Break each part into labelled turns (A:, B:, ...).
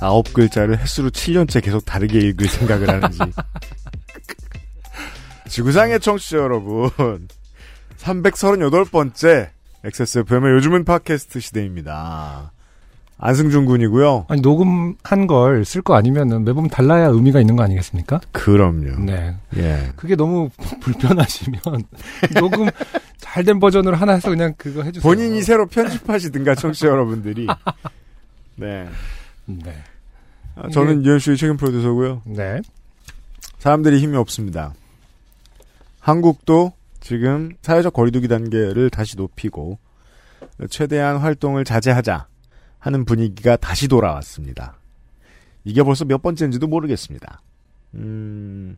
A: 아홉 글자를 횟수로 7년째 계속 다르게 읽을 생각을 하는지. 지구상의 청취자 여러분, 338번째 XSFM의 요즘은 팟캐스트 시대입니다. 안승준 군이고요.
B: 아니 녹음한 걸 쓸 거 아니면은 매번 달라야 의미가 있는 거 아니겠습니까?
A: 그럼요.
B: 네.
A: 예.
B: 그게 너무 불편하시면 녹음 잘 된 버전으로 하나 해서 그냥 그거 해주세요.
A: 본인이 새로 편집하시든가 청취자 여러분들이. 네.
B: 네.
A: 아, 저는 유현수의 최근 프로듀서고요.
B: 네.
A: 사람들이 힘이 없습니다. 한국도 지금 사회적 거리두기 단계를 다시 높이고 최대한 활동을 자제하자 하는 분위기가 다시 돌아왔습니다. 이게 벌써 몇 번째인지도 모르겠습니다. 음,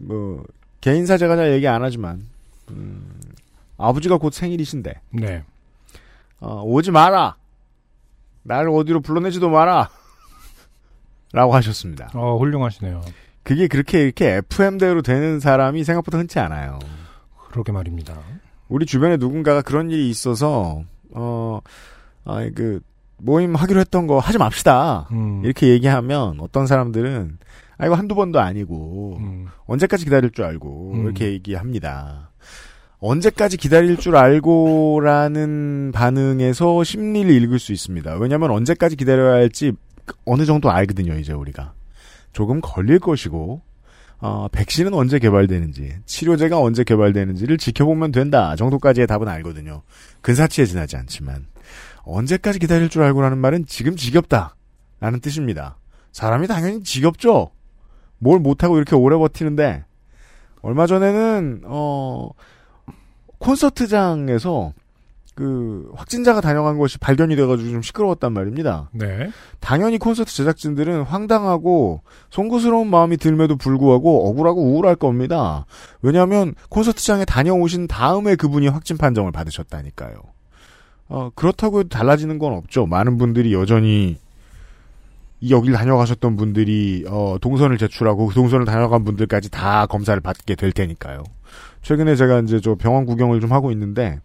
A: 뭐 개인 사제가 잘 얘기 안 하지만 음, 아버지가 곧 생일이신데
B: 네.
A: 어, 오지 마라. 나를 어디로 불러내지도 마라. 라고 하셨습니다.
B: 어 훌륭하시네요.
A: 그게 그렇게 이렇게 FM대로 되는 사람이 생각보다 흔치 않아요.
B: 그러게 말입니다.
A: 우리 주변에 누군가가 그런 일이 있어서, 어, 아, 그, 모임 하기로 했던 거 하지 맙시다.
B: 음.
A: 이렇게 얘기하면 어떤 사람들은, 아, 이거 한두 번도 아니고,
B: 음.
A: 언제까지 기다릴 줄 알고,
B: 음.
A: 이렇게 얘기합니다. 언제까지 기다릴 줄 알고라는 반응에서 심리를 읽을 수 있습니다. 왜냐하면 언제까지 기다려야 할지 어느 정도 알거든요, 이제 우리가. 조금 걸릴 것이고, 어, 백신은 언제 개발되는지, 치료제가 언제 개발되는지를 지켜보면 된다 정도까지의 답은 알거든요. 근사치에 지나지 않지만 언제까지 기다릴 줄 알고라는 말은 지금 지겹다 라는 뜻입니다. 사람이 당연히 지겹죠. 뭘 못하고 이렇게 오래 버티는데 얼마 전에는 어 콘서트장에서 그 확진자가 다녀간 것이 발견이 돼가지고 좀 시끄러웠단 말입니다.
B: 네.
A: 당연히 콘서트 제작진들은 황당하고 송구스러운 마음이 들매도 불구하고 억울하고 우울할 겁니다. 왜냐하면 콘서트장에 다녀오신 다음에 그분이 확진 판정을 받으셨다니까요. 어, 그렇다고 달라지는 건 없죠. 많은 분들이 여전히 이 여길 다녀가셨던 분들이 어, 동선을 제출하고 그 동선을 다녀간 분들까지 다 검사를 받게 될 테니까요. 최근에 제가 이제 저 병원 구경을 좀 하고 있는데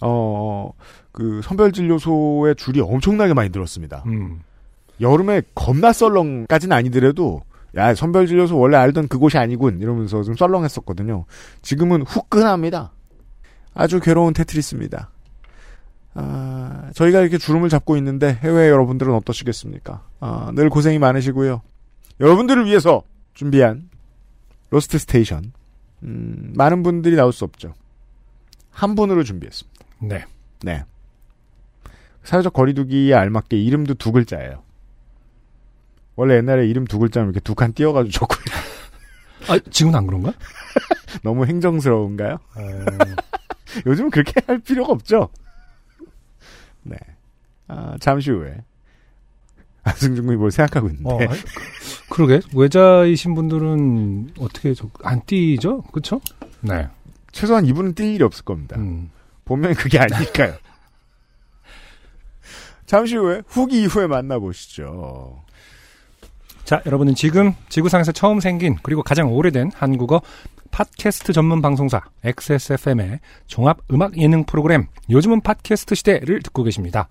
A: 어, 그 선별진료소에 줄이 엄청나게 많이 늘었습니다.
B: 음.
A: 여름에 겁나 썰렁까지는 아니더라도 야 선별진료소 원래 알던 그곳이 아니군 이러면서 좀 썰렁했었거든요. 지금은 후끈합니다. 아주 괴로운 테트리스입니다. 아, 저희가 이렇게 주름을 잡고 있는데 해외 여러분들은 어떠시겠습니까? 아, 늘 고생이 많으시고요. 여러분들을 위해서 준비한 로스트 스테이션 음, 많은 분들이 나올 수 없죠. 한 분으로 준비했습니다.
B: 네.
A: 네. 사회적 거리두기에 알맞게 이름도 두 글자예요. 원래 옛날에 이름 두 글자면 이렇게 두 칸 띄어가지고 적고요.
B: 아 지금은 안 그런가?
A: 너무 행정스러운가요?
B: 어,
A: 요즘은 그렇게 할 필요가 없죠. 네. 아, 잠시 후에 안승준 군이 뭘 생각하고 있는데
B: 어, 그러게 외자이신 분들은 어떻게 저, 안 띄죠? 그렇죠? 네.
A: 최소한 이분은 뛸 일이 없을 겁니다.
B: 음.
A: 보면 그게 아닐까요? 잠시 후에 후기 이후에 만나보시죠.
B: 자, 여러분은 지금 지구상에서 처음 생긴 그리고 가장 오래된 한국어 팟캐스트 전문 방송사 XSFM의 종합 음악 예능 프로그램 요즘은 팟캐스트 시대를 듣고 계십니다.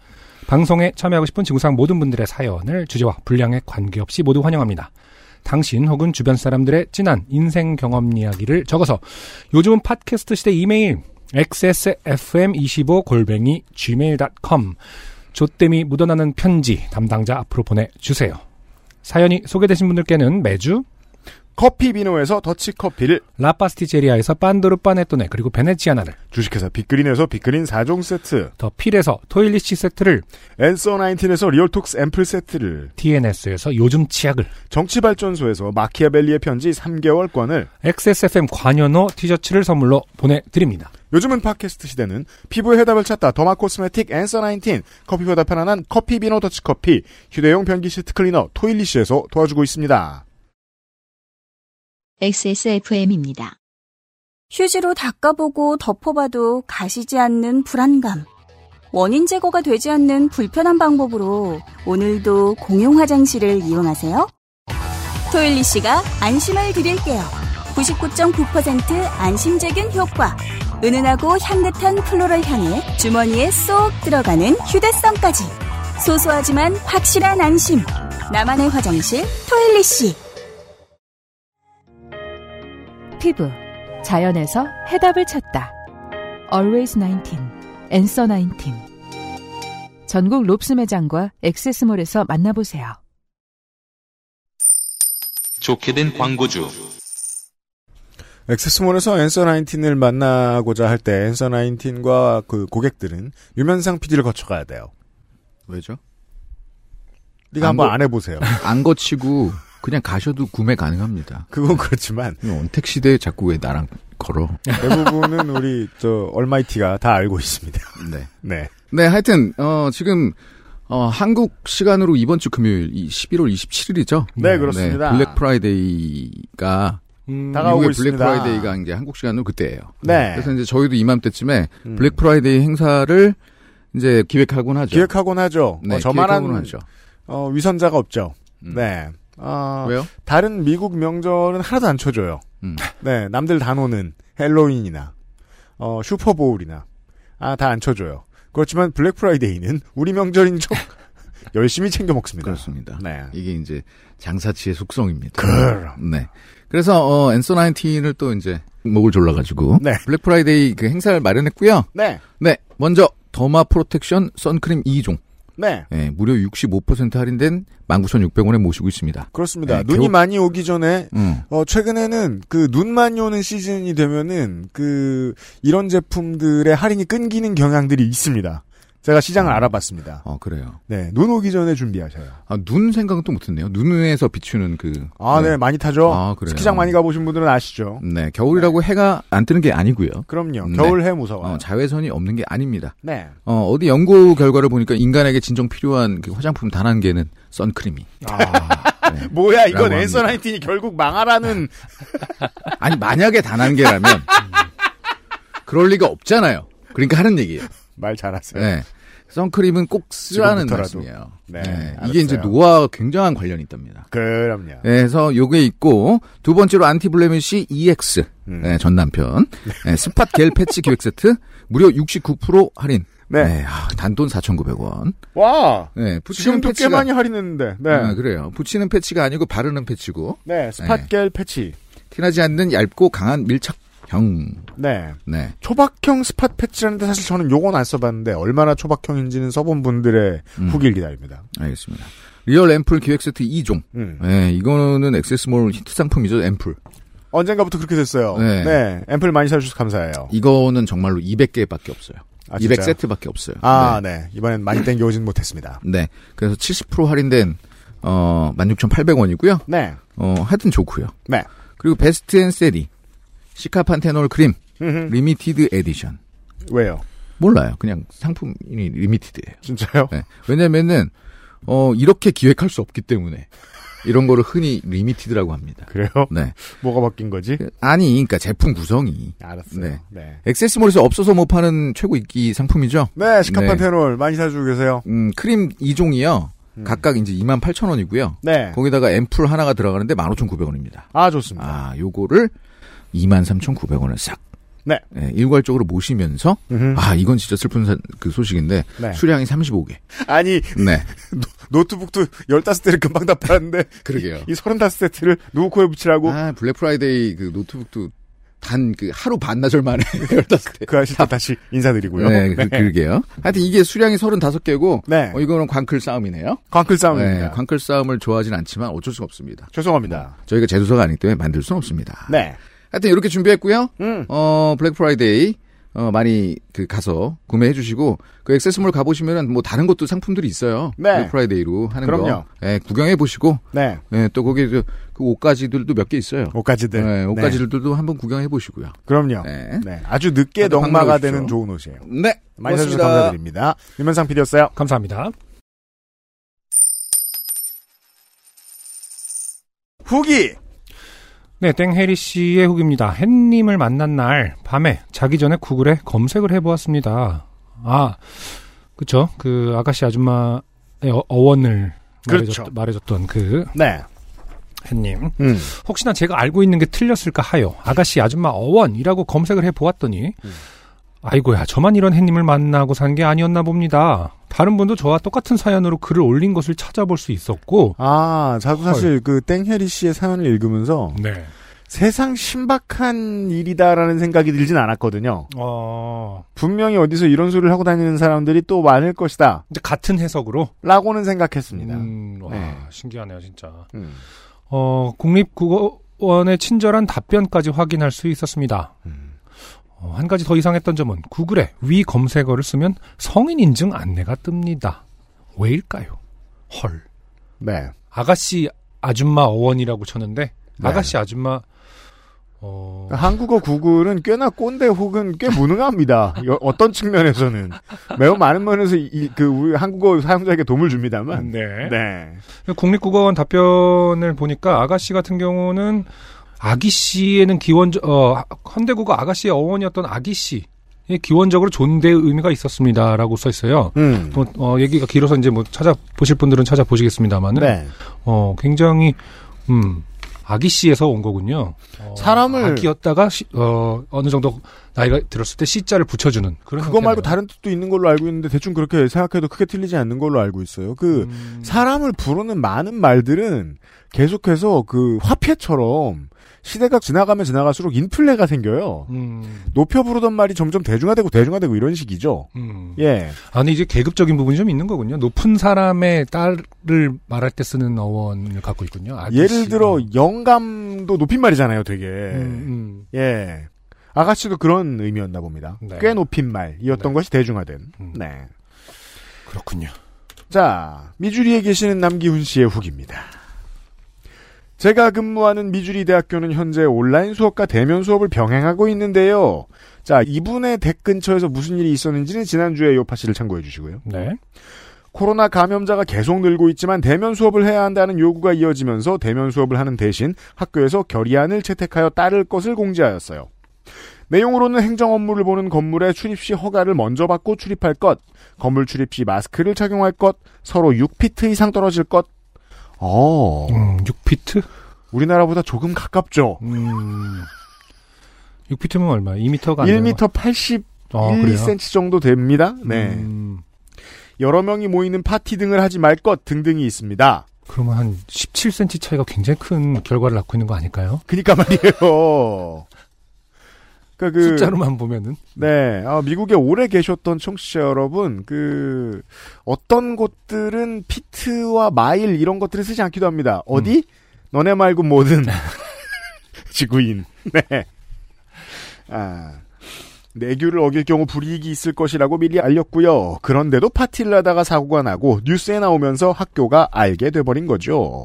B: 방송에 참여하고 싶은 지구상 모든 분들의 사연을 주제와 분량에 관계없이 모두 환영합니다. 당신 혹은 주변 사람들의 진한 인생 경험 이야기를 적어서 요즘은 팟캐스트 시대 이메일 xsfm25 골뱅이 gmail.com 조땜이 묻어나는 편지 담당자 앞으로 보내주세요. 사연이 소개되신 분들께는 매주
A: 커피 비노에서 더치 커피를
B: 라파스티제리아에서 빤도르 파네토네 그리고 베네치아나를
A: 주식회사 빅그린에서 빅그린 4종 세트
B: 더 필에서 토일리시 세트를
A: 앤서 19에서 리얼톡스 앰플 세트를
B: TNS에서 요즘 치약을
A: 정치발전소에서 마키아벨리의 편지 3개월권을
B: XSFM 관여노 티셔츠를 선물로 보내드립니다.
A: 요즘은 팟캐스트 시대는 피부의 해답을 찾다 derma cosmetic 앤서 19 커피보다 편안한 커피 비노 더치 커피 휴대용 변기 시트 클리너 토일리시에서 도와주고 있습니다.
C: XSFM입니다.
D: 휴지로 닦아보고 덮어봐도 가시지 않는 불안감. 원인 제거가 되지 않는 불편한 방법으로 오늘도 공용 화장실을 이용하세요. 토일리시가 안심을 드릴게요. 99.9% 안심제균 효과. 은은하고 향긋한 플로럴 향에 주머니에 쏙 들어가는 휴대성까지. 소소하지만 확실한 안심. 나만의 화장실 토일리 씨.
E: 피부 자연에서 해답을 찾다. Always 19, Answer 19. 전국 롭스 매장과 액세스몰에서 만나보세요.
F: 좋게 된 광고주.
A: 액세스몰에서 앤서 19을 만나고자 할때 앤서 19과 그 고객들은 유면상 PD를 거쳐가야 돼요.
G: 왜죠?
A: 네가
G: 안
A: 한번
G: 거-
A: 안 해보세요.
G: 안 거치고 그냥 가셔도 구매 가능합니다.
A: 그건 그렇지만
G: 언택 시대에 자꾸 왜 나랑 걸어?
A: 대부분은 우리 저 얼마이티가 다 알고 있습니다.
G: 네.
A: 네.
G: 네, 하여튼 어 지금 어 한국 시간으로 이번 주 금요일 이 11월 27일이죠.
A: 네, 그렇습니다.
G: 블랙 프라이데이가
B: 음,
A: 다가오고
G: 미국의
A: 있습니다.
G: 블랙 프라이데이가 이제 한국 시간으로 그때예요.
A: 네.
G: 그래서 이제 저희도 이맘때쯤에
A: 음.
G: 블랙 프라이데이 행사를 이제 기획하곤 하죠.
A: 기획하곤 하죠.
G: 네,
A: 어, 저만한
G: 기획하곤 하죠.
A: 어, 위선자가 없죠.
G: 음.
A: 네. 어,
G: 왜요?
A: 다른 미국 명절은 하나도 안 쳐줘요.
G: 음.
A: 네, 남들 다 노는 헬로윈이나 어, 슈퍼보울이나 아, 다 안 쳐줘요. 그렇지만 블랙 프라이데이는 우리 명절인 척 열심히 챙겨 먹습니다.
G: 그렇습니다.
A: 네.
G: 이게 이제 장사치의 속성입니다.
A: 그럼.
G: 네. 그래서 어 앤서 19을 또 이제 목을 졸라 가지고
A: 네.
G: 블랙 프라이데이 그 행사를 마련했고요.
A: 네.
G: 네. 먼저 derma protection 선크림 2종.
A: 네.
G: 네, 무려 65% 할인된 19,600원에 모시고 있습니다.
A: 그렇습니다.
G: 네,
A: 눈이
G: 겨우-
A: 많이 오기 전에
G: 음.
A: 어, 최근에는 그 눈 많이 오는 시즌이 되면은 그 이런 제품들의 할인이 끊기는 경향들이 있습니다. 제가 시장을
G: 음.
A: 알아봤습니다.
G: 어, 그래요.
A: 네, 눈 오기 전에 준비하셔요.
G: 아, 눈 생각은 또 못했네요. 눈에서 비추는 그.
A: 아, 네, 많이 타죠.
G: 아, 그래요.
A: 스키장 많이 가보신 분들은 아시죠.
G: 네, 겨울이라고 해가 안 뜨는 게 아니고요.
A: 그럼요.
G: 네.
A: 겨울 해 무서워요.
G: 어, 자외선이 없는 게 아닙니다.
A: 네.
G: 어, 어디 연구 결과를 보니까 인간에게 진정 필요한 그 화장품 단 한 개는 선크림이.
A: 아,
G: 네.
A: 뭐야, 이건 앤서. 나인틴이 결국 망하라는.
G: 아니, 만약에 단 한 개라면. 그럴 리가 없잖아요. 그러니까 하는 얘기예요.
A: 말 잘하세요.
G: 네. 선크림은 꼭 쓰라는
A: 지금부터라도.
G: 말씀이에요.
A: 네,
G: 네. 이게 이제 노화와 굉장한 관련이 있답니다.
A: 그럼요.
G: 네, 그래서 요게 있고 두 번째로 anti-blemish EX
A: 음.
G: 네, 전 남편 네, spot gel 패치 기획 세트 무려 69% 할인.
A: 네.
G: 아, 단돈 4,900원.
A: 와!
G: 네, 붙이는
A: 지금도 꽤
G: 패치가
A: 많이 할인했는데. 네.
G: 아, 그래요. 붙이는 패치가 아니고 바르는 패치고
A: 네, 스팟 gel 패치.
G: 티나지 않는 얇고 강한 밀착형.
A: 네.
G: 네.
A: 초박형 spot 패치라는데 사실 저는 요건 안 써봤는데 얼마나 초박형인지는 써본 분들의
G: 음.
A: 후기를 기다립니다.
G: 알겠습니다. real 앰플 기획 세트 2종.
A: 음.
G: 네, 이거는 액세스몰 히트 상품이죠, 앰플.
A: 언젠가부터 그렇게 됐어요. 네.
G: 네.
A: 앰플 많이 사주셔서 감사해요.
G: 이거는 정말로 200개밖에 없어요.
A: 아,
G: 200
A: 진짜요?
G: 세트밖에 없어요.
A: 아, 네. 이번엔 많이 땡겨오진 못했습니다.
G: 네. 그래서 70% 할인된 어 16,800원이고요.
A: 네.
G: 어 하여튼 좋고요.
A: 네.
G: 그리고 베스트 앤 세리 시카판테놀 크림. limited edition.
A: 왜요?
G: 몰라요. 그냥 상품이 limited예요.
A: 진짜요?
G: 네. 왜냐면은 어 이렇게 기획할 수 없기 때문에 이런 거를 흔히 limited라고 합니다.
A: 그래요?
G: 네.
A: 뭐가 바뀐 거지?
G: 아니, 그러니까 제품 구성이
A: 알았어요.
G: 네.
A: 네.
G: 액세스몰에서 없어서 못 파는 최고 인기 상품이죠.
A: 네, 시카판테놀 많이 사주고 계세요.
G: 음, 크림 2종이요. 각각 이제 28,000원이고요.
A: 네.
G: 거기다가 앰플 하나가 들어가는데 15,900원입니다.
A: 아, 좋습니다.
G: 아, 요거를 23,900원을 싹.
A: 네.
G: 예, 일괄적으로 모시면서
A: 음흠.
G: 아, 이건 진짜 슬픈 사- 그 소식인데
A: 네.
G: 수량이 35개.
A: 아니,
G: 네.
A: 노트북도 15대를 금방 다 팔았는데
G: 그러게요.
A: 이 35세트를 누구 코에 붙이라고?
G: 아, 블랙 프라이데이 그 노트북도 단 그 하루 반나절 만에 15대.
A: 그때 다시 인사드리고요.
G: 네, 그, 그러게요. 하여튼 이게 수량이 35개고,
A: 네.
G: 어, 이거는 광클 싸움이네요.
A: 광클 싸움입니다.
G: 네, 광클 싸움을 좋아하진 않지만 어쩔 수가 없습니다.
A: 죄송합니다.
G: 저희가 제조사가 아니기 때문에 만들 수는 없습니다.
A: 네.
G: 하여튼 이렇게 준비했고요.
A: 음.
G: 어, 블랙 프라이데이 어, 많이 그 가서 구매해 주시고 그 액세스몰 가 보시면은 뭐 다른 것도 상품들이 있어요.
A: 네.
G: 블랙 프라이데이로 하는
A: 그럼요.
G: 거. 예, 구경해 보시고
A: 네.
G: 예, 또 거기 그, 그 옷가지들도 몇 개 있어요.
A: 옷가지들.
G: 네,
A: 네.
G: 옷가지들도 한번 구경해 보시고요.
A: 그럼요.
G: 네.
A: 네. 아주 늦게 넝마가 되는. 좋은 옷이에요.
G: 네.
A: 많이 사 주셔서
G: 고맙습니다.
A: 감사드립니다. 유면상 PD였어요.
B: 감사합니다.
A: 후기!
B: 네, 땡해리 씨의 후기입니다. 햇님을 만난 날 밤에 자기 전에 구글에 검색을 해보았습니다. 아, 그쵸. 그 아가씨 아줌마의 어, 어원을
A: 그렇죠.
B: 말해줬, 말해줬 던 그
A: 네.
B: 햇님.
A: 음.
B: 혹시나 제가 알고 있는 게 틀렸을까 하여 아가씨 아줌마 어원이라고 검색을 해보았더니
A: 음.
B: 아이고야 저만 이런 햇님을 만나고 산 게 아니었나 봅니다. 다른 분도 저와 똑같은 사연으로 글을 올린 것을 찾아볼 수 있었고
A: 아, 저도 사실 그 땡혜리 씨의 사연을 읽으면서
B: 네.
A: 세상 신박한 일이다라는 생각이 들진 않았거든요.
B: 어,
A: 분명히 어디서 이런 소리를 하고 다니는 사람들이 또 많을 것이다.
B: 같은 해석으로
A: 라고는 생각했습니다.
B: 음, 와,
A: 네.
B: 신기하네요, 진짜.
A: 음.
B: 어, 국립국어원의 친절한 답변까지 확인할 수 있었습니다.
A: 음.
B: 어, 한 가지 더 이상했던 점은 구글에 위 검색어를 쓰면 성인 인증 안내가 뜹니다. 왜일까요? 헐.
A: 네.
B: 아가씨 아줌마 어원이라고 쳤는데
A: 네.
B: 아가씨 아줌마 어
A: 한국어 구글은 꽤나 꼰대 혹은 꽤 무능합니다. 여- 어떤 측면에서는 매우 많은 면에서 이, 그 우리 한국어 사용자에게 도움을 줍니다만.
B: 네.
A: 네.
B: 국립국어원 답변을 보니까 아가씨 같은 경우는 아기 씨에는 기원적 어 현대국어 아가씨의 어원이었던 아기 씨. 의 기원적으로 존대의 의미가 있었습니다라고 써 있어요.
A: 음.
B: 뭐, 어, 얘기가 길어서 이제 뭐 찾아보실 분들은 찾아보시겠습니다만은,
A: 네.
B: 어, 굉장히, 음, 아기 씨에서 온 거군요. 어,
A: 사람을-
B: 아기였다가, 시- 어, 어느 정도 나이가 들었을 때 씨자를 붙여주는 그런
A: 그거 말고. 다른 뜻도 있는 걸로 알고 있는데 대충 그렇게 생각해도 크게 틀리지 않는 걸로 알고 있어요. 그
B: 음,
A: 사람을 부르는 많은 말들은 계속해서 그 화폐처럼 시대가 지나가면 지나갈수록 인플레가 생겨요.
B: 음,
A: 높여 부르던 말이 점점 대중화되고 대중화되고 이런 식이죠.
B: 음.
A: 예.
B: 아, 근데 이제 계급적인 부분이 좀 있는 거군요. 높은 사람의 딸을 말할 때 쓰는 어원을 갖고 있군요. 아기
A: 예를
B: 씨.
A: 들어 영감도 높임말이잖아요, 되게.
B: 음, 음.
A: 예. 아가씨도 그런 의미였나 봅니다.
B: 네.
A: 꽤 높임말이었던
B: 네.
A: 것이 대중화된.
B: 음.
A: 네.
B: 그렇군요.
A: 자, 미주리에 계시는 남기훈 씨의 후기입니다. 제가 근무하는 미주리 대학교는 현재 온라인 수업과 대면 수업을 병행하고 있는데요. 자, 이분의 댁 근처에서 무슨 일이 있었는지는 지난주에 요파 씨를 참고해 주시고요.
B: 네.
A: 코로나 감염자가 계속 늘고 있지만 대면 수업을 해야 한다는 요구가 이어지면서 대면 수업을 하는 대신 학교에서 결의안을 채택하여 따를 것을 공지하였어요. 내용으로는 행정 업무를 보는 건물에 출입 시 허가를 먼저 받고 출입할 것, 건물 출입 시 마스크를 착용할 것, 서로 6피트 이상 떨어질 것. 어,
B: 음, 6피트?
A: 우리나라보다 조금 가깝죠.
B: 음. 6피트면 얼마? 2m가 안 돼요?
A: 1m 81,
B: 어, 그래요?
A: 2cm 정도 됩니다. 네.
B: 음,
A: 여러 명이 모이는 파티 등을 하지 말 것 등등이 있습니다.
B: 그러면 한 17cm 차이가 굉장히 큰 결과를 낳고 있는 거 아닐까요?
A: 그니까 말이에요. 그러니까 그
B: 숫자로만 보면은.
A: 네, 아, 미국에 오래 계셨던 청취자 여러분, 그 어떤 곳들은 피트와 마일 이런 것들을 쓰지 않기도 합니다. 어디? 너네 말고 뭐든 지구인. 네. 아. 내규를 어길 경우 불이익이 있을 것이라고 미리 알렸고요. 그런데도 파티를 하다가 사고가 나고 뉴스에 나오면서 학교가 알게 돼버린 거죠.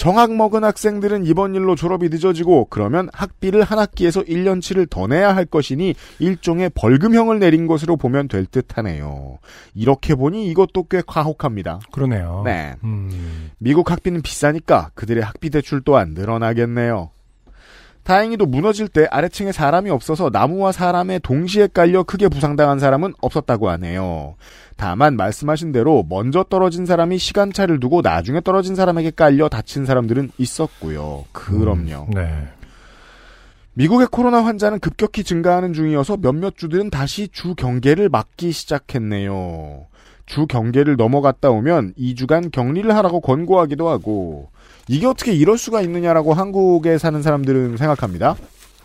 A: 정학 먹은 학생들은 이번 일로 졸업이 늦어지고 그러면 학비를 한 학기에서 1년치를 더 내야 할 것이니 일종의 벌금형을 내린 것으로 보면 될 듯하네요. 이렇게 보니 이것도 꽤 과혹합니다.
B: 그러네요.
A: 네.
B: 음,
A: 미국 학비는 비싸니까 그들의 학비 대출 또한 늘어나겠네요. 다행히도 무너질 때 아래층에 사람이 없어서 나무와 사람에 동시에 깔려 크게 부상당한 사람은 없었다고 하네요. 다만 말씀하신 대로 먼저 떨어진 사람이 시간차를 두고 나중에 떨어진 사람에게 깔려 다친 사람들은 있었고요. 그럼요.
B: 네.
A: 미국의 코로나 환자는 급격히 증가하는 중이어서 몇몇 주들은 다시 주 경계를 막기 시작했네요. 주 경계를 넘어갔다 오면 2주간 격리를 하라고 권고하기도 하고 이게 어떻게 이럴 수가 있느냐라고 한국에 사는 사람들은 생각합니다.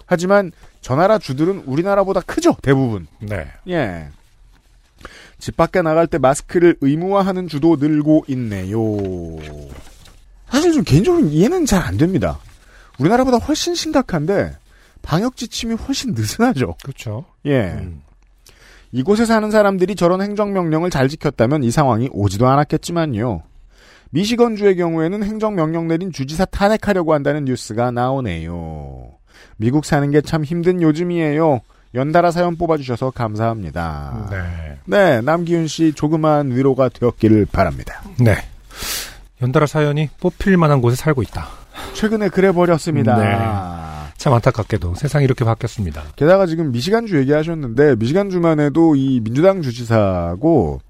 A: 하지만 저 나라 주들은 우리나라보다 크죠, 대부분.
B: 네.
A: 예. 집 밖에 나갈 때 마스크를 의무화하는 주도 늘고 있네요. 사실 좀 개인적으로 이해는 잘 안 됩니다. 우리나라보다 훨씬 심각한데 방역 지침이 훨씬 느슨하죠.
B: 그렇죠.
A: 예.
B: 음.
A: 이곳에 사는 사람들이 저런 행정명령을 잘 지켰다면 이 상황이 오지도 않았겠지만요. 미시건주의 경우에는 행정명령 내린 주지사 탄핵하려고 한다는 뉴스가 나오네요. 미국 사는 게 참 힘든 요즘이에요. 연달아 사연 뽑아주셔서 감사합니다.
B: 네.
A: 네, 남기훈 씨 조그만 위로가 되었기를 바랍니다.
B: 네. 연달아 사연이 뽑힐 만한 곳에 살고 있다.
A: 최근에 그래 버렸습니다.
B: 네. 참 안타깝게도 세상이 이렇게 바뀌었습니다.
A: 게다가 지금 미시간주 얘기하셨는데 미시간주만 해도 이 민주당 주지사고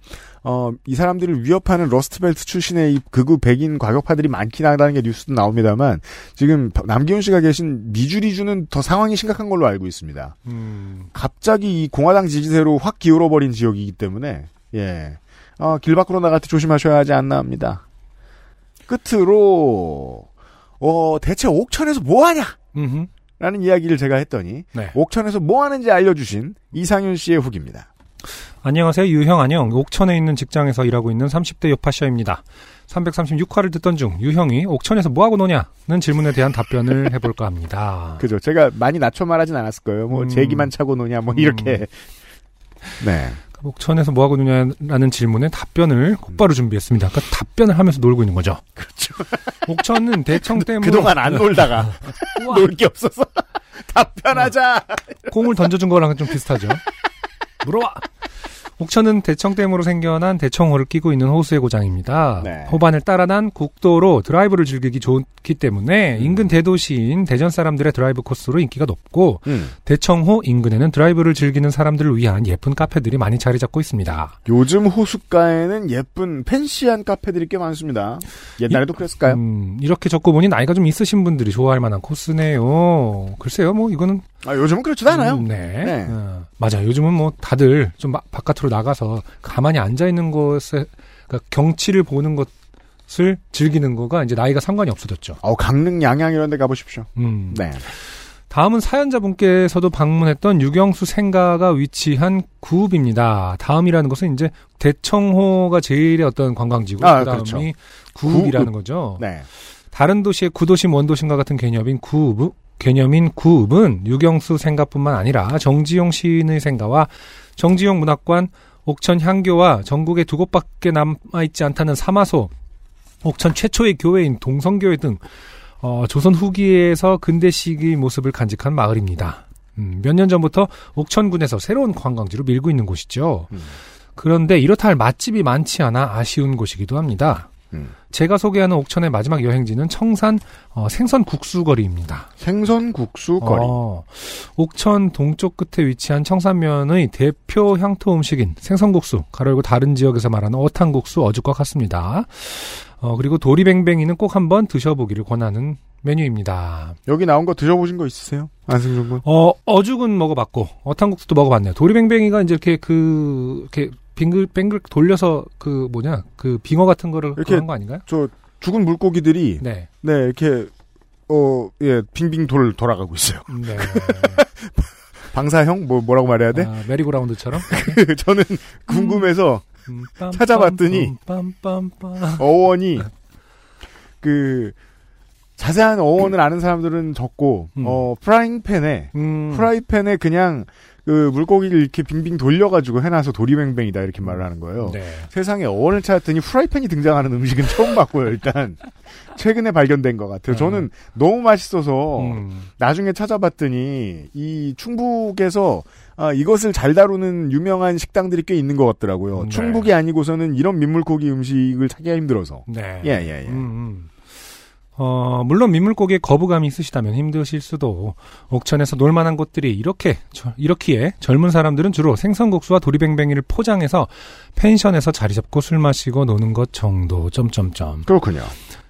A: 어, 이 사람들을 위협하는 러스트벨트 출신의 이 극우 백인 과격파들이 많긴 하다는 게 뉴스도 나옵니다만 지금 남기훈 씨가 계신 미주리주는 더 상황이 심각한 걸로 알고 있습니다.
B: 음,
A: 갑자기 이 공화당 지지세로 확 기울어버린 지역이기 때문에 예, 어, 길 밖으로 나갈 때 조심하셔야 하지 않나 합니다. 끝으로 어, 대체 옥천에서 뭐 하냐?
B: 음흠.
A: 라는 이야기를 제가 했더니
B: 네.
A: 옥천에서 뭐 하는지 알려주신 이상윤 씨의 후기입니다.
B: 안녕하세요. 유형 안녕. 옥천에 있는 직장에서 일하고 있는 30대 요파셔입니다. 336화를 듣던 중 유형이 옥천에서 뭐하고 노냐는 질문에 대한 답변을 해볼까 합니다.
A: 그죠? 제가 많이 낮춰 말하진 않았을 거예요. 뭐
B: 음.
A: 제기만 차고 노냐 뭐 이렇게. 네.
B: 옥천에서 뭐하고 노냐라는 질문에 답변을 곧바로 준비했습니다. 그러니까 답변을 하면서 놀고 있는 거죠.
A: 그렇죠.
B: 옥천은 대청 때문에
A: 그동안 안 놀다가 놀 게 없어서 답변하자.
B: 공을 던져준 거랑 좀 비슷하죠. 물어봐. 옥천은 대청댐으로 생겨난 대청호를 끼고 있는 호수의 고장입니다.
A: 네.
B: 호반을 따라 난 국도로 드라이브를 즐기기 좋기 때문에 인근 대도시인 대전 사람들의 드라이브 코스로 인기가 높고
A: 음.
B: 대청호 인근에는 드라이브를 즐기는 사람들을 위한 예쁜 카페들이 많이 자리 잡고 있습니다.
A: 요즘 호숫가에는 예쁜 fancy한 카페들이 꽤 많습니다. 옛날에도 그랬을까요?
B: 음, 이렇게 적고 보니 나이가 좀 있으신 분들이 좋아할 만한 코스네요. 글쎄요, 뭐 이거는
A: 아, 요즘은 그렇지도 않아요.
B: 음, 네.
A: 네.
B: 어, 맞아. 요즘은 뭐 다들 좀 마- 바깥으로 나가서 가만히 앉아 있는 곳에 그러니까 경치를 보는 것을 즐기는 거가 이제 나이가 상관이 없어졌죠.
A: 어, 강릉 양양 이런 데 가보십시오.
B: 음.
A: 네.
B: 다음은 사연자분께서도 방문했던 유경수 생가가 위치한 구읍입니다. 다음이라는 것은 이제 대청호가 제일의 어떤 관광지고
A: 아,
B: 그다음이
A: 그렇죠.
B: 구읍이라는
A: 구읍.
B: 거죠.
A: 네.
B: 다른 도시의 구도심, 원도심과 같은 개념인 구읍, 개념인 구읍은 유경수 생가뿐만 아니라 정지용 시인의 생가와 정지용 문학관, 옥천 향교와 전국에 두 곳밖에 남아있지 않다는 사마소, 옥천 최초의 교회인 동성교회 등 어, 조선 후기에서 근대 시기의 모습을 간직한 마을입니다. 음, 몇년 전부터 옥천군에서 새로운 관광지로 밀고 있는 곳이죠.
A: 음.
B: 그런데 이렇다 할 맛집이 많지 않아 아쉬운 곳이기도 합니다.
A: 음.
B: 제가 소개하는 옥천의 마지막 여행지는 청산 어, 생선 국수거리입니다.
A: 생선 국수 거리.
B: 어, 옥천 동쪽 끝에 위치한 청산면의 대표 향토 음식인 생선국수, 가로열고 다른 지역에서 말하는 어탕국수 어죽과 같습니다. 어, 그리고 도리뱅뱅이는 꼭 한번 드셔보기를 권하는 메뉴입니다.
A: 여기 나온 거 드셔보신 거 있으세요? 안승준 군?
B: 어, 어죽은 먹어봤고, 어탕국수도 먹어봤네요. 도리뱅뱅이가 이제 이렇게 그, 이렇게 빙글 뱅글 돌려서 그 뭐냐, 그 빙어 같은 거를
A: 이렇게
B: 그런 거 아닌가요?
A: 저 죽은 물고기들이
B: 네.
A: 네, 이렇게 어, 예, 빙빙 돌 돌아가고 있어요.
B: 네.
A: 방사형 뭐 뭐라고 말해야 돼?
B: 아, 메리고라운드처럼?
A: 저는 궁금해서
B: 음, 빰,
A: 찾아봤더니
B: 빰, 빰, 빰.
A: 어원이 그 자세한 어원을 아는 사람들은 적고
B: 음.
A: 어 프라잉팬에
B: 음.
A: 프라이팬에 그냥 그 물고기를 이렇게 빙빙 돌려가지고 해놔서 도리뱅뱅이다 이렇게 말을 하는 거예요.
B: 네.
A: 세상에 어원을 찾았더니 프라이팬이 등장하는 음식은 처음 봤고요. 일단 최근에 발견된 것 같아요. 저는 너무 맛있어서
B: 음.
A: 나중에 찾아봤더니 이 충북에서 아, 이것을 잘 다루는 유명한 식당들이 꽤 있는 것 같더라고요.
B: 네.
A: 충북이 아니고서는 이런 민물고기 음식을 찾기가 힘들어서.
B: 네.
A: 예, 예, 예.
B: 음, 음. 어, 물론 민물고기에 거부감이 있으시다면 힘드실 수도 옥천에서 놀만한 곳들이 이렇게 저- 이렇기에 젊은 사람들은 주로 생선국수와 도리뱅뱅이를 포장해서 펜션에서 자리 잡고 술 마시고 노는 것 정도 점점점.
A: 그렇군요.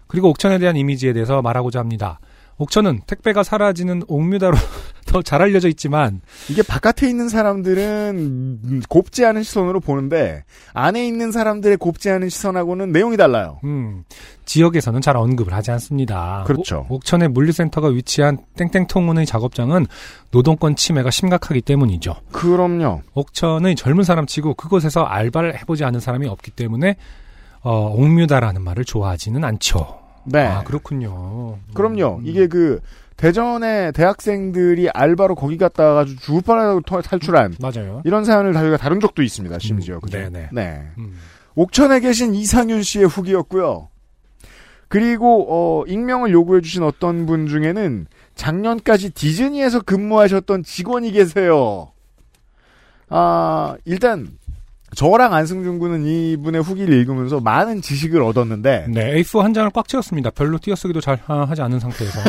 B: 그리고 옥천에 대한 이미지에 대해서 말하고자 합니다. 옥천은 택배가 사라지는 옥뮤다로 더 잘 알려져 있지만
A: 이게 바깥에 있는 사람들은 음, 곱지 않은 시선으로 보는데 안에 있는 사람들의 곱지 않은 시선하고는 내용이 달라요.
B: 음, 지역에서는 잘 언급을 하지 않습니다.
A: 그렇죠.
B: 옥, 천의 물류센터가 위치한 땡땡통운의 작업장은 노동권 침해가 심각하기 때문이죠.
A: 그럼요.
B: 옥천의 젊은 사람치고 그곳에서 알바를 해보지 않은 사람이 없기 때문에 어, 옥뮤다라는 말을 좋아하지는 않죠.
A: 네.
B: 아 그렇군요.
A: 그럼요.
B: 음.
A: 이게 그 대전의 대학생들이 알바로 거기 갔다가 아주 죽을 뻔하고 터- 탈출한
B: 맞아요.
A: 이런 사연을 저희가 다룬 적도 있습니다. 심지어.
B: 음,
A: 그죠?
B: 네네.
A: 네.
B: 음.
A: 옥천에 계신 이상윤 씨의 후기였고요. 그리고 어, 익명을 요구해 주신 어떤 분 중에는 작년까지 디즈니에서 근무하셨던 직원이 계세요. 아, 일단 저랑 안승준 군은 이분의 후기를 읽으면서 많은 지식을 얻었는데
B: 네, A4 한 장을 꽉 채웠습니다. 별로 띄어쓰기도 잘 하- 하지 않은 상태에서.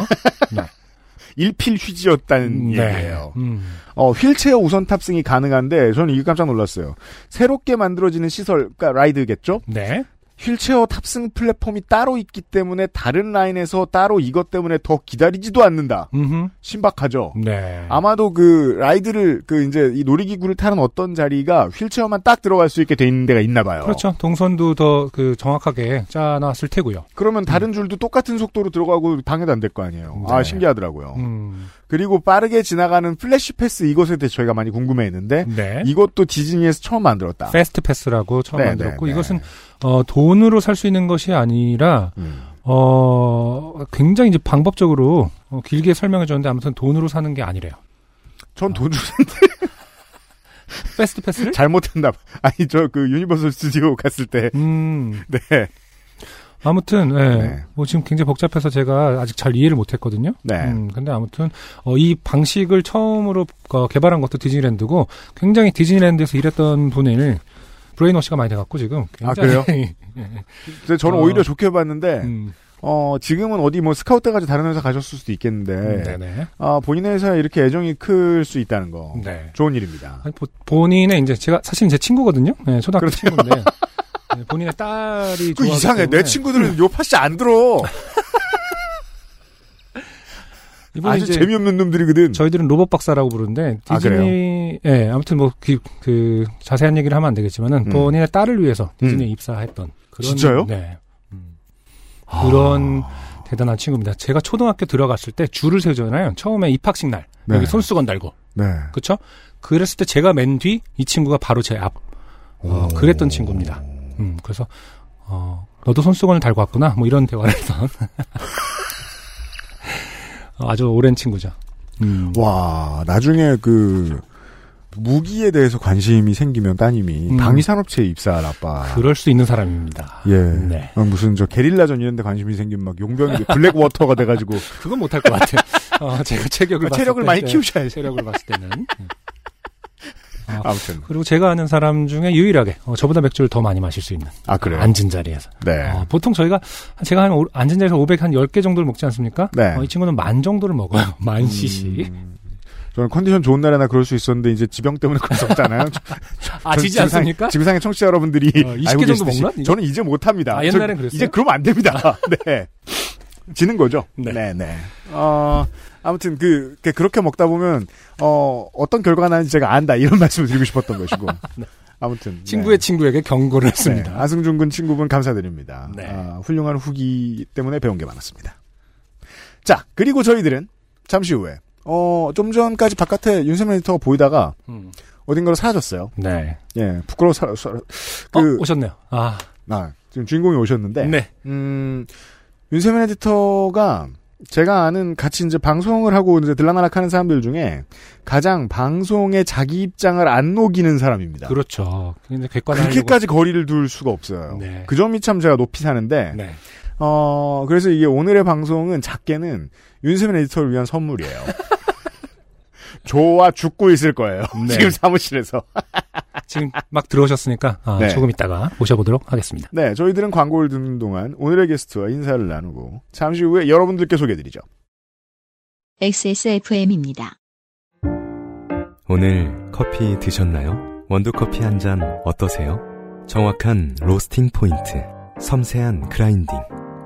B: 네.
A: 일필휘지였다는
B: 네.
A: 얘기예요.
B: 음.
A: 어, 휠체어 우선 탑승이 가능한데 저는 이게 깜짝 놀랐어요. 새롭게 만들어지는 시설, 그러니까 ride겠죠?
B: 네.
A: 휠체어 탑승 플랫폼이 따로 있기 때문에 다른 라인에서 따로 이것 때문에 더 기다리지도 않는다.
B: 음흠.
A: 신박하죠.
B: 네.
A: 아마도 그 ride를 그 이제 이 놀이기구를 타는 어떤 자리가 휠체어만 딱 들어갈 수 있게 돼 있는 데가 있나 봐요.
B: 그렇죠. 동선도 더 그 정확하게 짜놨을 테고요.
A: 그러면 다른 줄도 똑같은 속도로 들어가고 방해도 안 될 거 아니에요. 아
B: 네.
A: 신기하더라고요.
B: 음.
A: 그리고 빠르게 지나가는 flash pass 이것에 대해 저희가 많이 궁금해했는데
B: 네.
A: 이것도 디즈니에서 처음 만들었다.
B: fast pass라고 처음
A: 네,
B: 만들었고
A: 네, 네.
B: 이것은 어, 돈으로 살 수 있는 것이 아니라
A: 음.
B: 어, 굉장히 이제 방법적으로 어, 길게 설명해 줬는데 아무튼 돈으로 사는 게 아니래요.
A: 전돈 주
B: fast pass를?
A: 잘못했나 봐. 아니 저 그 유니버설 스튜디오 갔을 때
B: 음.
A: 네.
B: 아무튼 예.
A: 네.
B: 뭐 지금 굉장히 복잡해서 제가 아직 잘 이해를 못 했거든요.
A: 네.
B: 음, 근데 아무튼 어, 이 방식을 처음으로 어, 개발한 것도 디즈니랜드고 굉장히 디즈니랜드에서 일했던 분을 brainwash가 많이 돼갖고 지금
A: 아,
B: 굉장히
A: 근데 저는
B: 어.
A: 오히려 좋게 봤는데
B: 음,
A: 어 지금은 어디 뭐 스카우트 가지고 다른 회사 가셨을 수도 있겠는데
B: 음, 네네.
A: 아 본인의 회사에 이렇게 애정이 클 수 있다는 거
B: 네.
A: 좋은 일입니다.
B: 아니, 보- 본인의 이제 제가 사실 제 친구거든요. 네, 초등학교
A: 그렇죠.
B: 친구인데 네, 본인의 딸이
A: 그 이상해
B: 때문에
A: 내 친구들은 요 팟이 안 들어. 아주 재미없는 놈들이거든.
B: 저희들은 로봇 박사라고 부르는데
A: 아,
B: 디즈니 예 아무튼 뭐그 자세한 얘기를 하면 안 되겠지만은
A: 음.
B: 본인의 딸을 위해서 디즈니에 입사했던 그런
A: 진짜요?
B: 네 음. 그런
A: 아.
B: 대단한 친구입니다. 제가 초등학교 들어갔을 때 줄을 세우잖아요. 처음에 입학식 날
A: 네.
B: 여기 손수건 달고
A: 네.
B: 그렇죠? 그랬을 때 제가 맨 뒤 이 친구가 바로 제 앞. 어, 그랬던 친구입니다. 음, 그래서 어, 너도 손수건을 달고 왔구나. 뭐 이런 대화를 했던 어, 아주 오랜 친구죠. 음.
A: 와 나중에 그 무기에 대해서 관심이 생기면 따님이
B: 음.
A: 방위산업체에 입사할 아빠.
B: 그럴 수 있는 사람입니다.
A: 예.
B: 네.
A: 어, 무슨 저 게릴라전 이런 데 관심이 생기면 막 용병이 블랙워터가 돼가지고
B: 그건 못할 것 같아요. 어, 제가 체격을
A: 아, 체력을
B: 때,
A: 많이
B: 네,
A: 키우셔야지.
B: 체력을 봤을 때는. 음. 어,
A: 아무튼
B: 그리고 제가 아는 사람 중에 유일하게 어, 저보다 맥주를 더 많이 마실 수 있는
A: 아 그래요.
B: 앉은 자리에서.
A: 네.
B: 어, 보통 저희가 제가 한 오- 앉은 자리에서 500 한 10개 정도를 먹지 않습니까?
A: 네.
B: 어, 이 친구는 만 정도를 먹어요. 만 cc.
A: 음, 저는 컨디션 좋은 날에나 그럴 수 있었는데 이제 지병 때문에 그럴 수 없잖아요.
B: 아,
A: 전
B: 지지 않습니까?
A: 지구상의 청취자 여러분들이
B: 어, 20개
A: 알고
B: 정도 먹나? 이거?
A: 저는 이제 못합니다.
B: 아, 옛날엔
A: 저-
B: 그랬어요?
A: 이제 그러면 안 됩니다. 네. 지는 거죠.
B: 네.
A: 네, 네. 어, 아무튼 그, 그- 그렇게 먹다 보면 어, 어떤 결과가 나는지 제가 안다 이런 말씀을 드리고 싶었던 것이고. 아무튼
B: 친구의
A: 네.
B: 친구에게 경고를
A: 네.
B: 했습니다.
A: 아승준 군 친구분 감사드립니다.
B: 네.
A: 아, 훌륭한 후기 때문에 배운 게 많았습니다. 자, 그리고 저희들은 잠시 후에 어, 좀 전까지 바깥에 윤세민 에디터가 보이다가
B: 음.
A: 어딘가로 사라졌어요.
B: 네.
A: 예, 부끄러워 사, 사,
B: 어,
A: 그,
B: 오셨네요. 아,
A: 아, 지금 주인공이 오셨는데,
B: 네.
A: 음, 윤세민 에디터가 제가 아는 같이 이제 방송을 하고 이제 들락날락 하는 사람들 중에 가장 방송에 자기 입장을 안 녹이는 사람입니다.
B: 그렇죠.
A: 그렇게까지 거리를 둘 수가 없어요.
B: 네.
A: 그 점이 참 제가 높이 사는데,
B: 네.
A: 어, 그래서 이게 오늘의 방송은 작게는 윤세민 에디터를 위한 선물이에요. 좋아 죽고 있을 거예요.
B: 네.
A: 지금 사무실에서.
B: 지금 막 들어오셨으니까 아,
A: 네.
B: 조금 있다가 모셔보도록 하겠습니다.
A: 네, 저희들은 광고를 듣는 동안 오늘의 게스트와 인사를 나누고 잠시 후에 여러분들께 소개해드리죠.
C: XSFM입니다.
H: 오늘 커피 드셨나요? 원두커피 한 잔 어떠세요? 정확한 로스팅 포인트, 섬세한 grinding,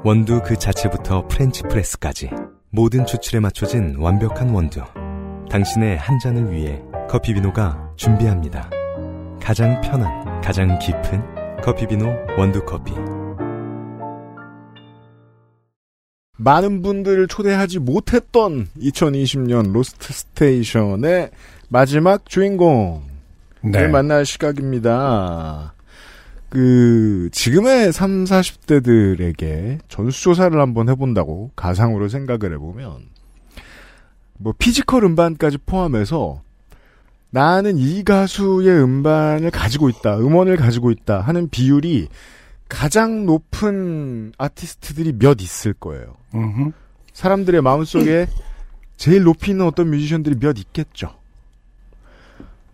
H: 원두 그 자체부터 French press까지 모든 추출에 맞춰진 완벽한 원두. 당신의 한 잔을 위해 커피비노가 준비합니다. 가장 편한, 가장 깊은 커피비노 원두커피.
A: 많은 분들을 초대하지 못했던 2020년 로스트 스테이션의 마지막 주인공을
B: 네.
A: 만날 시각입니다. 그 지금의 3, 40대들에게 전수조사를 한번 해본다고 가상으로 생각을 해보면 뭐 physical 음반까지 포함해서 나는 이 가수의 음반을 가지고 있다, 음원을 가지고 있다 하는 비율이 가장 높은 아티스트들이 몇 있을 거예요.
B: 음흠.
A: 사람들의 마음속에 제일 높이 있는 어떤 뮤지션들이 몇 있겠죠.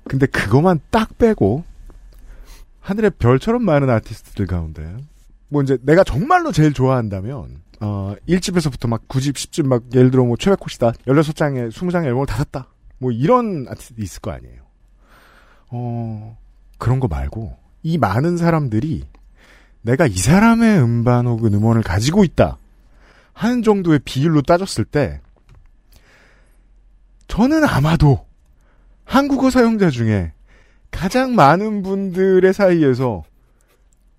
A: 근데 그것만 딱 빼고 하늘의 별처럼 많은 아티스트들 가운데 뭐 이제 내가 정말로 제일 좋아한다면 어 1집에서부터 막 9집, 10집 막 예를 들어 뭐 최백호시다 16장에 20장의 앨범을 다 샀다. 뭐 이런 아티스트 있을 거 아니에요. 어 그런 거 말고 이 많은 사람들이 내가 이 사람의 음반 혹은 음원을 가지고 있다 하는 정도의 비율로 따졌을 때 저는 아마도 한국어 사용자 중에 가장 많은 분들의 사이에서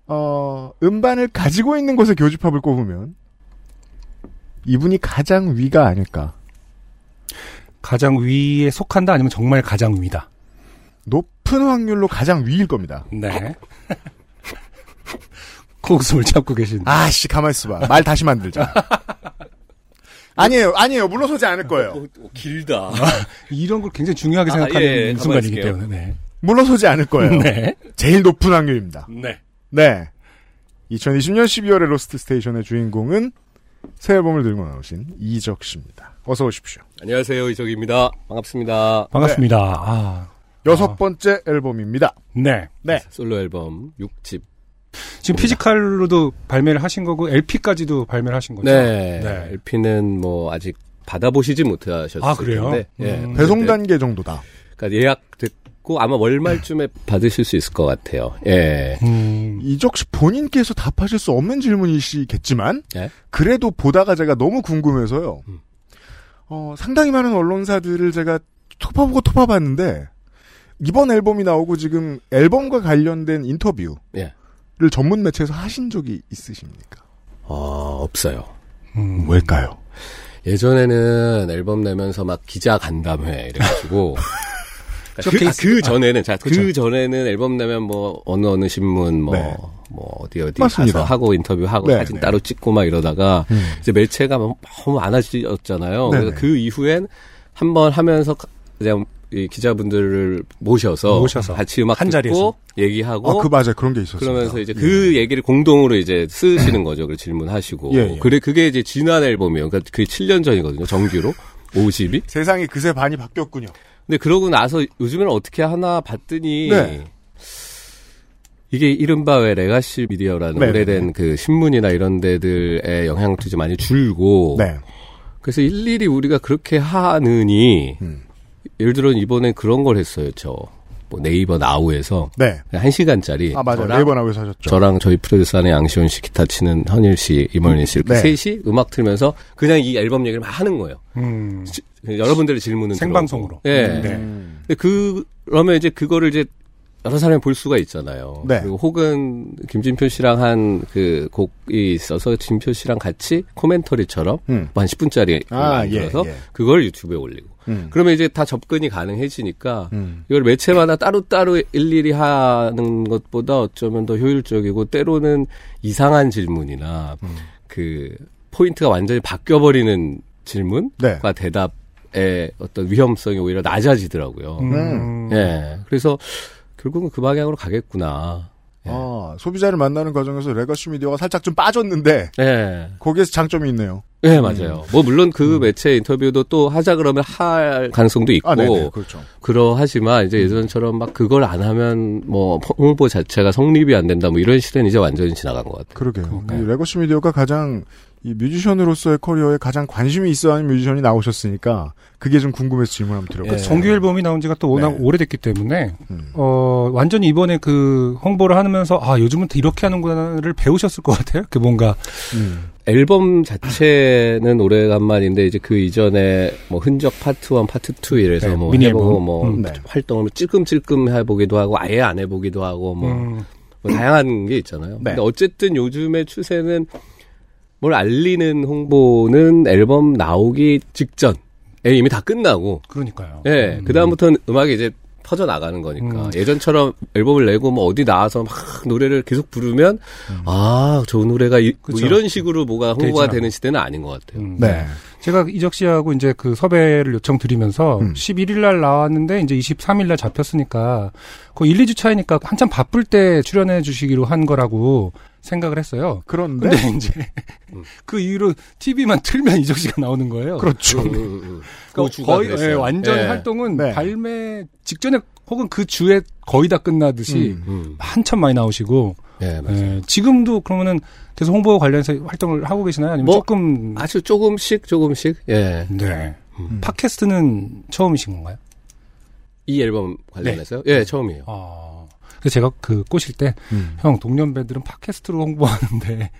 A: 어, 음반을 가지고 있는 것의 교집합을 꼽으면 이분이 가장 위가 아닐까.
B: 가장 위에 속한다 아니면 정말 가장 위다.
A: 높은 확률로 가장 위일 겁니다.
B: 네. 코웃음을 참고 계신.
A: 아씨 가만 있어봐. 말 다시 만들자. 아니에요, 아니에요. 물러서지 않을 거예요.
I: 길다.
B: 이런 걸 굉장히 중요하게
I: 아,
B: 생각하는
I: 예, 가만히
B: 순간이기. 때문에. 네.
A: 물러서지 않을 거예요.
B: 네.
A: 제일 높은 확률입니다.
B: 네.
A: 네. 2020년 12월의 로스트 스테이션의 주인공은 새 앨범을 들고 나오신 이적 씨입니다. 어서 오십시오.
I: 안녕하세요, 이적입니다. 반갑습니다.
B: 반갑습니다. 아,
A: 여섯
B: 아.
A: 번째 앨범입니다.
B: 네.
A: 네.
I: 솔로 앨범 6집.
B: 지금 physical로도 발매를 하신 거고 LP까지도 발매를 하신 거죠.
I: 네.
B: 네.
I: LP는 뭐 아직 받아보시지 못하셨을
B: 아, 그래요?
I: 텐데. 예.
B: 음.
A: 배송 단계 정도다.
I: 그러니까 예약됐고 아마 월말쯤에 받으실 수 있을 것 같아요. 예.
B: 음,
A: 이적 씨 본인께서 답하실 수 없는 질문이시겠지만
I: 네?
A: 그래도 보다가 제가 너무 궁금해서요.
I: 음.
A: 어, 상당히 많은 언론사들을 제가 토파보고 토파봤는데 이번 앨범이 나오고 지금 앨범과 관련된 인터뷰를
I: 예.
A: 전문 매체에서 하신 적이 있으십니까?
I: 어, 없어요.
B: 음.
A: 왜일까요?
I: 예전에는 앨범 내면서 막 기자 간담회 이래가지고.
B: 저
I: 그, 아, 그 전에는 자, 그
A: 그쵸.
I: 전에는 앨범 내면 뭐 어느 어느 신문 뭐
A: 네.
I: 뭐 어디 어디
A: 맞습니다.
I: 가서 하고 인터뷰 하고
A: 네,
I: 사진
A: 네.
I: 따로 찍고 막 이러다가
A: 음.
I: 이제 매체가 뭐 너무 많아졌잖아요.
A: 네네.
I: 그래서 그 이후엔 한 번 하면서 그냥 이 기자분들을 모셔서,
B: 모셔서
I: 같이 음악
B: 한
I: 듣고
B: 자리에서.
I: 얘기하고
A: 아, 그 맞아요. 그런 게 있었어요.
I: 그러면서 이제 그 얘기를 공동으로 이제 쓰시는 거죠. 그 질문하시고.
A: 예, 예.
I: 그래 그게 이제 지난 앨범이에요. 그러니까 그게 7년 전이거든요. 정규로 50이.
A: 세상이 그새 많이 바뀌었군요.
I: 근데 그러고 나서 요즘에는 어떻게 하나 봤더니
A: 네.
I: 이게 이른바 왜 레가시 미디어라는
A: 네,
I: 오래된
A: 네.
I: 그 신문이나 이런 데들의 영향도 좀 많이 줄고
A: 네.
I: 그래서 일일이 우리가 그렇게 하느니
A: 음.
I: 예를 들어 이번에 그런 걸 했어요. 저 뭐 네이버 나우에서
A: 네.
I: 한 시간짜리
A: 아, 맞아요.
I: 저랑,
A: 네이버 나오에서 하셨죠.
I: 저랑 저희 프로듀서 안에 양시원 씨 기타 치는 헌일 씨, 이모연 씨 이렇게
A: 네.
I: 셋이 음악 틀면서 그냥 이 앨범 얘기를 막 하는 거예요.
B: 음.
I: 지- 여러분들의 질문은
B: 생방송으로.
I: 예.
B: 네.
A: 음.
I: 근데 그, 그러면 이제 그거를 이제 여러 사람이 볼 수가 있잖아요.
A: 네.
I: 그리고 혹은 김진표 씨랑 한 그 곡이 있어서 진표 씨랑 같이 코멘터리처럼
A: 음.
I: 뭐한 10분짜리
A: 아,
I: 만들어서
A: 예, 예.
I: 그걸 유튜브에 올리고.
A: 음.
I: 그러면 이제 다 접근이 가능해지니까
A: 음.
I: 이걸 매체마다 따로따로 일일이 하는 것보다 어쩌면 더 효율적이고 때로는 이상한 질문이나
A: 음.
I: 그 포인트가 완전히 바뀌어버리는 질문과
A: 네.
I: 대답의 어떤 위험성이 오히려 낮아지더라고요.
B: 음.
I: 예. 그래서 결국은 그 방향으로 가겠구나. 예.
A: 아, 소비자를 만나는 과정에서 legacy 미디어가 살짝 좀 빠졌는데
I: 예.
A: 거기에서 장점이 있네요.
I: 예, 맞아요. 뭐 물론 그 매체 인터뷰도 또 하자 그러면 할 가능성도 있고
A: 아. 그렇죠.
I: 그러하지만 이제 예전처럼 막 그걸 안 하면 뭐 홍보 자체가 성립이 안 된다 뭐 이런 시대는 이제 완전히 지나간 것 같아요.
A: 그러게요. 이 legacy 미디어가 가장 이 뮤지션으로서의 커리어에 가장 관심이 있어 하는 뮤지션이 나오셨으니까 그게 좀 궁금해서 질문 한번 드려볼게요.
I: 예.
B: 정규 앨범이 나온 지가 또 워낙
A: 네.
B: 오래됐기 때문에
A: 음.
B: 어 완전히 이번에 그 홍보를 하면서 아 요즘은 또 이렇게 하는구나를 배우셨을 것 같아요. 그 뭔가
A: 음.
I: 앨범 자체는 오래간만인데 이제 그 이전에 뭐 흔적 파트 1, 파트 2 이래서
B: 네,
I: 뭐
B: 미니
I: 해보고. 뭐
B: 음,
A: 네.
I: 활동을 찔끔찔끔 해보기도 하고 아예 안 해보기도 하고 뭐,
B: 음,
I: 뭐 다양한 게 있잖아요.
A: 네.
I: 근데 어쨌든 요즘의 추세는 뭘 알리는 홍보는 앨범 나오기 직전에 이미 다 끝나고
B: 그러니까요.
I: 예,
B: 음.
I: 그다음부터는 음악이 이제 퍼져 나가는 거니까.
B: 음.
I: 예전처럼 앨범을 내고 뭐 어디 나와서 막 노래를 계속 부르면 아, 저 노래가 이, 뭐
B: 음.
I: 이런 식으로 뭐가 홍보가. 되는 시대는 아닌 것 같아요.
B: 음.
A: 네.
B: 제가 이적 씨하고 이제 그 섭외를 요청드리면서
A: 음.
B: 11일 날 나왔는데 이제 23일 날 잡혔으니까 그 1, 2주 차이니까 한참 바쁠 때 출연해 주시기로 한 거라고 생각을 했어요.
A: 그런데
B: 근데 이제
I: 음.
B: 그 이후로 TV만 틀면 이적 씨가 나오는 거예요.
A: 그렇죠.
I: 음, 음, 음. 그
B: 그러니까 거의
I: 그랬어요.
B: 예, 완전
I: 예.
B: 활동은
A: 네.
B: 발매 직전에 혹은 그 주에 거의 다 끝나듯이
A: 음.
I: 음.
B: 한참 많이 나오시고
I: 예, 맞아요.
B: 예, 지금도 그러면은 계속 홍보 관련해서 활동을 하고 계시나요? 아니면
I: 뭐,
B: 조금
I: 아주 조금씩 조금씩 예.
B: 네.
I: 음.
B: 팟캐스트는 처음이신 건가요?
I: 이 앨범 관련해서요? 예, 처음이에요.
B: 아. 그래서 제가 그 꼬실 때,
A: 음.
B: 형, 동년배들은 팟캐스트로 홍보하는데,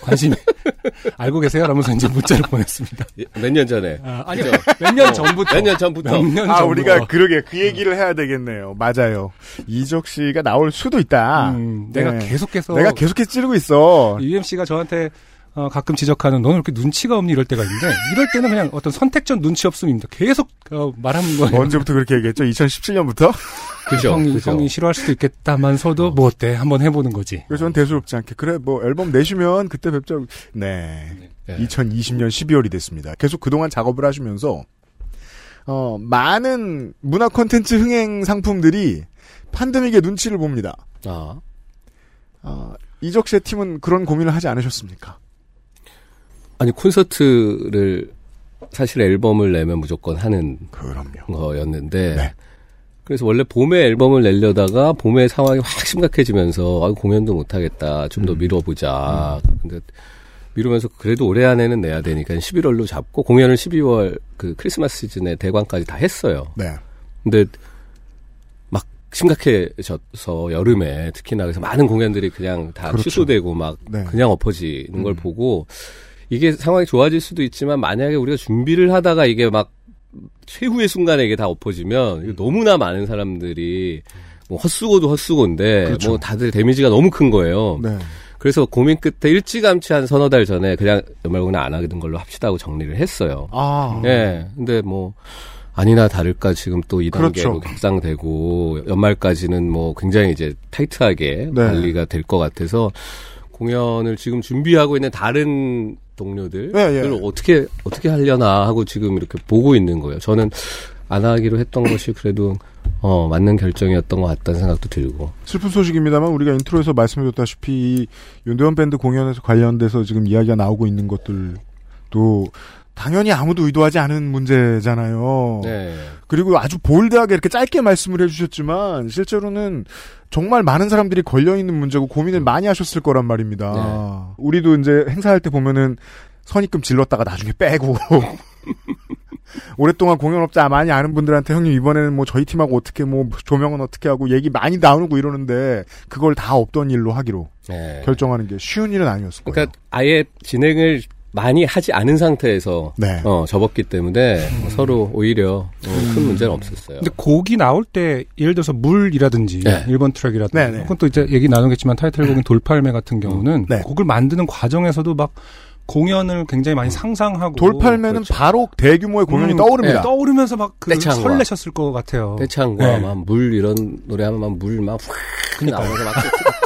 B: 관심이, 알고 계세요? 라면서 이제 문자를 보냈습니다.
I: 예, 몇년 전에.
B: 아, 아니요.
I: 그죠?
B: 몇년
I: 어,
B: 전부터.
I: 몇 년 전부터.
B: 몇 년
A: 아,
B: 전부터.
A: 우리가 그러게 그 얘기를 해야 되겠네요. 맞아요. 이적 씨가 나올 수도 있다.
B: 음, 내가
A: 네.
B: 계속해서.
A: 내가 계속해서 찌르고 있어.
B: UMC가 저한테 어, 가끔 지적하는 너는 이렇게 눈치가 없니 이럴 때가 있는데 이럴 때는 그냥 어떤 선택적 눈치 없음입니다. 계속 어, 말하는 거예요.
A: 언제부터 그렇게 얘기했죠? 2017년부터?
I: 그죠?
B: 형이,
I: 그죠?
B: 형이 싫어할 수도 있겠다만서도 뭐 어때 한번 해보는 거지.
A: 그래서 저는 대수롭지 않게 그래 뭐 앨범 내시면 그때 뵙자. 네.
I: 예.
A: 2020년 12월이 됐습니다. 계속 그동안 작업을 하시면서 어 많은 문화 콘텐츠 흥행 상품들이 팬데믹의 눈치를 봅니다.
I: 아.
A: 어, 이적 씨의 팀은 그런 고민을 하지 않으셨습니까?
I: 아니, 콘서트를 사실 앨범을 내면 무조건 하는
A: 그럼요.
I: 거였는데
A: 네.
I: 그래서 원래 봄에 앨범을 내려다가 봄에 상황이 확 심각해지면서 아 공연도 못 하겠다 좀더
A: 음.
I: 미뤄보자 근데 미루면서 그래도 올해 안에는 내야 되니까 11월로 잡고 공연을 12월 그 크리스마스 시즌에 대관까지 다 했어요
A: 네.
I: 근데 막 심각해져서 여름에 특히나 그래서 많은 공연들이 그냥 다
A: 그렇죠.
I: 취소되고 막
A: 네.
I: 그냥 엎어지는 걸
A: 음.
I: 보고 이게 상황이 좋아질 수도 있지만 만약에 우리가 준비를 하다가 이게 막 최후의 순간에 이게 다 엎어지면 이거 너무나 많은 사람들이 뭐 헛수고도 헛수고인데
A: 그렇죠.
I: 뭐 다들 데미지가 너무 큰 거예요.
A: 네.
I: 그래서 고민 끝에 일찌감치 한 서너 달 전에 그냥 연말 공연 안 하게 된 걸로 합시다 하고 정리를 했어요.
A: 아.
I: 예. 근데 뭐 아니나 다를까 지금 또 2단계로
A: 그렇죠.
I: 격상되고 연말까지는 뭐 굉장히 이제 타이트하게
A: 네.
I: 관리가 될 것 같아서 공연을 지금 준비하고 있는 다른 동료들
A: 예, 예.
I: 을 어떻게 어떻게 하려나 하고 지금 이렇게 보고 있는 거예요. 저는 안 하기로 했던 것이 그래도 어 맞는 결정이었던 것 같다는 생각도 들고.
A: 슬픈 소식입니다만 우리가 intro에서 말씀해줬다시피 이 윤대원 밴드 공연에서 관련돼서 지금 이야기가 나오고 있는 것들도 당연히 아무도 의도하지 않은 문제잖아요.
I: 네.
A: 그리고 아주 볼드하게 이렇게 짧게 말씀을 해주셨지만 실제로는 정말 많은 사람들이 걸려 있는 문제고 고민을 많이 하셨을 거란 말입니다.
I: 네.
A: 우리도 이제 행사할 때 보면은 선입금 질렀다가 나중에 빼고 오랫동안 공연업자 많이 아는 분들한테 형님 이번에는 뭐 저희 팀하고 어떻게 뭐 조명은 어떻게 하고 얘기 많이 나누고 이러는데 그걸 다 없던 일로 하기로
I: 네.
A: 결정하는 게 쉬운 일은 아니었을 거예요.
I: 그러니까 아예 진행을 많이 하지 않은 상태에서
A: 네.
I: 어, 접었기 때문에 뭐 서로 오히려 어, 큰 문제는 없었어요.
B: 근데 곡이 나올 때 예를 들어서 물이라든지
I: 네.
B: 1번 트랙이라든지
A: 네, 네.
B: 혹은 또 이제 얘기 나누겠지만 타이틀곡인 돌팔매 같은 경우는
A: 네.
B: 곡을 만드는 과정에서도 막 공연을 굉장히 많이 상상하고
A: 돌팔매는
I: 그렇죠.
A: 바로 대규모의 공연이
B: 음,
A: 떠오릅니다.
B: 네, 떠오르면서 막그
I: 떼창과.
B: 설레셨을 것 같아요.
I: 떼창과
B: 네.
I: 막물 이런 노래하면 막 물막 나오면서 막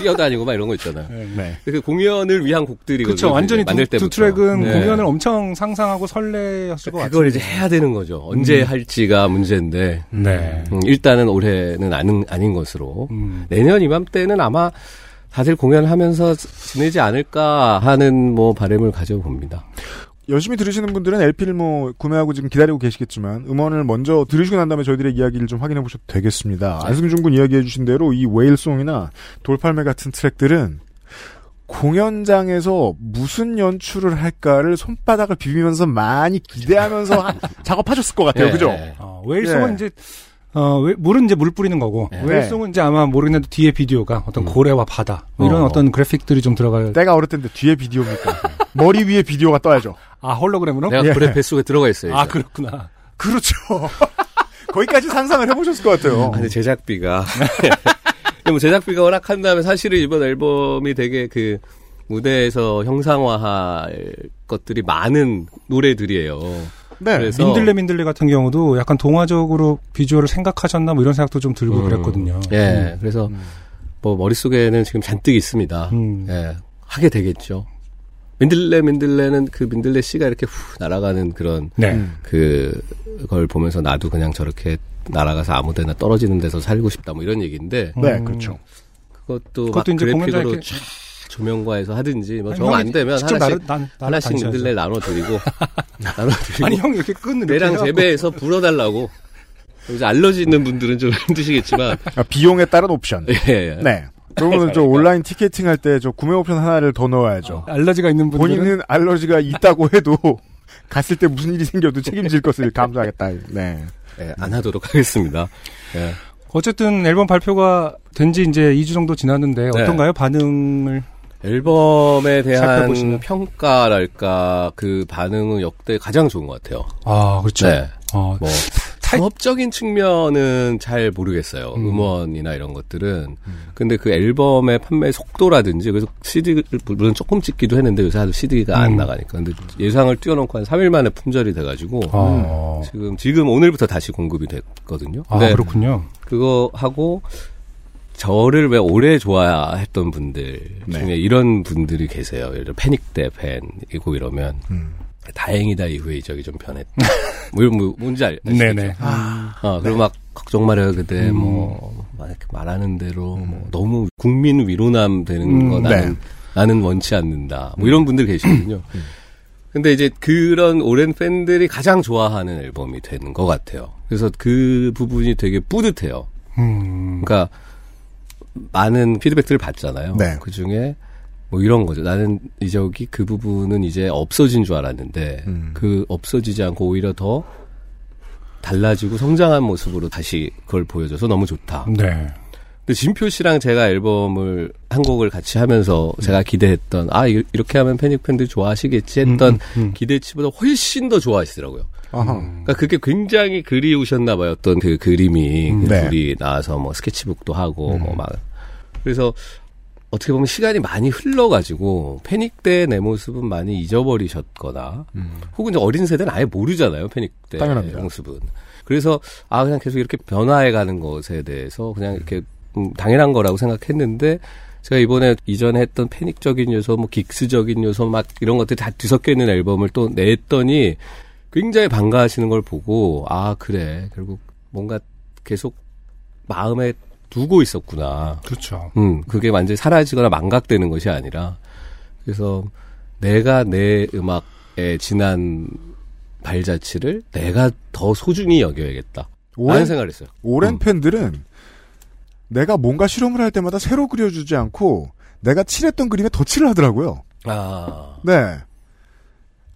I: 뛰어다니고 막 이런 거 있잖아요.
A: 네.
I: 그 공연을 위한 곡들이거든요.
B: 그렇죠. 완전히 두,
I: 만들
B: 두
I: 때부터.
B: 트랙은
I: 네.
B: 공연을 엄청 상상하고 설레였을 것 같아요.
I: 그걸 이제 해야 되는 거죠. 언제 할지가 문제인데
B: 네.
I: 음, 일단은 올해는 아닌, 아닌 것으로
B: 음.
I: 내년 이맘때는 아마 다들 공연하면서 지내지 않을까 하는 뭐 바람을 가져봅니다.
A: 열심히 들으시는 분들은 LP를 뭐 구매하고 지금 기다리고 계시겠지만 음원을 먼저 들으시고 난 다음에 저희들의 이야기를 좀 확인해 보셔도 되겠습니다. 안승준 군 이야기해 주신 대로 이 웨일송이나 돌팔매 같은 트랙들은 공연장에서 무슨 연출을 할까를 손바닥을 비비면서 많이 기대하면서 하- 작업하셨을 것 같아요.
I: 예,
A: 그죠?
I: 예.
B: 어, 웨일송은
A: 예.
B: 이제 어, 왜- 물은 이제 물 뿌리는 거고,
I: 네.
B: 웰송은 이제 아마 모르겠는데 뒤에 비디오가 어떤 고래와 바다, 뭐 이런
I: 어.
B: 어. 떤 그래픽들이 좀 들어갈,
A: 때가 어릴 텐데 뒤에 비디오입니까? 머리 위에 비디오가 떠야죠.
B: 아, 홀로그램으로?
I: 내가
A: 예.
I: 그래 뱃속에 들어가 있어요.
B: 아,
I: 이제.
B: 그렇구나.
A: 그렇죠. 거기까지 상상을 해보셨을 것 같아요.
I: 아, 근데 제작비가. 근데 뭐 제작비가 워낙 한 다음에 사실은 이번 앨범이 되게 그 무대에서 형상화할 것들이 많은 노래들이에요.
A: 네.
I: 그래서
B: 민들레 민들레 같은 경우도 약간 동화적으로 비주얼을 생각하셨나 뭐 이런 생각도 좀 들고
I: 음,
B: 그랬거든요.
I: 예, 그래서 뭐 머릿속에는 지금 잔뜩 있습니다.
B: 음.
I: 예, 하게 되겠죠. 민들레 민들레는 그 민들레 씨가 이렇게 후 날아가는 그런
B: 네.
A: 음.
I: 그걸 보면서 나도 그냥 저렇게 날아가서 아무데나 떨어지는 데서 살고 싶다 뭐 이런 얘기인데
A: 네,
B: 음.
A: 그렇죠.
I: 그것도,
B: 그것도
I: 막
B: 이제 공연장에
I: 쫙 조명과해서 하든지 뭐 정 안 되면 하나씩
B: 나를- 난-
I: 하나씩. 민들레 나눠 드리고 나눠 드리고
B: 아니, 형 이렇게 끈
I: 내랑. 재배해서 불어 달라고 이제 알러지 있는 분들은 좀 힘드시겠지만
A: 아, 비용에 따른 옵션.
I: 예, 예.
A: 네. 그러면 저 온라인 티켓팅 할 때 저 구매 옵션 하나를 더 넣어야죠.
B: 알러지가 있는 분들은
A: 본인은 알러지가 있다고 해도 갔을 때 무슨 일이 생겨도 책임질 것을 감수하겠다. 네.
I: 예, 안 하도록 하겠습니다. 예.
B: 어쨌든 앨범 발표가 된 지 이제 2주 정도 지났는데
I: 네.
B: 어떤가요? 반응을
I: 앨범에 대한
B: 살펴보시면.
I: 평가랄까 그 반응은 역대 가장 좋은 것 같아요.
B: 아, 그렇죠.
I: 네.
B: 어,
I: 뭐 사업적인 측면은 잘 모르겠어요.
B: 음.
I: 음. 원이나 이런 것들은. 근데 그 앨범의 판매 속도라든지 그래서 CD를 물론 조금 찍기도 했는데 요새 하도 CD가 안
B: 음.
I: 나가니까. 근데 예상을 뛰어넘고 한 3일 만에 품절이 돼가지고
B: 아,
I: 지금 지금 오늘부터 다시 공급이 됐거든요.
B: 아,
I: 근데
B: 그렇군요.
I: 그거 하고 저를 왜 오래 좋아했던 분들
A: 네.
I: 중에 이런 분들이 계세요. 예를 들어 패닉 대 팬이고 이러면
A: 음.
I: 다행이다 이후에 이적이 좀 변했다. 뭐 이런 뭐 뭔지 알, 아시겠죠?
B: 네네.
I: 어, 그리고 막 걱정 말아요 그대
B: 음.
I: 뭐 말하는 대로 뭐 너무 국민 위로남 되는
B: 음,
I: 거 나는
A: 네.
I: 나는 원치 않는다. 뭐 이런 분들 계시거든요.
B: 음.
I: 근데 이제 그런 오랜 팬들이 가장 좋아하는 앨범이 되는 것 같아요. 그래서 그 부분이 되게 뿌듯해요.
B: 음,
I: 그러니까 많은 피드백들을 받잖아요.
A: 네.
I: 그 중에 뭐 이런 거죠. 나는 이적이 그 부분은 이제 없어진 줄 알았는데
A: 음.
I: 그 없어지지 않고 오히려 더 달라지고 성장한 모습으로 다시 그걸 보여줘서 너무 좋다.
B: 네.
I: 근데 진표 씨랑 제가 앨범을 한 곡을 같이 하면서 제가 기대했던 아 이- 이렇게 하면 패닉 팬들이 좋아하시겠지 했던
B: 음, 음, 음.
I: 기대치보다 훨씬 더 좋아하시더라고요.
A: 아하.
I: 그러니까 그게 굉장히 그리우셨나 봐요. 어떤 그 그림이
B: 음,
I: 그
A: 네.
I: 둘이 나와서 뭐 스케치북도 하고 뭐 막 그래서 어떻게 보면 시간이 많이 흘러가지고 패닉 때 내 모습은 많이 잊어버리셨거나 혹은 이제 어린 세대는 아예 모르잖아요. 패닉 때
A: 당연합니다.
I: 모습은. 그래서 아 그냥 계속 이렇게 변화해가는 것에 대해서 그냥 이렇게 음, 당연한 거라고 생각했는데 제가 이번에 이전에 했던 패닉적인 요소, 뭐 긱스적인 요소 막 이런 것들이 다 뒤섞여 있는 앨범을 또 냈더니 굉장히 반가워하시는 걸 보고 아 그래 결국 뭔가 계속 마음에 두고 있었구나.
B: 그렇죠.
I: 음 그게 완전히 사라지거나 망각되는 것이 아니라 그래서 내가 내 음악의 지난 발자취를 내가 더 소중히 여겨야겠다.
A: 오랜,
I: 라는 생각을 했어요.
A: 오랜
I: 음.
A: 팬들은 내가 뭔가 실험을 할 때마다 새로 그려주지 않고 내가 칠했던 그림에 덧칠을 하더라고요.
I: 아,
A: 네.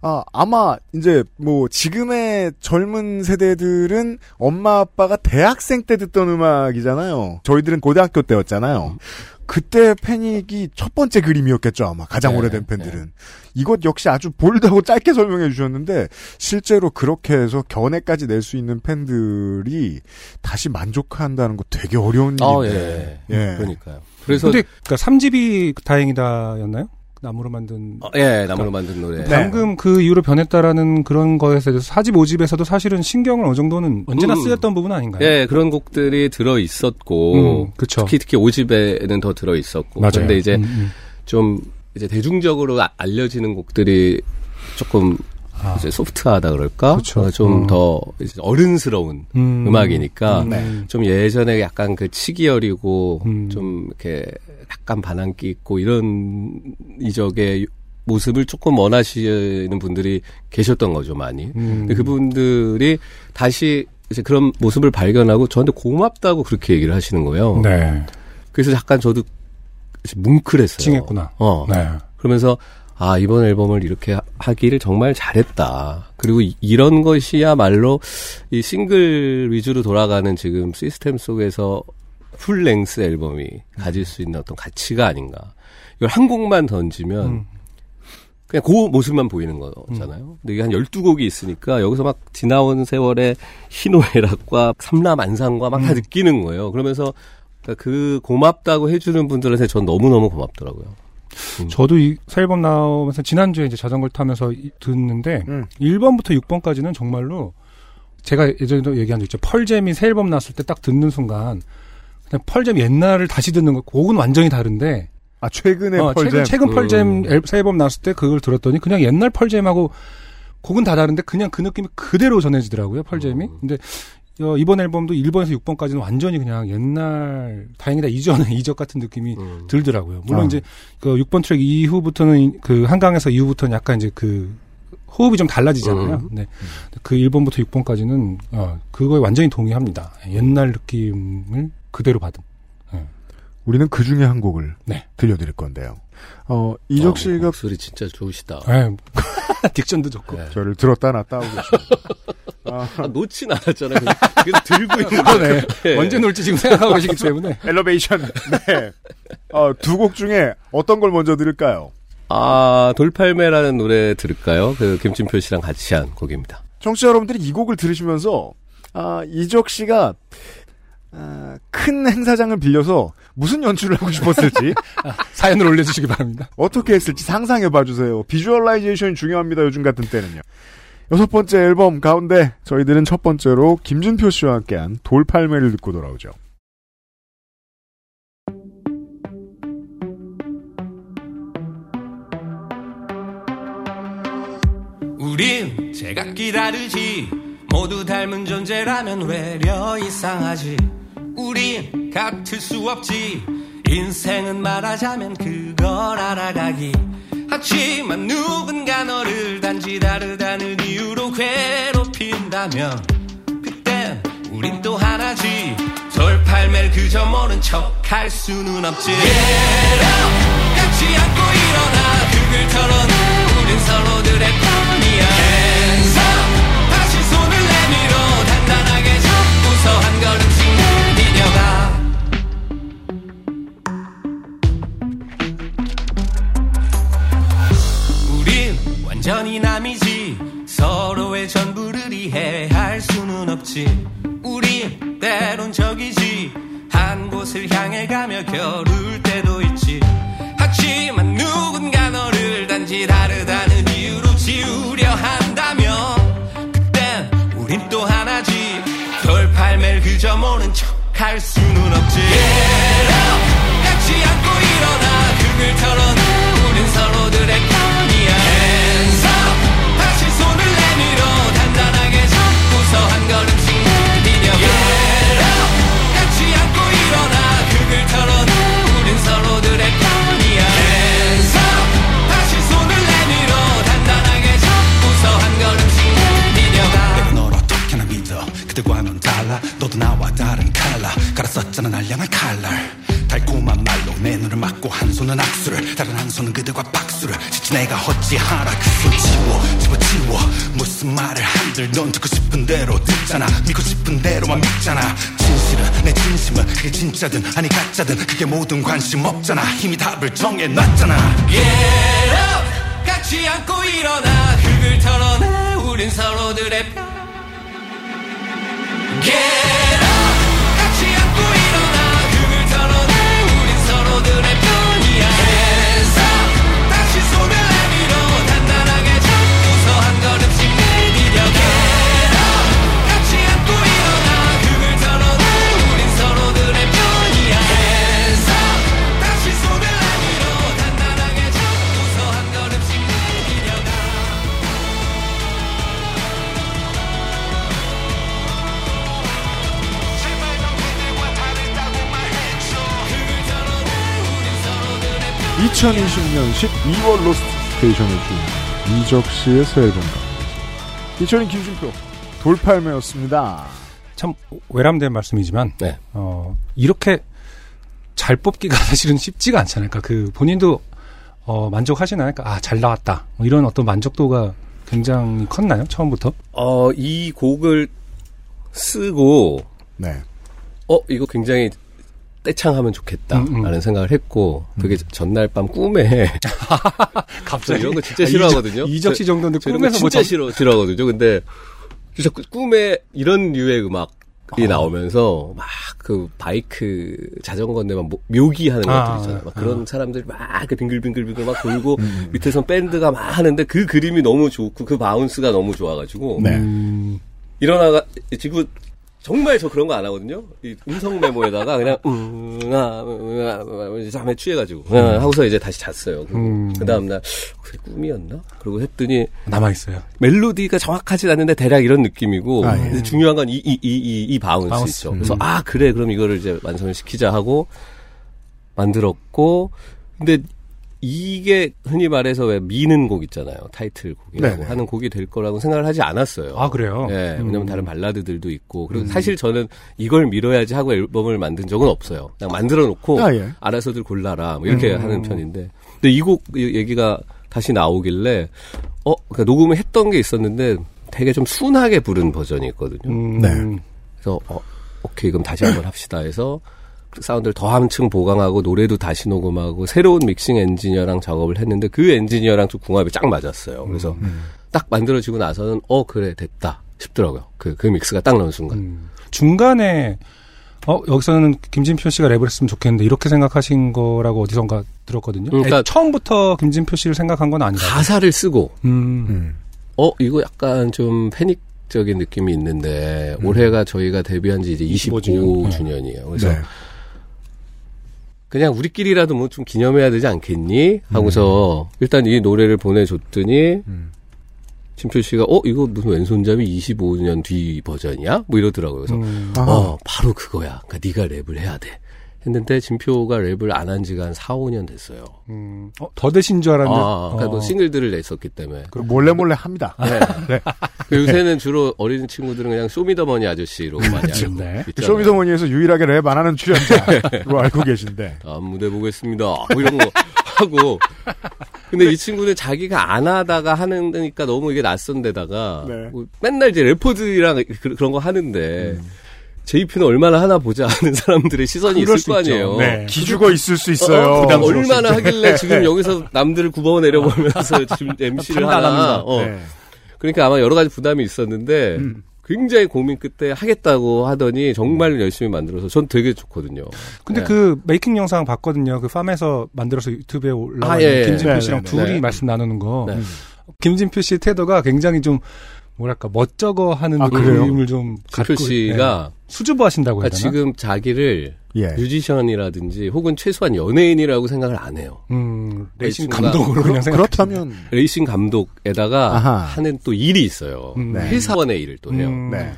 A: 아, 아마, 이제, 뭐, 지금의 젊은 세대들은 엄마 아빠가 대학생 때 듣던 음악이잖아요. 저희들은 고등학교 때였잖아요. 그때 패닉이 첫 번째 그림이었겠죠, 아마. 가장
I: 네,
A: 오래된 팬들은. 이것 역시 아주 볼드하고 짧게 설명해 주셨는데, 실제로 그렇게 해서 견해까지 낼 수 있는 팬들이 다시 만족한다는 거 되게 어려운
I: 아,
A: 일인데.
I: 예.
A: 예.
I: 그러니까요. 그래서
B: 근데 그러니까 3집이 다행이다였나요? 나무로 만든
I: 어, 예, 나무로 만든 노래.
A: 네.
B: 방금 그 이후로 변했다라는 그런 거에 대해서 4집, 5집에서도 사실은 신경을 어느 정도는 언제나
I: 음.
B: 쓰였던 부분 아닌가요?
I: 예, 그런 곡들이 들어 있었고
B: 음, 그쵸.
I: 특히 특히 5집에는 더 들어 있었고
B: 맞아요.
I: 그런데 이제
B: 음, 음.
I: 좀 이제 대중적으로 아- 알려지는 곡들이 조금
B: 아.
I: 이제 소프트하다 그럴까? 어, 좀
B: 음.
I: 더 어른스러운
B: 음.
I: 음. 악이니까
B: 음.
I: 좀 예전에 약간 그 치기 어리고
B: 음.
I: 좀 이렇게 약간 반항기 있고 이런 이적의 모습을 조금 원하시는 분들이 계셨던 거죠 많이.
B: 음.
I: 근데 그분들이 다시 이제 그런 모습을 발견하고 저한테 고맙다고 그렇게 얘기를 하시는 거예요.
B: 네.
I: 그래서 약간 저도 뭉클했어요.
B: 찡했구나.
I: 어.
B: 네.
I: 그러면서 아, 이번 앨범을 이렇게 하- 하기를 정말 잘했다. 그리고 이- 이런 것이야말로 이 싱글 위주로 돌아가는 지금 시스템 속에서 풀랭스 앨범이 가질 수 있는 어떤 가치가 아닌가. 이걸 한 곡만 던지면
B: 음.
I: 그냥 그 모습만 보이는 거잖아요. 근데 이게 한 12곡이 있으니까 여기서 막 지나온 세월의 희노애락과 삼라만상과 막다
B: 음.
I: 느끼는 거예요. 그러면서 그러니까 그 고맙다고 해주는 분들한테 전 너무너무 고맙더라고요.
B: 저도 이 새 앨범 나오면서 지난주에 이제 자전거를 타면서 이- 듣는데
A: 음.
B: 1번부터 6번까지는 정말로 제가 예전에도 얘기한 적 있죠. 펄잼이 새 앨범 나왔을 때 딱 듣는 순간 그냥 펄잼 옛날을 다시 듣는 거 곡은 완전히 다른데
A: 아 최근에
B: 어,
A: 펄잼.
B: 최근, 최근 펄잼
I: 음.
B: 앨- 새 앨범 나왔을 때 그걸 들었더니 그냥 옛날 펄잼하고 곡은 다 다른데 그냥 그 느낌이 그대로 전해지더라고요. 펄잼이.
I: 음.
B: 근데 어, 이번 앨범도 1번에서 6번까지는 완전히 그냥 옛날 다행이다 이전의 이적 같은 느낌이
I: 음.
B: 들더라고요. 물론
A: 아.
B: 이제 그 6번 트랙 이후부터는 이- 그 한강에서 이후부터는 약간 이제 그 호흡이 좀 달라지잖아요.
I: 음.
B: 네. 그 1번부터 6번까지는 어, 그거에 완전히 동의합니다. 옛날 느낌을 그대로 받은.
A: 우리는 그 중에 한 곡을
B: 네.
A: 들려드릴 건데요. 어 이적
I: 아,
A: 씨가
I: 목소리 진짜 좋으시다.
B: 에, 딕션도 좋고.
I: 네.
A: 저를 들었다 놨다 하고 계십니다. 아,
I: 아, 놓진 않았잖아요. 그냥 계속 들고 있는
B: 그러네.
I: 네.
B: 언제 놀지 지금 생각하고 계시기 때문에.
A: 엘러베이션. 네. 어, 두 곡 중에 어떤 걸 먼저 들을까요?
I: 아, 돌팔매라는 노래 들을까요? 그 김진표 씨랑 같이 한 곡입니다.
A: 청취자 여러분들이 이 곡을 들으시면서 아, 이적 씨가 아, 큰 행사장을 빌려서 무슨 연출을 하고 싶었을지
B: 사연을 올려주시기 바랍니다.
A: 어떻게 했을지 상상해 봐주세요. 비주얼라이제이션이 중요합니다. 요즘 같은 때는요. 여섯 번째 앨범 가운데 저희들은 첫 번째로 김준표 씨와 함께한 돌팔매를 듣고 돌아오죠.
J: 우린 제각기 다르지. 모두 닮은 존재라면 외려 이상하지. 우린 같을 수 없지 인생은 말하자면 그걸 알아가기. 하지만 누군가 너를 단지 다르다는 이유로 괴롭힌다면 그땐 우린 또 하나지. 돌팔매를 그저 모른 척 할 수는 없지. Get up 같이 안고 일어나 그걸 털어내 우린 서로들의 편이야. Hands up 다시 손을 내밀어 단단하게 잡고서 한 걸음 전히 남이지. 서로의 전부를 이해할 수는 없지. 우린 때론 적이지. 한 곳을 향해 가며 겨룰 때도 있지. 하지만 누군가 너를 단지 다르다는 이유로 지우려 한다면 그땐 우린 또 하나지. 돌팔매를 그저 모른 척 할 수는 없지. Get up 같이 안고 일어나 그걸 털어내 우린 서로들의
K: 너도 나와 다른 칼라 갈았었잖아 날 향한 칼날 달콤한 말로 내 눈을 막고 한 손은 악수를. 다른 한 손은 그들과 박수를. 지치 내가 어찌하라 그손 치워 집어치워. 무슨 말을 한들 넌 듣고 싶은 대로 듣잖아. 믿고 싶은 대로만 믿잖아. 진실은 내 진심은 그게 진짜든 아니 가짜든 그게 모든 관심 없잖아. 힘이 답을 정해놨잖아.
J: Get up! 같이 안고 일어나. 흙을 털어내. 우린 서로들의 편 Get
A: 2020년 12월 로스트 스테이션을 준 이적 씨의 새 앨범 피처링 김진표 돌팔매였습니다.
B: 참 외람된 말씀이지만
I: 네.
B: 어, 이렇게 잘 뽑기가 사실은 쉽지가 않잖아요. 그러니까 그 본인도 어, 만족하시나요? 그러니까 아, 잘 나왔다. 뭐 이런 어떤 만족도가 굉장히 컸나요? 처음부터?
I: 어, 이 곡을 쓰고
A: 네.
I: 어, 이거 굉장히 떼창하면 좋겠다라는
B: 음, 음.
I: 생각을 했고 그게 전날 밤 꿈에
B: 갑자기
I: 이런 거 진짜
B: 아,
I: 싫어하거든요.
B: 이적- 이적 씨 정도인데
I: 저
B: 꿈에서 뭐
I: 진짜
B: 전-
I: 싫어 싫어하거든요. 근데 자꾸 꿈에 이런 류의 음악이 나오면서 막 그 바이크 자전거인데 막 모- 묘기하는
B: 아,
I: 것들 있잖아요. 막
B: 아.
I: 그런 사람들이 막 이렇게 빙글빙글빙글 막 돌고 밑에서 밴드가 막 하는데 그 그림이 너무 좋고 그 바운스가 너무 좋아가지고
A: 네.
B: 음,
I: 일어나가 지금 정말 저 그런 거 안 하거든요. 이 음성 메모에다가 그냥 음아 음아 잠에 취해가지고 그냥 하고서 이제 다시 잤어요. 그리고
B: 음.
I: 그 다음 날 꿈이었나? 그리고 했더니
B: 남아 있어요.
I: 멜로디가 정확하진 않는데 대략 이런 느낌이고
A: 아, 예.
I: 중요한 건 이 이 이이이
B: bounce, bounce.
I: 있죠. 그래서 아 그래 그럼 이거를 이제 완성을 시키자 하고 만들었고 근데 이게 흔히 말해서 왜 미는 곡 있잖아요 타이틀곡이라고
A: 네네.
I: 하는 곡이 될 거라고 생각을 하지 않았어요.
B: 아, 그래요?
I: 네,
B: 음.
I: 왜냐면 다른 발라드들도 있고 그리고 사실 저는 이걸 밀어야지 하고 앨범을 만든 적은 없어요. 그냥 만들어 놓고
A: 아, 예.
I: 알아서들 골라라 뭐 이렇게
B: 음.
I: 하는 편인데 근데 이 곡 얘기가 다시 나오길래 어 그러니까 녹음을 했던 게 있었는데 되게 좀 순하게 부른 버전이 있거든요.
B: 음,
A: 네.
I: 그래서 어 오케이 그럼 다시 한번 합시다 해서 그 사운드를 더 한층 보강하고 노래도 다시 녹음하고 새로운 믹싱 엔지니어랑 작업을 했는데 그 엔지니어랑 좀 궁합이 딱 맞았어요. 그래서 딱 만들어지고 나서는 어 그래 됐다 싶더라고요. 그그 믹스가 딱 나온 순간.
B: 음. 중간에 어 여기서는 김진표 씨가 랩을 했으면 좋겠는데 이렇게 생각하신 거라고 어디선가 들었거든요.
I: 그러니까-
B: 애- 처음부터 김진표 씨를 생각한 건 아니라.
I: 가사를 쓰고
B: 음.
A: 음.
I: 어 이거 약간 좀 패닉 적인 느낌이 있는데 올해가 저희가 데뷔한 지 이제
B: 25
I: 25주년.
B: 주년.
I: 이에요 그래서
A: 네.
I: 그냥 우리끼리라도 뭐 좀 기념해야 되지 않겠니? 하고서 일단 이 노래를 보내줬더니
A: 음.
I: 진표 씨가 어 이거 무슨 왼손잡이 25년 뒤 버전이야? 뭐 이러더라고요. 그래서
B: 음.
I: 어 바로 그거야. 그러니까 네가 랩을 해야 돼. 했는데 진표가 랩을 안 한 지가 한 4, 5년 됐어요.
B: 음. 어, 더 되신 줄
I: 아,
B: 알았는데.
I: 그러니까 뭐
B: 어.
I: 싱글들을 냈었기 때문에.
A: 그 몰래 몰래 합니다.
I: 네. 그 요새는 주로 어린 친구들은 그냥 쇼미더머니 아저씨로 많이 알고
B: 네.
I: 있잖아요.
A: 쇼미더머니에서 유일하게 랩 안 하는 출연자로 알고 계신데.
I: 다음 무대 보겠습니다. 뭐 이런 거 하고. 근데 이 친구는 자기가 안 하다가 하는 데니까 너무 이게 낯선 데다가
A: 네.
I: 뭐 맨날 이제 래퍼들이랑 그, 런 거 하는데 JP는 얼마나 하나 보자 하는 사람들의 시선이 있을
B: 수
I: 거. 아니에요.
B: 네.
A: 기죽어 있을 수 있어요.
I: 어,
A: 부담스러울
I: 얼마나
A: 수 있죠.
I: 하길래 지금 여기서 남들을 굽어 내려보면서 지금 MC를 하나. 어.
A: 네.
I: 그러니까 아마 여러 가지 부담이 있었는데
B: 음.
I: 굉장히 고민 끝에 하겠다고 하더니 정말 열심히 만들어서 전 되게 좋거든요.
B: 근데
I: 네.
B: 그 메이킹 영상 봤거든요. 그 팜에서 만들어서 유튜브에 올라가
I: 아,
B: 있는
I: 예.
B: 김진표
A: 네,
B: 씨랑
A: 네,
B: 둘이
I: 네.
B: 말씀 나누는 거.
I: 네.
B: 김진표 씨의 태도가 굉장히 좀 뭐랄까 멋쩍어 하는
A: 아?
B: 느낌을 좀 갖고,
I: 씨가
B: 네. 수줍어 하신다고 해야
I: 그러니까
B: 되나?
I: 지금 자기를
A: 예.
I: 뮤지션이라든지 혹은 최소한 연예인이라고 생각을 안 해요.
B: 음, 레이싱
I: 친구가-
B: 감독으로 그냥 생각.
A: 그렇다면
I: 레이싱 감독에다가
A: 아하.
I: 하는 또 일이 있어요.
B: 음.
A: 네.
I: 회사원의 일을 또 해요.
B: 음.
A: 네.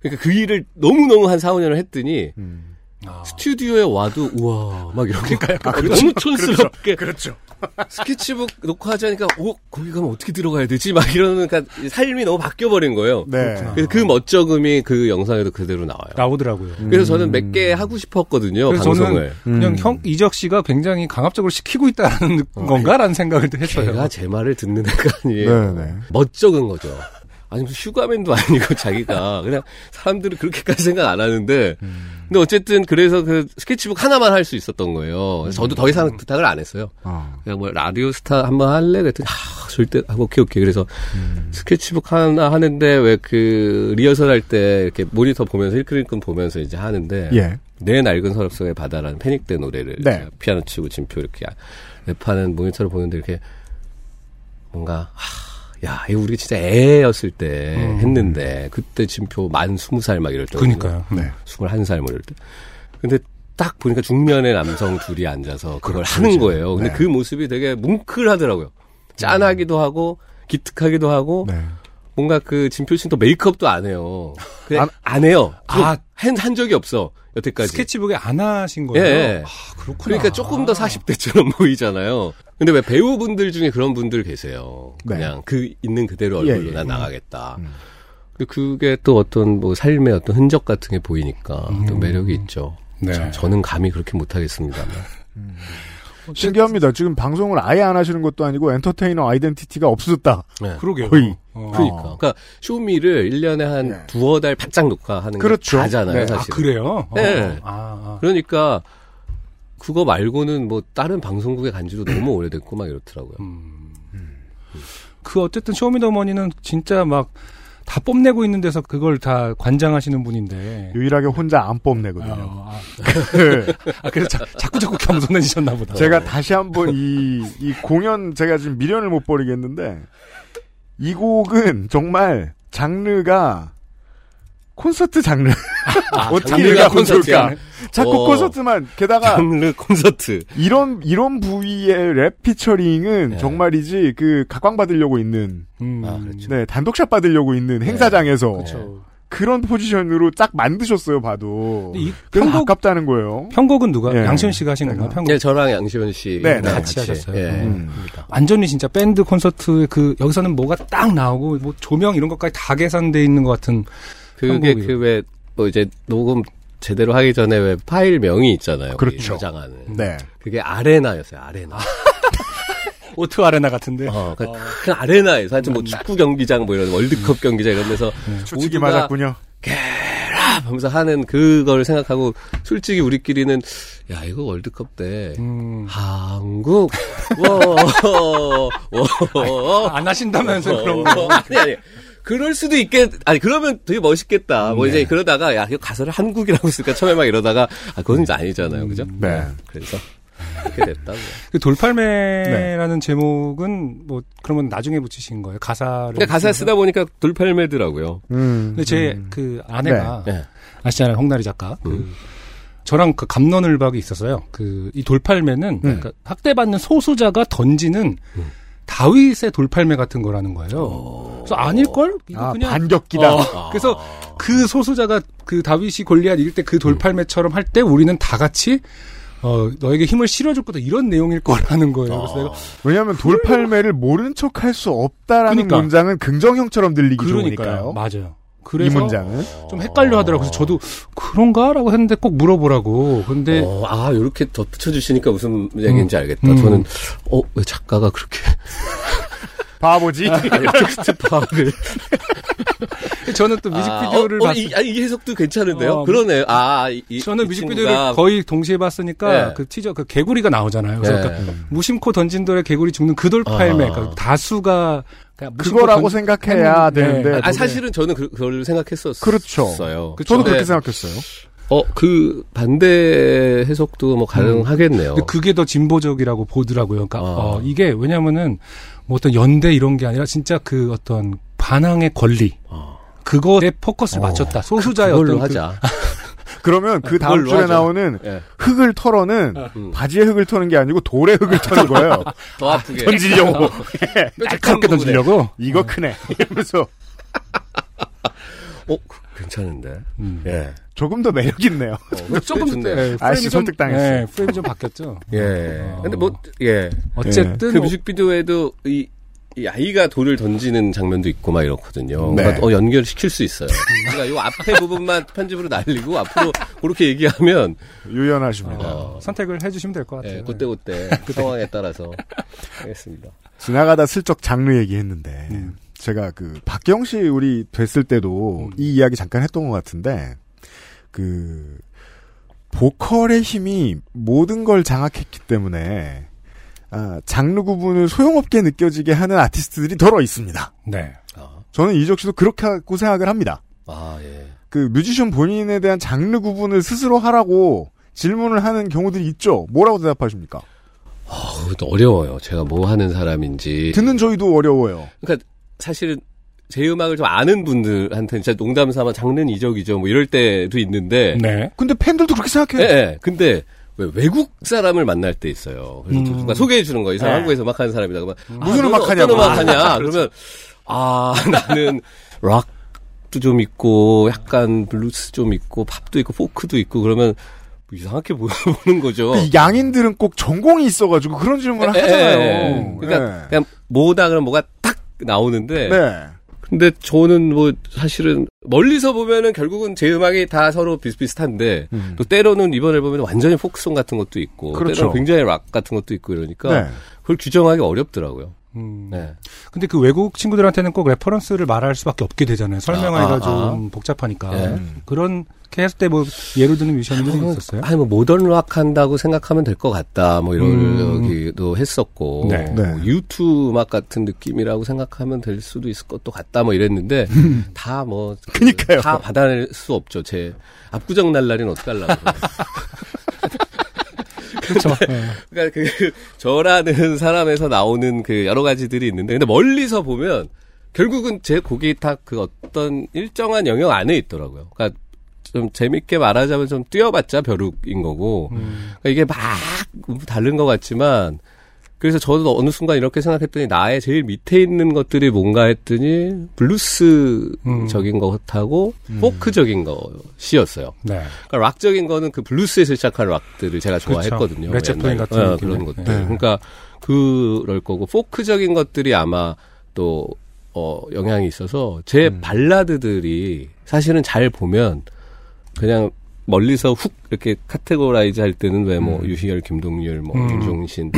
I: 그러니까 그 일을 너무 너무 한 4, 5년을 했더니
A: 음.
B: 아.
I: 스튜디오에 와도 우와 막 이런 거
B: 아,
I: 너무 촌스럽게
A: 그렇죠.
I: 스케치북 놓고 하자니까 오 거기 가면 어떻게 들어가야 되지 막 이러는 그러니까 삶이 너무 바뀌어 버린 거예요.
A: 네.
I: 그래서 그 멋쩍음이 그 영상에도 그대로 나와요.
B: 나오더라고요.
I: 그래서 저는 몇 개 하고 싶었거든요
B: 그래서
I: 방송을.
B: 저는 그냥
A: 음.
B: 형 이적 씨가 굉장히 강압적으로 시키고 있다는 느- 건가라는 생각을 했어요.
I: 걔가 제 말을 듣는 애가 아니에요.
A: 네, 네.
I: 멋쩍은 거죠. 아니 무슨 슈가맨도 아니고 자기가 그냥 사람들은 그렇게까지 생각 안 하는데 근데 어쨌든 그래서 그 스케치북 하나만 할 수 있었던 거예요. 그래서 저도 더 이상 부탁을 안 했어요.
A: 어.
I: 그냥 뭐 라디오 스타 한번 할래 그랬더니 아, 절대 아, 오케이 오케이 그래서 스케치북 하나 하는데 왜 그 리허설 할 때 이렇게 모니터 보면서 힐끔힐끔 보면서 이제 하는데
A: 예.
I: 내 낡은 서랍 속의 바다라는 패닉 때 노래를
A: 네.
I: 피아노 치고 진표 이렇게 랩하는 모니터를 보는데 이렇게 뭔가 하, 야 이거 우리가 진짜 애였을 때
B: 음.
I: 했는데 그때 진표 만 스무 살 막 이럴 때
B: 그러니까요.
A: 네.
I: 스물한 살 뭐 이럴 때 근데 딱 보니까 중년의 남성 둘이 앉아서 그걸
A: 그렇죠,
I: 하는
A: 그렇죠.
I: 거예요. 근데
A: 네.
I: 그 모습이 되게 뭉클하더라고요. 짠하기도 하고 기특하기도 하고
A: 네.
I: 뭔가 그 진표 씨는 또 메이크업도 안 해요. 그냥
A: 안-
I: 안, 해요.
B: 아.
I: 한, 한 적이 없어. 여태까지.
B: 스케치북에 안 하신 거예요.
I: 예, 예.
B: 아, 그렇구나.
I: 그러니까 조금 더 40대처럼 보이잖아요. 근데 왜 배우분들 중에 그런 분들 계세요.
A: 네.
I: 그냥 그 있는 그대로
A: 예,
I: 얼굴로
A: 예.
I: 난 나가겠다.
A: 음.
I: 근데 그게 또 어떤 뭐 삶의 어떤 흔적 같은 게 보이니까 또 매력이 있죠.
B: 네.
I: 저, 저는 감히 그렇게 못하겠습니다만.
A: 신기합니다. 지금 방송을 아예 안 하시는 것도 아니고 엔터테이너 아이덴티티가 없어졌다.
I: 네.
B: 그러게요.
A: 거의.
B: 어.
I: 그러니까. 그러니까 쇼미를 1년에 한
A: 네.
I: 두어 달 바짝 녹화하는
A: 그렇죠.
I: 게 다잖아요,
A: 네.
B: 아,
I: 사실.
B: 그래요?
I: 네.
B: 어. 아, 아.
I: 그러니까 그거 말고는 뭐 다른 방송국에 간 지도 너무 오래됐고 막 이렇더라고요.
B: 음. 그 어쨌든 쇼미더머니는 진짜 막 다 뽐내고 있는 데서 그걸 다 관장하시는 분인데.
A: 유일하게 혼자 안 뽐내거든요.
B: 어, 아, 아, 그래서 자, 자꾸 자꾸 겸손해지셨나 보다.
A: 제가 다시 한번 이, 이 공연 제가 지금 미련을 못 버리겠는데 이 곡은 정말 장르가 콘서트 장르. 어떻게
I: 장르가
A: 얘기하면
I: 콘서트야.
A: 자꾸
I: 어.
A: 콘서트만 게다가
I: 장르 콘서트.
A: 이런 이런 부위의 랩 피처링은
I: 네.
A: 정말이지 그 각광 받으려고 있는
B: 음.
I: 아, 그렇죠.
A: 네 단독샷 받으려고 있는 행사장에서
B: 그렇죠.
A: 그런 포지션으로 딱 만드셨어요 봐도
B: 근데 이
A: 그래서
B: 편곡,
A: 아깝다는 거예요.
B: 편곡은 누가?
A: 예.
B: 양시현 씨가 하신 건가요?
A: 내가.
B: 편곡?
I: 네, 저랑 양시원 씨
A: 네, 네.
B: 같이 하셨어요.
I: 예.
A: 음.
B: 완전히 진짜 밴드 콘서트 그 여기서는 뭐가 딱 나오고 뭐 조명 이런 것까지 다 계산돼 있는 것 같은
I: 그게. 그 왜 뭐 이제 녹음 제대로 하기 전에 왜 파일 명이 있잖아요.
A: 그렇죠.
I: 저장하는.
A: 네.
I: 그게 아레나였어요. 아레나.
B: 오트 아레나 같은데.
I: 어, 그, 큰 아레나에서 하여튼 뭐 축구 경기장 뭐 이런 월드컵 경기장 이런 데서
A: 추측이
I: 모두가
A: 맞았군요.
I: 랍 하면서 하는 그걸 생각하고 솔직히 우리끼리는 야 이거 월드컵 때
B: 음.
I: 한국 워워
B: 안 하신다면서 그런 거.
I: 아니 아니 그럴 수도 있겠 아니 그러면 되게 멋있겠다 뭐 이제 그러다가 야 이거 가사를 한국이라고 쓸까 처음에 막 이러다가 아 그건 이제 아니잖아요 그죠
A: 네.
I: 그래서 그렇게 됐다고
B: 그 돌팔매라는 제목은 뭐 그러면 나중에 붙이신 거예요? 가사를.
I: 근데 가사 쓰다 보니까 돌팔매더라고요
A: 음.
B: 근데 제, 그 아내가
I: 네.
B: 아시잖아요, 홍나리 작가. 그
I: 음.
B: 저랑 그 감론을박이 있었어요. 그 이 돌팔매는 그러니까 학대받는 소수자가 던지는
I: 음.
B: 다윗의 돌팔매 같은 거라는 거예요. 그래서 아닐걸?
A: 아,
B: 그냥
A: 반격기다.
B: 어, 그래서 그 소수자가 그 다윗이 골리앗 이길 때 그 돌팔매처럼 할 때 우리는 다 같이 어 너에게 힘을 실어줄 거다 이런 내용일 거라는 거예요. 그래서 내가
A: 왜냐하면 돌팔매를 모른 척 할 수 없다라는
B: 그러니까.
A: 문장은 긍정형처럼 들리기
B: 그러니까요.
A: 좋으니까요.
B: 맞아요.
A: 이
B: 그래서
A: 문장은
B: 좀 헷갈려 하더라고요. 그래서 저도 그런가라고 했는데 꼭 물어보라고. 근데
I: 어, 아, 요렇게 덧붙여 주시니까 무슨 얘기인지 알겠다.
B: 음.
I: 저는, 어, 왜 작가가 그렇게,
A: 바보지.
I: 텍스트 파악을.
B: 저는 또 뮤직비디오를
I: 아, 어, 어,
B: 봤을
I: 이, 아니, 이 해석도 괜찮은데요?
B: 어,
I: 그러네요. 아, 이, 이-
B: 저는
I: 이
B: 뮤직비디오를
I: 친구가
B: 거의 동시에 봤으니까
I: 네.
B: 그 티저 그 개구리가 나오잖아요. 그래서
I: 네.
B: 그러니까 무심코 던진 돌에 개구리 죽는 그 돌팔매
I: 아.
B: 그러니까 다수가
A: 그거라고
B: 던-
A: 생각해야
B: 했는데,
A: 되는데.
I: 아, 사실은 저는 그, 그걸 생각했었어요.
A: 그렇죠. 저도 그렇게 생각했어요.
I: 어, 그 반대 해석도 뭐 가능하겠네요.
B: 근데 그게 더 진보적이라고 보더라고요. 그러니까
I: 아.
B: 어, 이게 왜냐면은 뭐 어떤 연대 이런 게 아니라 진짜 그 어떤 반항의 권리 그거에 포커스를 맞췄다. 소수자의
I: 아. 그걸로
B: 어떤 그-
I: 하자.
A: 그러면 그 다음
I: 그걸로
A: 줄에
I: 하죠.
A: 나오는
I: 예.
A: 흙을 털어는
I: 음.
A: 바지에 흙을 터는 게 아니고 돌에 흙을 터는 거예요.
I: 더 아프게.
A: 던지려고.
B: 날카롭게 던지려고.
A: 이거 크네. 이러면서
I: 어, 그- 괜찮은데.
B: 음.
I: 예.
A: 조금 더 매력 있네요.
I: 어,
B: 조금
I: 좋네.
B: 네,
A: 아저씨 설득당했어요.
B: 네, 프레임이 좀 바뀌었죠.
I: 예.
B: 어.
I: 근데 뭐, 예.
B: 어쨌든
I: 그
B: 뭐-
I: 뮤직비디오에도 이, 이 아이가 돌을 던지는 장면도 있고 막 이렇거든요.
A: 네.
I: 그러니까 어, 연결시킬 수 있어요. 그러니까 요 앞에 부분만 편집으로 날리고 앞으로 그렇게 얘기하면
A: 유연하십니다.
I: 어,
B: 선택을 해주시면 될 것 같아요.
I: 예, 그때 그때 상황에 따라서 하겠습니다.
A: 지나가다 슬쩍 장르 얘기했는데
B: 음.
A: 제가 그 박경 씨 우리 뵀을 때도 이 이야기 잠깐 했던 것 같은데 그 보컬의 힘이 모든 걸 장악했기 때문에 아, 장르 구분을 소용없게 느껴지게 하는 아티스트들이 덜어 있습니다.
B: 네.
A: 저는 이적 씨도 그렇게 하고 생각을 합니다.
I: 아, 예.
A: 그 뮤지션 본인에 대한 장르 구분을 스스로 하라고 질문을 하는 경우들이 있죠. 뭐라고 대답하십니까?
I: 아, 그것도 어려워요. 제가 뭐 하는 사람인지.
A: 듣는 저희도 어려워요.
I: 그러니까 사실은 제 음악을 좀 아는 분들한테는 진짜 농담 삼아 장르는 이적이죠. 뭐 이럴 때도 있는데.
B: 네.
A: 근데 팬들도 그렇게
I: 예,
A: 생각해요.
I: 예. 근데 왜 외국 사람을 만날 때 있어요. 그래서
B: 음.
I: 누가 소개해 주는 거예요. 이 사람
A: 네.
I: 한국에서 음악 하는 사람이다. 그러면 아,
A: 무슨
I: 너는
A: 음악 하냐고.
I: 음악 하냐?
A: 아,
I: 그러면 아, 나는 락도 좀 있고 약간 블루스 좀 있고 팝도 있고 포크도 있고 그러면 뭐 이상하게 보는 거죠.
A: 그 양인들은 꼭 전공이 있어가지고 그런 질문을
I: 예, 예,
A: 하잖아요.
I: 예. 그러니까
A: 예.
I: 그냥 뭐다 그러면 뭐가 딱 나오는데
A: 네.
I: 근데 저는 뭐 사실은 멀리서 보면은 결국은 제 음악이 다 서로 비슷비슷한데
A: 음.
I: 또 때로는 이번 앨범에는 완전히 포크송 같은 것도 있고
A: 그렇죠.
I: 때로는 굉장히 락 같은 것도 있고 이러니까
A: 네.
I: 그걸 규정하기 어렵더라고요.
B: 음.
I: 네.
B: 근데 그 외국 친구들한테는 꼭 reference를 말할 수밖에 없게 되잖아요. 설명하기가
I: 아, 아,
B: 좀
I: 아.
B: 복잡하니까.
I: 네.
B: 그렇게 했을 때 뭐 예를 드는 뮤지션들이 있었어요?
I: 아니 뭐 모던 락 한다고 생각하면 될 것 같다. 뭐
B: 음.
I: 이러기도 했었고
B: 네.
I: 뭐
A: 네.
I: 유투 음악 같은 느낌이라고 생각하면 될 수도 있을 것도 같다. 뭐 이랬는데 다 뭐
A: 그니까요.
I: 다 받아낼 수 없죠. 제 압구정 날라리는 어떡하려고.
B: 그렇죠. 네.
I: 그러니까 그 저라는 사람에서 나오는 그 여러 가지들이 있는데 근데 멀리서 보면 결국은 제 곡이 다 그 어떤 일정한 영역 안에 있더라고요. 그러니까 좀 재밌게 말하자면 좀 뛰어봤자 벼룩인 거고
B: 음.
I: 그러니까 이게 막 다른 것 같지만 그래서 저도 어느 순간 이렇게 생각했더니 나의 제일 밑에 있는 것들이 뭔가 했더니 블루스적인 것하고 포크적인 것이었어요.
B: 네.
I: 그러니까 락적인 거는 그 블루스에서 시작한 락들을 제가 좋아했거든요.
B: 그렇죠. 레드 제플린
I: 옛날에.
B: 같은
I: 어,
B: 느낌의.
I: 그런 것들.
B: 네.
I: 그러니까 그럴 거고 포크적인 것들이 아마 또 어, 영향이 있어서 제
B: 음.
I: 발라드들이 사실은 잘 보면 그냥 멀리서 훅 이렇게 categorize 할 때는 왜 뭐 유희열, 김동률, 뭐
B: 음.
I: 윤종신,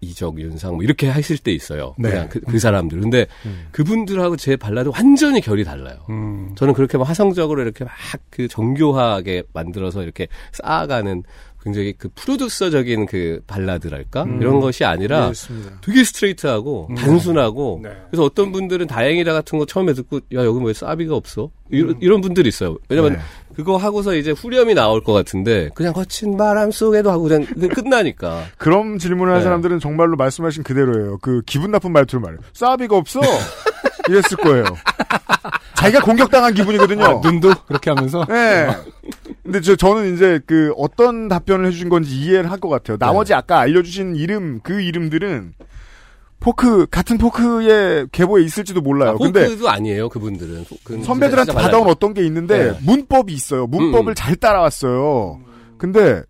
I: 이적, 윤상 뭐 이렇게 하실 때 있어요.
B: 네.
I: 그냥 그, 그 사람들. 근데
B: 음.
I: 그분들하고 제 발라드 완전히 결이 달라요.
B: 음.
I: 저는 그렇게 막 화성적으로 이렇게 막 그 정교하게 만들어서 이렇게 쌓아가는 굉장히 그 프로듀서적인 그 발라드랄까
B: 음.
I: 이런 것이 아니라
A: 그렇습니다.
I: 되게 스트레이트하고
B: 음.
I: 단순하고
B: 네.
I: 그래서 어떤 분들은 다행이다 같은 거 처음에 듣고 야 여기 왜 사비가 없어 이런, 이런 분들이 있어요 왜냐면
A: 네.
I: 그거 하고서 이제 후렴이 나올 것 같은데 그냥 거친 바람 속에도 하고 그냥 그- 끝나니까
A: 그런 질문을 한
I: 네.
A: 사람들은 정말로 말씀하신 그대로예요. 그 기분 나쁜 말투를 말해요. 싸비가 없어. 이랬을 거예요. 자기가 공격당한 기분이거든요.
B: 아, 눈도 그렇게 하면서
A: 네. 근데 저, 저는 이제 그 어떤 답변을 해주신 건지 이해를 할 것 같아요. 나머지 아까 알려주신 이름, 그 이름들은 포크, 같은 포크의 계보에 있을지도 몰라요.
I: 아,
A: 근데
I: 포크도 아니에요 그분들은
A: 선배들한테 받아온. 어떤 게 있는데
I: 네.
A: 문법이 있어요. 문법을
I: 음.
A: 잘 따라왔어요. 근데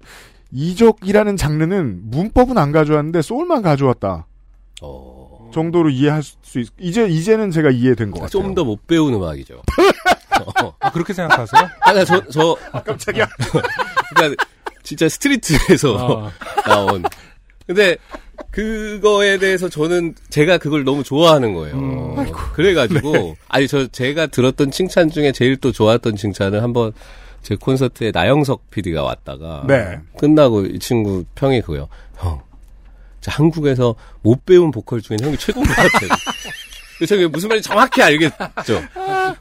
A: 이적이라는 장르는 문법은 안 가져왔는데 소울만 가져왔다.
I: 어,
A: 정도로 이해할 수 있, 이제, 이제는 제가 이해된 것 같아요.
I: 좀 더 못 배운 음악이죠 어.
B: 아, 그렇게 생각하세요?
I: 아, 저, 저,
A: 깜짝이야.
I: 그러니까 진짜 스트리트에서
B: 어.
I: 나온. 근데 그거에 대해서 저는 제가 그걸 너무 좋아하는 거예요.
B: 음.
I: 그래가지고 아니 저 제가 들었던 칭찬 중에 제일 또 좋았던 칭찬은 한번 제 콘서트에 나영석 PD가 왔다가
A: 네.
I: 끝나고 이 친구 평이 그거요. 형, 자, 한국에서 못 배운 보컬 중에 형이 최고인 것 같아요. 저게 무슨 말인지 정확히 알겠죠.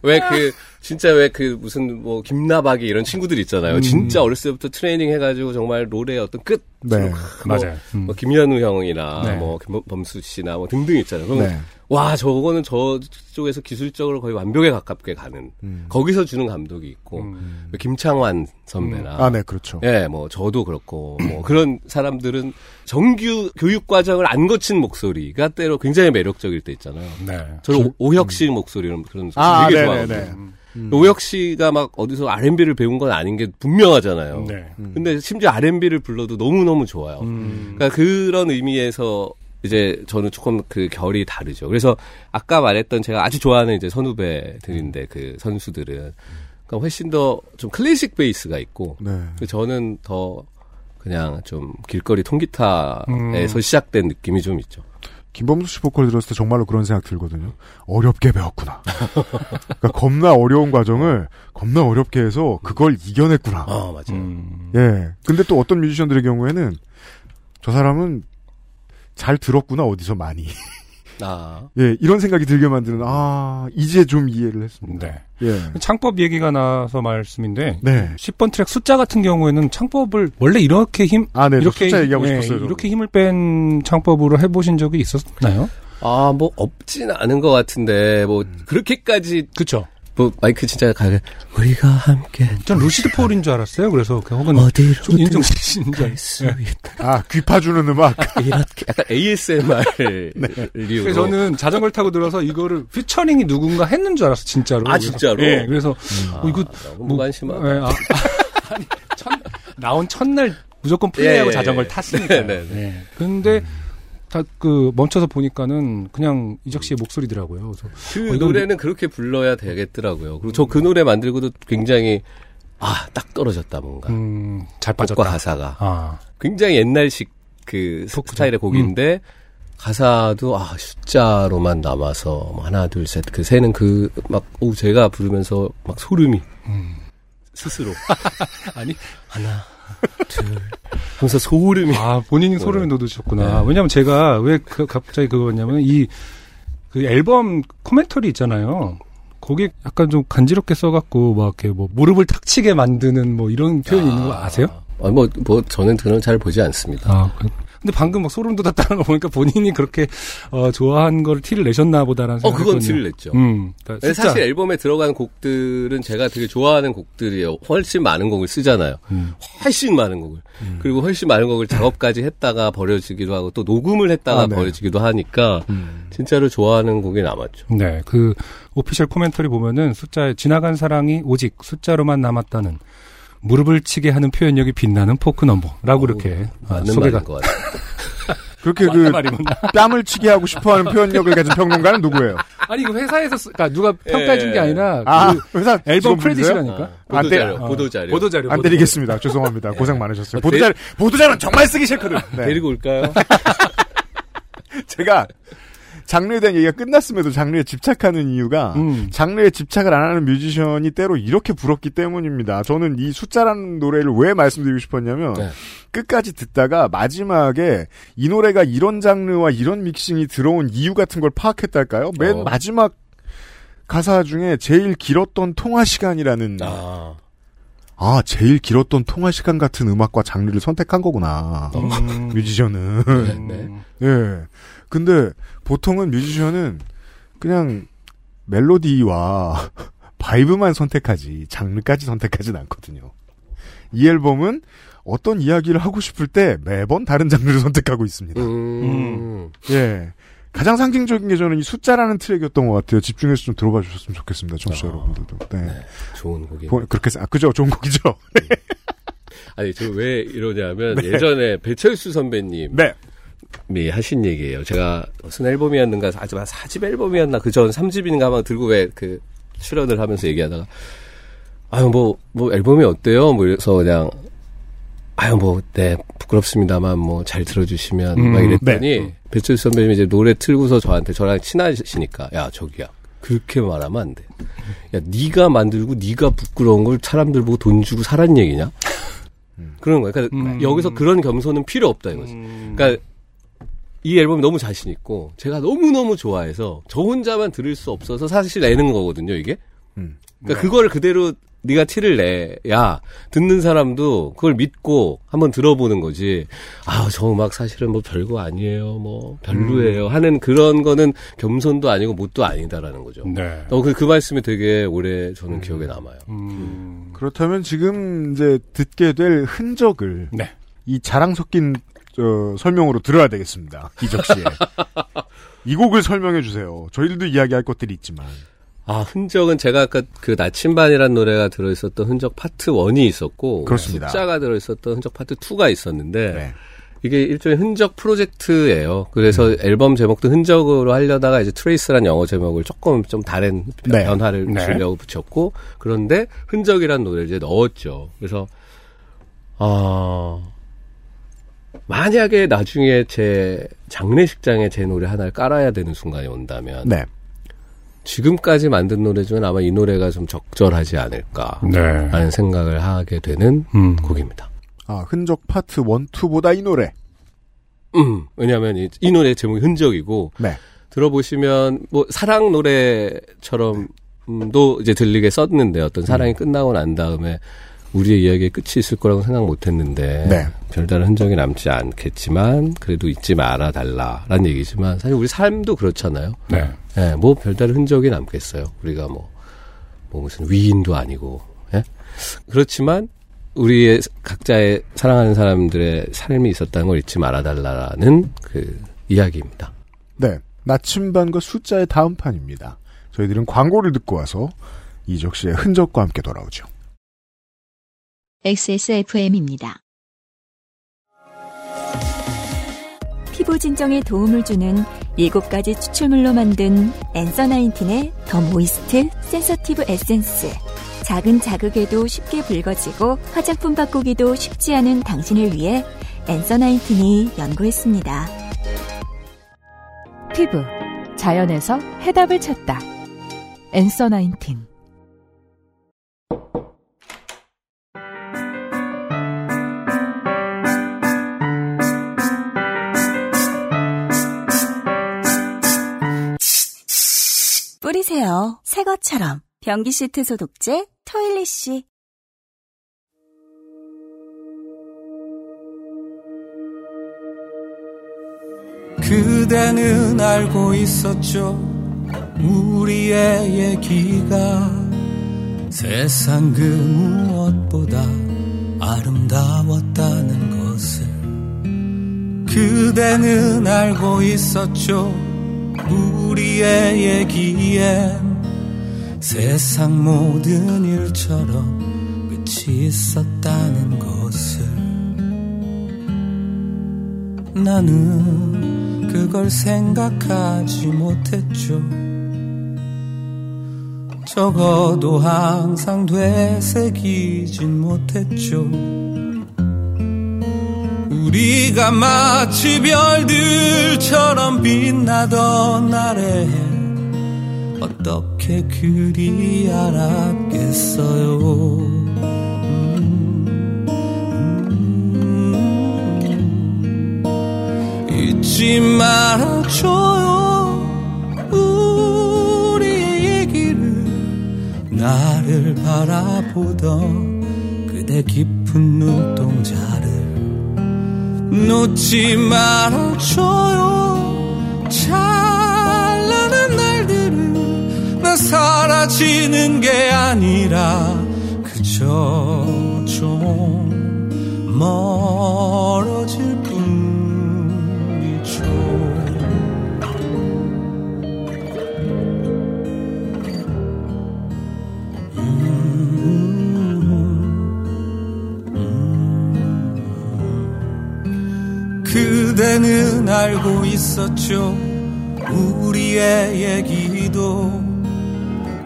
I: 왜 그 진짜 왜 그 무슨 뭐 김나박이 이런 친구들 있잖아요. 진짜 어렸을 때부터 트레이닝 해가지고 정말 롤의 어떤 끝.
A: 네.
I: 뭐,
B: 맞아요. 음.
I: 뭐 김현우 형이나
B: 네.
I: 뭐 김범수 씨나 뭐 등등 있잖아요. 그러면
A: 네.
I: 와 저거는 저쪽에서 기술적으로 거의 완벽에 가깝게 가는
A: 음.
I: 거기서 주는 감독이 있고
B: 음.
I: 김창완 선배나
A: 아, 네, 그렇죠.
I: 예, 뭐 저도 그렇고 뭐 그런 사람들은 정규 교육 과정을 안 거친 목소리가 때로 굉장히 매력적일 때 있잖아요.
B: 네.
I: 저는 오- 오혁 씨 목소리 이런 그런 소리
A: 아,
I: 되게
A: 네네네.
I: 좋아하거든요. 오혁 씨가 막 어디서 R&B를 배운 건 아닌 게 분명하잖아요.
B: 네.
I: 근데 심지어 R&B를 불러도 너무너무 좋아요.
B: 음.
I: 그러니까 그런 의미에서 이제 저는 조금 그 결이 다르죠. 그래서 아까 말했던 제가 아주 좋아하는 이제 선후배들인데 그 선수들은 그러니까 훨씬 더 좀 클래식 베이스가 있고
A: 네.
I: 저는 더 그냥 좀 길거리 통기타에서
B: 음.
I: 시작된 느낌이 좀 있죠.
A: 김범수 씨 보컬 들었을 때 정말로 그런 생각 들거든요. 어렵게 배웠구나. 그러니까 겁나 어려운 과정을 겁나 어렵게 해서 그걸 이겨냈구나.
I: 아 맞아요.
B: 음.
A: 예. 근데 또 어떤 뮤지션들의 경우에는 저 사람은 잘 들었구나 어디서 많이.
I: 아
A: 예, 이런 생각이 들게 만드는 아 이제 좀 이해를 했습니다.
B: 네.
A: 예.
B: 창법 얘기가 나서 말씀인데
A: 네.
B: 10번 트랙 숫자 같은 경우에는 창법을 원래 이렇게 힘
A: 아, 네. 저
B: 이렇게
A: 숫자 얘기하고
B: 예,
A: 싶었어요.
B: 이렇게 힘을 뺀 창법으로 해보신 적이 있었나요?
I: 아, 뭐, 없진 않은 것 같은데, 뭐, 그렇게까지,
B: 그쵸.
I: 뭐, 마이크 진짜 가게, 우리가 함께,
B: 전 루시드 폴인 줄 알았어요. 그래서 그 혹은
I: 어디로
B: 좀 윤정신 씨인 줄
I: 갈수
B: 알았어요.
I: 있다.
A: 아, 귀 파주는 음악.
I: 이렇게, 약간 ASMR
B: 네. 그래서 저는 자전거를 타고 들어서 이거를 피처링이 누군가 했는 줄 알았어, 진짜로.
I: 아,
B: 그래서-
I: 진짜로?
B: 예, 그래서,
I: 아,
B: 어, 이거,
I: 너무
B: 뭐,
I: 무관심하다.
B: 예, 아, 아니, 첫, 나온 첫날 무조건 플레이하고
I: 예, 예,
B: 자전거를
I: 예.
B: 탔으니까.
I: 네, 네, 네.
B: 예. 근데, 다 그 멈춰서 보니까는 그냥 이적 씨의 목소리더라고요. 그래서
I: 그
B: 어,
I: 노래는 그렇게 불러야 되겠더라고요. 그리고 저 그 노래 만들고도 굉장히 아 딱 떨어졌다 뭔가.
B: 음, 잘 빠졌다.
I: 곡과 가사가
B: 아,
I: 굉장히 옛날식 그 스타일의 곡인데 가사도 아 숫자로만 남아서 뭐 하나 둘 셋 그 세는 그 막 오 제가 부르면서 막 소름이 스스로
B: 아니
I: 하나 둘 하면서 소름이
B: 아 본인이 소름이 돋으셨구나. 왜냐면 제가 왜 그, 갑자기 그거냐면 이 그 앨범 코멘터리 있잖아요. 거기 약간 좀 간지럽게 써갖고 막 이렇게 뭐 무릎을 탁 치게 만드는 뭐 이런 표현이 있는 거 아세요?
I: 아, 뭐, 뭐, 저는 그런 잘 보지 않습니다.
B: 아, 그- 근데 방금 막 소름 돋았다는 거 보니까 본인이 그렇게 어, 좋아한 걸 티를 내셨나 보다라는
I: 어,
B: 생각이
I: 그건
B: 했거든요.
I: 티를 냈죠.
B: 음, 그러니까.
I: 사실 앨범에 들어간 곡들은 제가 되게 좋아하는 곡들이에요. 훨씬 많은 곡을 쓰잖아요.
B: 음.
I: 훨씬 많은 곡을. 그리고 훨씬 많은 곡을 작업까지 했다가 버려지기도 하고 또 녹음을 했다가
B: 아, 네.
I: 버려지기도 하니까 진짜로 좋아하는 곡이 남았죠.
B: 네, 그 오피셜 코멘터리 보면은 숫자에 지나간 사랑이 오직 숫자로만 남았다는 무릎을 치게 하는 표현력이 빛나는 포크 넘버라고 이렇게 아,
I: 맞는
B: 소개가
I: 말인 것 같아요.
A: 그렇게 그. 뺨을 치게 하고 싶어하는 표현력을 가진 평론가는 누구예요?
B: 아니 그 회사에서 쓰- 그러니까 누가 평가해 준게
I: 예.
B: 아니라
A: 아,
B: 그
A: 회사
B: 앨범? 크레딧이라니까.
I: 아,
A: 안 돼.
I: 보도 자료,
B: 어,
I: 보도 자료.
B: 보도 자료.
A: 안
B: 보도자료.
A: 드리겠습니다. 죄송합니다. 고생 많으셨어요.
I: 어,
A: 보도 자료, 보도 자료는 정말 쓰기 싫거든. 네.
I: 데리고 올까요?
A: 제가 장르에 대한 얘기가 끝났음에도 장르에 집착하는 이유가
B: 음.
A: 장르에 집착을 안 하는 뮤지션이 때로 이렇게 부럽기 때문입니다. 저는 이 숫자라는 노래를 왜 말씀드리고 싶었냐면
I: 네.
A: 끝까지 듣다가 마지막에 이 노래가 이런 장르와 이런 믹싱이 들어온 이유 같은 걸 파악했달까요? 맨
I: 어.
A: 마지막 가사 중에 제일 길었던 통화 시간이라는
I: 아,
A: 아 제일 길었던 통화 시간 같은 음악과 장르를 선택한 거구나.
B: 음.
A: 뮤지션은
I: 네, 네.
A: 예. 근데 보통은 뮤지션은 그냥 멜로디와 바이브만 선택하지 장르까지 선택하진 않거든요. 이 앨범은 어떤 이야기를 하고 싶을 때 매번 다른 장르를 선택하고 있습니다.
I: 음.
A: 예. 가장 상징적인 게 저는 이 숫자라는 트랙이었던 것 같아요. 집중해서 좀 들어봐 주셨으면 좋겠습니다. 청취자
I: 아.
A: 여러분들도. 네.
I: 네, 좋은 곡이.
A: 보- 그렇게, 생- 아, 그죠? 좋은 곡이죠?
I: 아니, 저 왜 이러냐면 예전에 배철수 선배님.
A: 네.
I: 이 하신 얘기예요. 제가 무슨 앨범이었는가, 아주 사집 앨범이었나, 그 전 3집인가 한번 들고 왜 그 출연을 하면서 얘기하다가, 아유, 뭐, 뭐 앨범이 어때요? 뭐 이래서 그냥, 아유, 뭐, 네, 부끄럽습니다만 뭐 잘 들어주시면,
B: 음,
I: 막 이랬더니,
B: 네.
I: 배철수 선배님이 이제 노래 틀고서 저한테 저랑 친하시니까, 야, 저기야. 그렇게 말하면 안 돼. 야, 네가 만들고 네가 부끄러운 걸 사람들 보고 돈 주고 사란 얘기냐? 그런 거예요. 그러니까
B: 음.
I: 여기서 그런 겸손은 필요 없다 이거지. 그러니까 이 앨범이 너무 자신 있고 제가 너무 너무 좋아해서 저 혼자만 들을 수 없어서 사실 내는 거거든요 이게.
A: 음.
I: 그러니까 그거를 그대로 네가 티를 내야 듣는 사람도 그걸 믿고 한번 들어보는 거지. 아, 저 음악 사실은 뭐 별거 아니에요. 뭐 별로예요. 하는 그런 거는 겸손도 아니고 뭣도 아니다라는 거죠.
B: 네.
I: 어, 그, 그 말씀이 되게 오래 저는 기억에 남아요.
B: 음.
A: 그렇다면 지금 이제 듣게 될 흔적을
B: 네.
A: 이 자랑 섞인 어, 설명으로 들어야 되겠습니다. 이적 씨의 이 곡을 설명해 주세요. 저희들도 이야기할 것들이 있지만
I: 아, 흔적은 제가 아까 그 나침반이라는 노래가 들어있었던 흔적 파트 1이 있었고.
A: 그렇습니다.
I: 숫자가 들어있었던 흔적 파트 2가 있었는데.
A: 네.
I: 이게 일종의 흔적 프로젝트예요. 그래서 앨범 제목도 흔적으로 하려다가 이제 트레이스란 영어 제목을 조금 좀 다른
A: 네.
I: 변화를
B: 네.
I: 주려고 붙였고 그런데 흔적이란 노래를 이제 넣었죠. 그래서 아 만약에 나중에 제 장례식장에 제 노래 하나를 깔아야 되는 순간이 온다면
A: 네.
I: 지금까지 만든 노래 중에 아마 이 노래가 좀 적절하지 않을까
B: 네.
I: 라는 생각을 하게 되는
B: 음.
I: 곡입니다.
A: 아 흔적 파트 1, 2보다 이 노래
I: 음, 왜냐하면 이, 이 노래 제목이 흔적이고
A: 네.
I: 들어보시면 뭐 사랑 노래처럼도 이제 들리게 썼는데 어떤 사랑이
A: 음.
I: 끝나고 난 다음에 우리의 이야기에 끝이 있을 거라고 생각 못했는데
A: 네.
I: 별다른 흔적이 남지 않겠지만 그래도 잊지 말아 달라라는 얘기지만 사실 우리 삶도 그렇잖아요.
B: 네.
I: 예, 뭐 별다른 흔적이 남겠어요. 우리가 뭐, 뭐 무슨 위인도 아니고, 예? 그렇지만 우리의 각자의 사랑하는 사람들의 삶이 있었다는 걸 잊지 말아 달라는 그 이야기입니다.
A: 네. 나침반과 숫자의 다음 판입니다. 저희들은 광고를 듣고 와서 이적 씨의 흔적과 함께 돌아오죠.
C: XSFM입니다.
D: 피부 진정에 도움을 주는 7가지 추출물로 만든 앤서 나인틴의 The Moist Sensitive 에센스. 작은 자극에도 쉽게 붉어지고 화장품 바꾸기도 쉽지 않은 당신을 위해 앤서 나인틴이 연구했습니다.
E: 피부 자연에서 해답을 찾다. 앤서 나인틴
D: 뿌리세요. 새 것처럼. 변기 시트 소독제 토일리쉬.
J: 그대는 알고 있었죠 우리의 얘기가 세상 그 무엇보다 아름다웠다는 것을 그대는 알고 있었죠 우리의 얘기엔 세상 모든 일처럼 끝이 있었다는 것을 나는 그걸 생각하지 못했죠. 적어도 항상 되새기진 못했죠. 우리가 마치 별들처럼 빛나던 날에 어떻게 그리 알았겠어요. 잊지 말아줘요 우리의 얘기를. 나를 바라보던 그대 깊은 눈동자를 놓지 말아줘요. 찬란한 날들은 나 사라지는 게 아니라 그저 좀 멀어질 그대는 알고 있었죠. 우리의 얘기도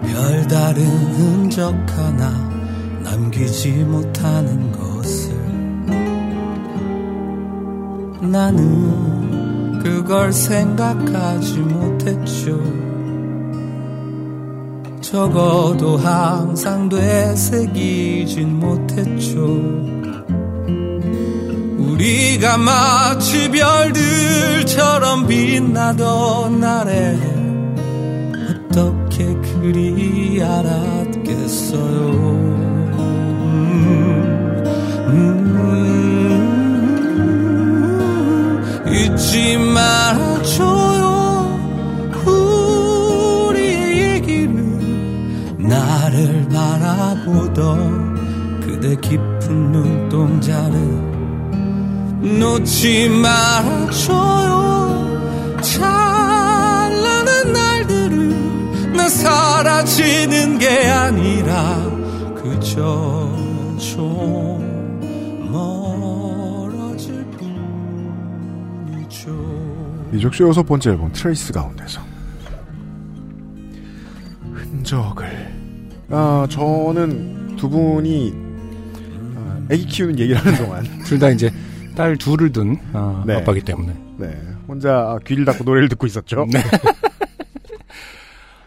J: 별다른 흔적 하나 남기지 못하는 것을. 나는 그걸 생각하지 못했죠. 적어도 항상 되새기진 못했죠 우리가 마치 별들처럼 빛나던 날에 어떻게 그리 알았겠어요 음, 음, 잊지 말아줘요 우리의 얘기를 나를 바라보던 그대 깊은 눈동자를 놓지 말아줘요. 찬란한 날들은 나 사라지는 게 아니라 그저 좀 멀어질 뿐이죠.
A: 이적쇼 여섯 번째 앨범 트레이스 가운데서. 흔적을. 아 저는 두 분이 아, 아기 키우는 얘기를 하는 동안.
B: 둘 다 이제 딸 둘을 둔 어,
A: 네.
B: 아빠기 때문에.
A: 네 혼자 귀를 닫고 노래를 듣고 있었죠.
B: 네.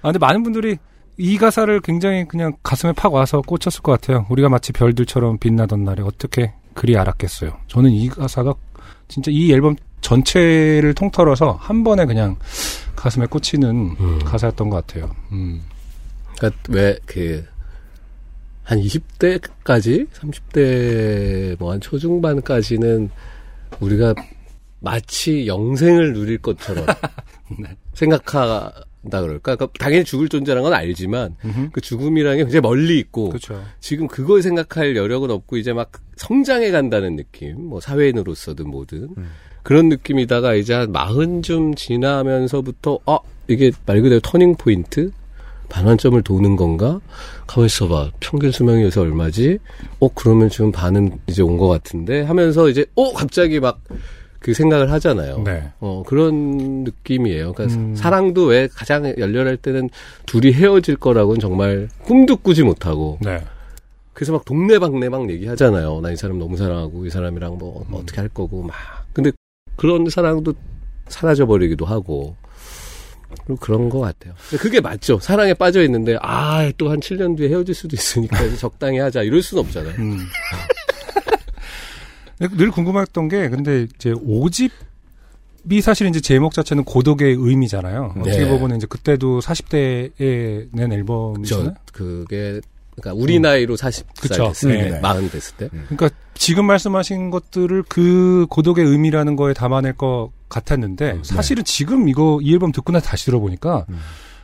B: 아, 근데 많은 분들이 이 가사를 굉장히 그냥 가슴에 팍 와서 꽂혔을 것 같아요. 우리가 마치 별들처럼 빛나던 날에 어떻게 그리 알았겠어요. 저는 이 가사가 진짜 이 앨범 전체를 통틀어서 한 번에 그냥 가슴에 꽂히는 가사였던 것 같아요. 음.
I: 그러니까 왜 그 한 20대까지 30대 뭐 한 초중반까지는 우리가 마치 영생을 누릴 것처럼 생각한다 그럴까? 그러니까 당연히 죽을 존재라는 건 알지만 그 죽음이라는 게 굉장히 멀리 있고
B: 그렇죠.
I: 지금 그걸 생각할 여력은 없고 이제 막 성장해 간다는 느낌, 뭐 사회인으로서든 뭐든. 그런 느낌이다가 이제 한 마흔쯤 지나면서부터 아 이게 말 그대로 터닝 포인트 반환점을 도는 건가? 가만 있어봐. 평균 수명이 요새 얼마지? 어, 그러면 지금 반은 이제 온 것 같은데? 하면서 이제, 어, 갑자기 막, 그 생각을 하잖아요.
B: 네.
I: 어, 그런 느낌이에요. 그러니까
B: 음.
I: 사랑도 왜 가장 열렬할 때는 둘이 헤어질 거라고는 정말 꿈도 꾸지 못하고.
B: 네.
I: 그래서 막 동네방네 막 얘기하잖아요. 나 이 사람 너무 사랑하고 이 사람이랑 뭐
B: 음.
I: 어떻게 할 거고 막. 근데 그런 사랑도 사라져 버리기도 하고. 그런 것 같아요. 그게 맞죠. 사랑에 빠져 있는데 아 또 한 7년 뒤에 헤어질 수도 있으니까 적당히 하자 이럴 수는 없잖아요.
B: 음. 늘 궁금했던 게 근데 이제 오집이 사실 이제 제목 자체는 고독의 의미잖아요. 어떻게
I: 네.
B: 보면 이제 그때도 40대에 낸 앨범이잖아요.
I: 저 그게 그러니까 우리 나이로 40살
B: 그쵸.
I: 됐을 때,
B: 네.
I: 마흔 됐을 때.
B: 그러니까 지금 말씀하신 것들을 그 고독의 의미라는 거에 담아낼 것 같았는데 사실은 지금 이거 이 앨범 듣고 나서 다시 들어보니까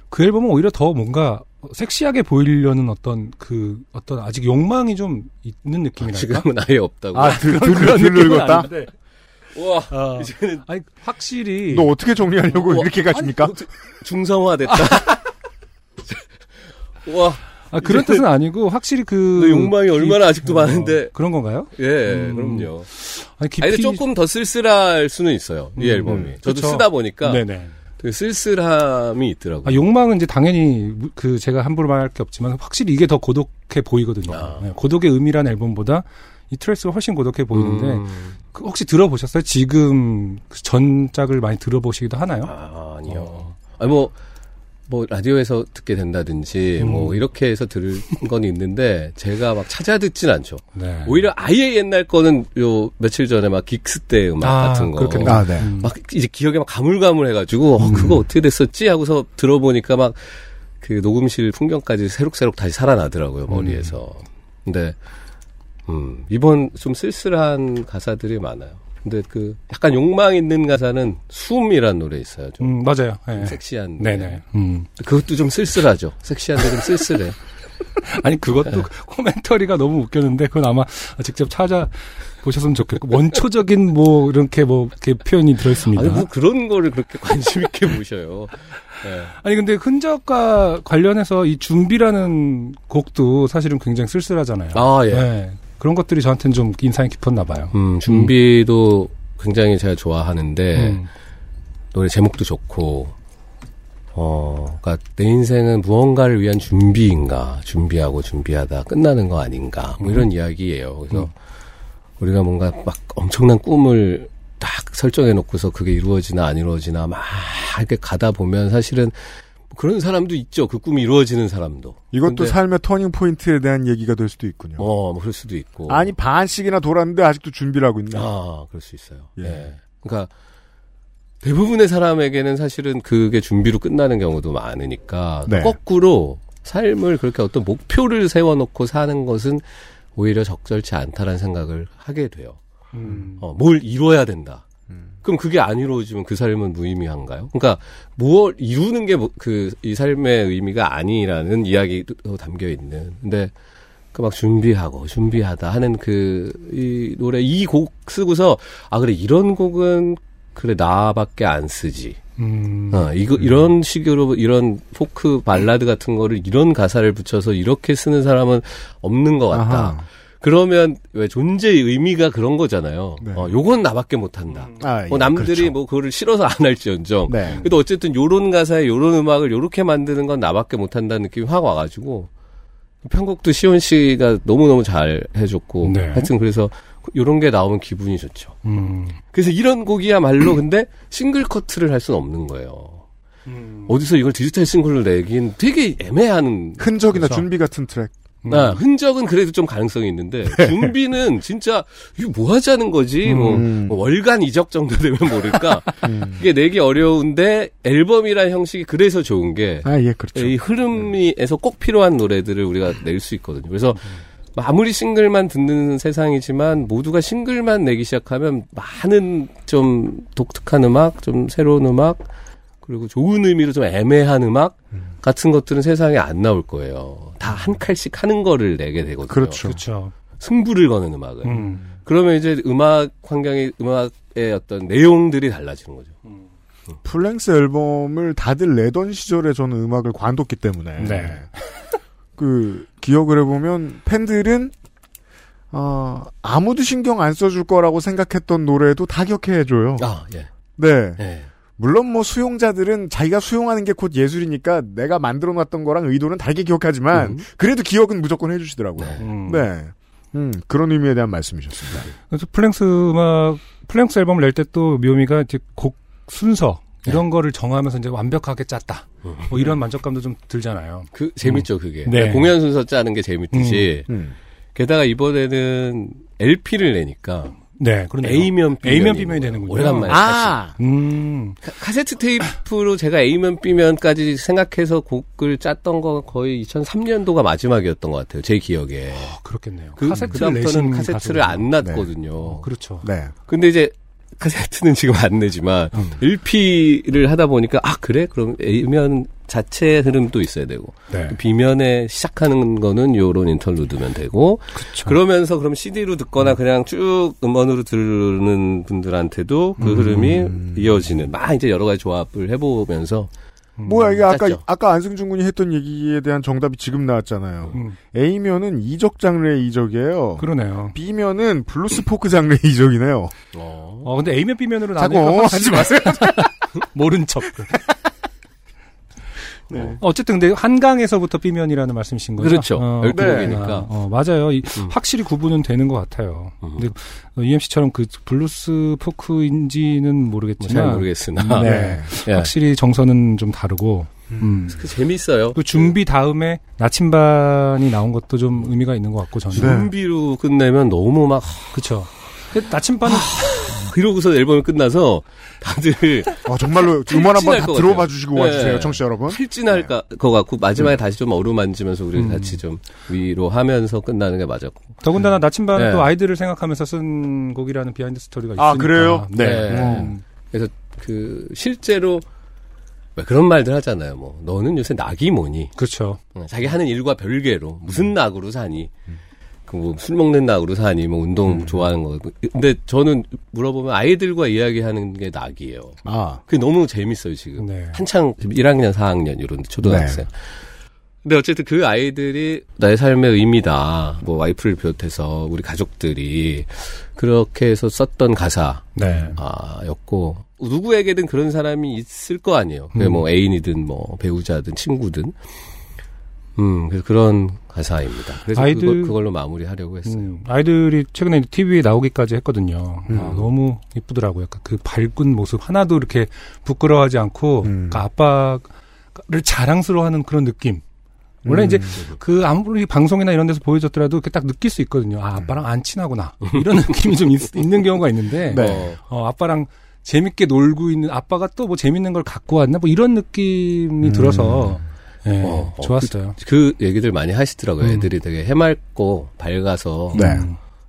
B: 그 앨범은 오히려 더 뭔가 섹시하게 보이려는 어떤 그 어떤 아직 욕망이 좀 있는 느낌이랄까?
I: 지금은 아예 없다고.
A: 아, 들, 들, 들
B: 느낌은
A: 늙었다?
B: 아닌데.
I: 우와,
B: 아,
I: 이제는
B: 아니 확실히
A: 너 어떻게 정리하려고
I: 우와,
A: 이렇게 가십니까?
I: 아니, 중성화됐다. 와,
B: 아, 그런 뜻은 아니고 확실히
I: 그너 욕망이 얼마나 아직도
B: 어,
I: 많은데.
B: 그런 건가요?
I: 예,
B: 음.
I: 그럼요.
B: 아니, 깊이
I: 아니, 근데 조금 더 쓸쓸할 수는 있어요. 이
B: 음,
I: 앨범이.
B: 음.
I: 저도
B: 그쵸.
I: 쓰다 보니까
B: 네네.
I: 되게 쓸쓸함이 있더라고요.
B: 아, 욕망은 이제 당연히 무- 그 제가 함부로 말할 게 없지만 확실히 이게 더 고독해 보이거든요.
I: 아.
B: 네, 고독의 의미라는 앨범보다 이 트레스가 훨씬 고독해 보이는데
I: 음.
B: 그 혹시 들어보셨어요? 지금 그 전작을 많이 들어보시기도 하나요?
I: 아, 아니요. 아니, 뭐, 뭐, 라디오에서 듣게 된다든지,
B: 음.
I: 뭐, 이렇게 해서 들은 건 있는데, 제가 막 찾아 듣진 않죠.
B: 네.
I: 오히려 아예 옛날 거는 요, 며칠 전에 막 긱스 때 음악
B: 아,
I: 같은 거.
B: 그렇겠네요.
A: 아, 네.
B: 음.
I: 막 이제 기억에 막 가물가물해가지고, 어, 그거 어떻게 됐었지? 하고서 들어보니까 막, 그 녹음실 풍경까지 새록새록 다시 살아나더라고요, 머리에서. 근데, 음, 이번 좀 쓸쓸한 가사들이 많아요. 근데 그, 약간 욕망 있는 가사는 숨이란 노래 있어요. 좀
B: 음, 맞아요. 네.
I: 섹시한.
B: 네네. 음.
I: 그것도 좀 쓸쓸하죠. 섹시한데 좀 쓸쓸해.
B: 아니 그것도 코멘터리가 너무 웃겼는데 그건 아마 직접 찾아 보셨으면 좋겠고 원초적인 뭐 이렇게 뭐 이렇게 표현이 들어 있습니다.
I: 아니, 뭐 그런 거를 그렇게 관심 있게 보셔요. 네.
B: 아니 근데 흔적과 관련해서 이 준비라는 곡도 사실은 굉장히 쓸쓸하잖아요.
I: 아, 예.
B: 네. 그런 것들이 저한테는 좀 인상이 깊었나 봐요.
I: 음, 준비도 굉장히 제가 좋아하는데,
B: 음.
I: 노래 제목도 좋고, 어, 그니까 내 인생은 무언가를 위한 준비인가, 준비하고 준비하다 끝나는 거 아닌가, 뭐 이런 이야기예요. 그래서 우리가 뭔가 막 엄청난 꿈을 딱 설정해 놓고서 그게 이루어지나 안 이루어지나 막 이렇게 가다 보면 사실은 그런 사람도 있죠. 그 꿈이 이루어지는 사람도.
A: 이것도
I: 근데
A: 삶의 터닝 포인트에 대한 얘기가 될 수도 있군요.
I: 어, 뭐 그럴 수도 있고.
A: 아니 반씩이나 돌았는데 아직도 준비를 하고 있나?
I: 아, 그럴 수 있어요.
A: 예.
I: 예. 그러니까 대부분의 사람에게는 사실은 그게 준비로 끝나는 경우도 많으니까
A: 네.
I: 거꾸로 삶을 그렇게 어떤 목표를 세워놓고 사는 것은 오히려 적절치 않다라는 생각을 하게 돼요.
B: 음.
I: 어, 뭘 이뤄야 된다. 그럼 그게 안 이루어지면 그 삶은 무의미한가요? 그러니까 뭘 이루는 게 그 이 삶의 의미가 아니라는 이야기도 담겨 있는. 근데 그 막 준비하고 준비하다 하는 그 이 노래 이 곡 쓰고서 아 그래 이런 곡은 그래 나밖에 안 쓰지.
B: 음.
I: 어, 이거, 이런 식으로, 이런 포크 발라드 같은 거를 이런 가사를 붙여서 이렇게 쓰는 사람은 없는 것 같다.
A: 아하.
I: 그러면 왜 존재의 의미가 그런 거잖아요.
A: 네.
I: 어, 요건 나밖에 못한다.
A: 아, 예,
I: 뭐 남들이
A: 그렇죠.
I: 뭐 그거를 싫어서 안 할지언정.
A: 네.
I: 그래도 어쨌든 요런 가사에 요런 음악을 요렇게 만드는 건 나밖에 못한다는 느낌이 확 와가지고 편곡도 시온 씨가 너무너무 잘 해줬고
B: 네.
I: 하여튼 그래서 요런 게 나오면 기분이 좋죠.
B: 음.
I: 그래서 이런 곡이야말로 근데 싱글 커트를 할 수는 없는 거예요. 어디서 이걸 디지털 싱글로 내긴 되게 애매한
A: 흔적이나
B: 그렇죠.
A: 준비 같은 트랙.
I: 아, 흔적은 그래도 좀 가능성이 있는데 준비는 진짜 이거 뭐 하자는 거지 뭐,
A: 음.
I: 뭐 월간 이적 정도 되면 모를까 이게 내기 어려운데 앨범이란 형식이 그래서 좋은 게
A: 아, 예, 그렇죠.
I: 이 흐름에서 꼭 필요한 노래들을 우리가 낼 수 있거든요. 그래서 아무리 싱글만 듣는 세상이지만 모두가 싱글만 내기 시작하면 많은 좀 독특한 음악, 좀 새로운 음악, 그리고 좋은 의미로 좀 애매한 음악 같은 것들은 세상에 안 나올 거예요. 다 한 칼씩 하는 거를 내게 되거든요.
A: 그렇죠.
B: 그렇죠.
I: 승부를 거는 음악을.
B: 음.
I: 그러면 이제 음악 환경이 음악의 어떤 내용들이 달라지는 거죠.
A: full-length 앨범을 다들 내던 시절에 저는 음악을 관뒀기 때문에
B: 네.
A: 그 기억을 해보면 팬들은 어, 아무도 신경 안 써줄 거라고 생각했던 노래도 다 기억해줘요.
I: 아, 예.
A: 네.
I: 예.
A: 물론 뭐 수용자들은 자기가 수용하는 게 곧 예술이니까 내가 만들어 놨던 거랑 의도는 다르게 기억하지만 그래도 기억은 무조건 해주시더라고요.
B: 음.
A: 네. 음, 그런 의미에 대한 말씀이셨습니다.
B: 그래서 full-length 음악, full-length 앨범을 낼 때 또 묘미가 이제 곡 순서 이런 거를 정하면서 이제 완벽하게 짰다. 뭐 이런 만족감도 좀 들잖아요.
I: 그 재밌죠 그게
B: 네.
I: 공연 순서 짜는 게 재밌듯이
A: 음.
I: 게다가 이번에는 LP를 내니까
B: 네, 그러네요.
I: A면 B면이
B: A면 B면이 되는군요.
I: 오래간만에
A: 아!
B: 음.
I: 카- 카세트 테이프로 제가 A면 B면까지 생각해서 곡을 짰던 건 거의 2003년도가 마지막이었던 것 같아요. 제 기억에.
B: 그렇겠네요.
I: 그,
B: 카세트를
I: 그다음부터는
B: 내신
I: 카세트를
B: 가수군요.
I: 안 놨거든요.
B: 그렇죠.
A: 네.
I: 근데 이제 카세트는 지금 안 내지만
B: 음.
I: LP를 하다 보니까 아 그래 그럼 A면 자체 흐름도 있어야 되고
B: 네.
I: B면에 시작하는 거는 요런 interlude면 되고 그러면서 그럼 CD로 듣거나 그냥 쭉 음원으로 들는 분들한테도 그 흐름이 이어지는 막 이제 여러 가지 조합을 해보면서
A: 뭐야 이게 아까
I: 짰죠.
A: 아까 안승준 군이 했던 얘기에 대한 정답이 지금 나왔잖아요. A면은 이적 장르의 이적이에요.
B: 그러네요.
A: B면은 블루스 포크 장르의 이적이네요.
B: 어, 근데 A면 B면으로 나누니까
A: 어, 하지 마세요.
B: 모른 척. 어쨌든 근데 한강에서부터 B면이라는 말씀이신 거죠?
I: 그렇죠.
B: 어, 네.
I: 곡이니까.
B: 아, 어, 맞아요. 이- 확실히 구분은 되는 것 같아요. 근데 UMC처럼 그 블루스 포크인지는 모르겠지만
I: 잘 모르겠으나.
B: 네.
I: 예.
B: 확실히 정서는 좀 다르고 음.
I: 그 재밌어요.
B: 그 준비 다음에 나침반이 나온 것도 좀 의미가 있는 것 같고 저는.
I: 준비로 끝내면 너무 막
B: 그쵸. 그 나침반은
I: 이러고서 앨범이 끝나서 다들
A: 어, 정말로 음원 한번
I: 다것
A: 들어봐
I: 같아요.
A: 주시고
I: 네.
A: 와주세요, 청취자 여러분.
I: 할진할 까- 것 같고 마지막에 다시 좀 어루만지면서 우리 같이 좀 위로하면서 끝나는 게 맞았고.
B: 더군다나 나침반은
I: 네.
B: 또 아이들을 생각하면서 쓴 곡이라는 비하인드 스토리가 있으니까.
A: 아, 그래요?
B: 네.
I: 네.
B: 음.
I: 그래서 그 실제로 왜 그런 말들 하잖아요. 뭐 너는 요새 낙이 뭐니?
B: 그렇죠.
I: 어, 자기 하는 일과 별개로 무슨 낙으로 사니? 그뭐술 먹는 낙으로 사니? 뭐 운동 좋아하는 거. 근데 저는 물어보면 아이들과 이야기하는 게 낙이에요.
A: 아,
I: 그게 너무 재밌어요 지금.
B: 네.
I: 한창 1학년, 4학년 이런 초등학생. 근데 어쨌든 그 아이들이 나의 삶의 의미다. 뭐 와이프를 비롯해서 우리 가족들이 그렇게 해서 썼던 가사.
B: 네.
I: 아, 였고 누구에게든 그런 사람이 있을 거 아니에요. 그게
B: 음.
I: 뭐 애인이든 뭐 배우자든 친구든. 음, 그래서 그런 가사입니다. 그래서
B: 아이들-
I: 그걸, 그걸 로 마무리하려고 했어요.
B: 음, 아이들이 최근에 TV에 나오기까지 했거든요.
I: 음.
B: 아, 너무 이쁘더라고요. 약간 그 밝은 모습 하나도 이렇게 부끄러워하지 않고
A: 음.
B: 그러니까 아빠를 자랑스러워하는 그런 느낌. 원래
A: 음.
B: 이제 그 아무리 방송이나 이런 데서 보여줬더라도 이렇게 딱 느낄 수 있거든요. 아 아빠랑 안 친하구나 이런 느낌이 좀 있, 는 경우가 있는데
A: 네.
B: 어, 아빠랑 재밌게 놀고 있는 아빠가 또 뭐 재밌는 걸 갖고 왔나 뭐 이런 느낌이 들어서 예,
I: 어, 어,
B: 좋았어요.
I: 그 얘기들 많이 하시더라고요.
B: 음.
I: 애들이 되게 해맑고 밝아서
A: 네.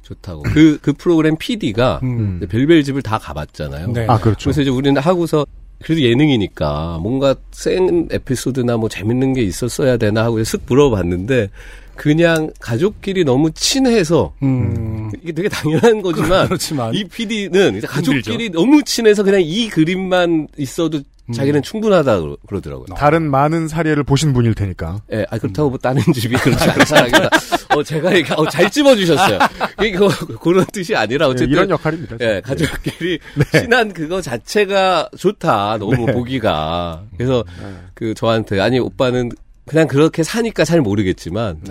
I: 좋다고. 그, 그 프로그램 PD가
B: 음.
I: 별별 집을 다 가봤잖아요.
B: 네.
A: 아, 그렇죠.
I: 그래서 이제 우리는 하고서 그래도 예능이니까 뭔가 센 에피소드나 뭐 재밌는 게 있었어야 되나 하고 쓱 물어봤는데 그냥 가족끼리 너무 친해서
B: 음.
I: 이게 되게 당연한 거지만
B: 그렇지만
I: 이 PD는 가족끼리 너무 친해서 그냥 이 그림만 있어도
B: 음.
I: 자기는 충분하다 그러- 그러더라고요.
A: 다른 많은 사례를 보신 분일 테니까.
I: 예, 아, 그렇다고 뭐 다른 집이 그렇지 않다라기보다, 어, 제가 이렇게, 어, 잘 찝어주셨어요. 이거, 그런 뜻이 아니라,
A: 예,
I: 어쨌든.
A: 이런 역할입니다.
I: 예, 가족끼리 친한 그거 자체가 좋다. 너무 보기가. 그래서 그 저한테 아니 오빠는 그냥 그렇게 사니까 잘 모르겠지만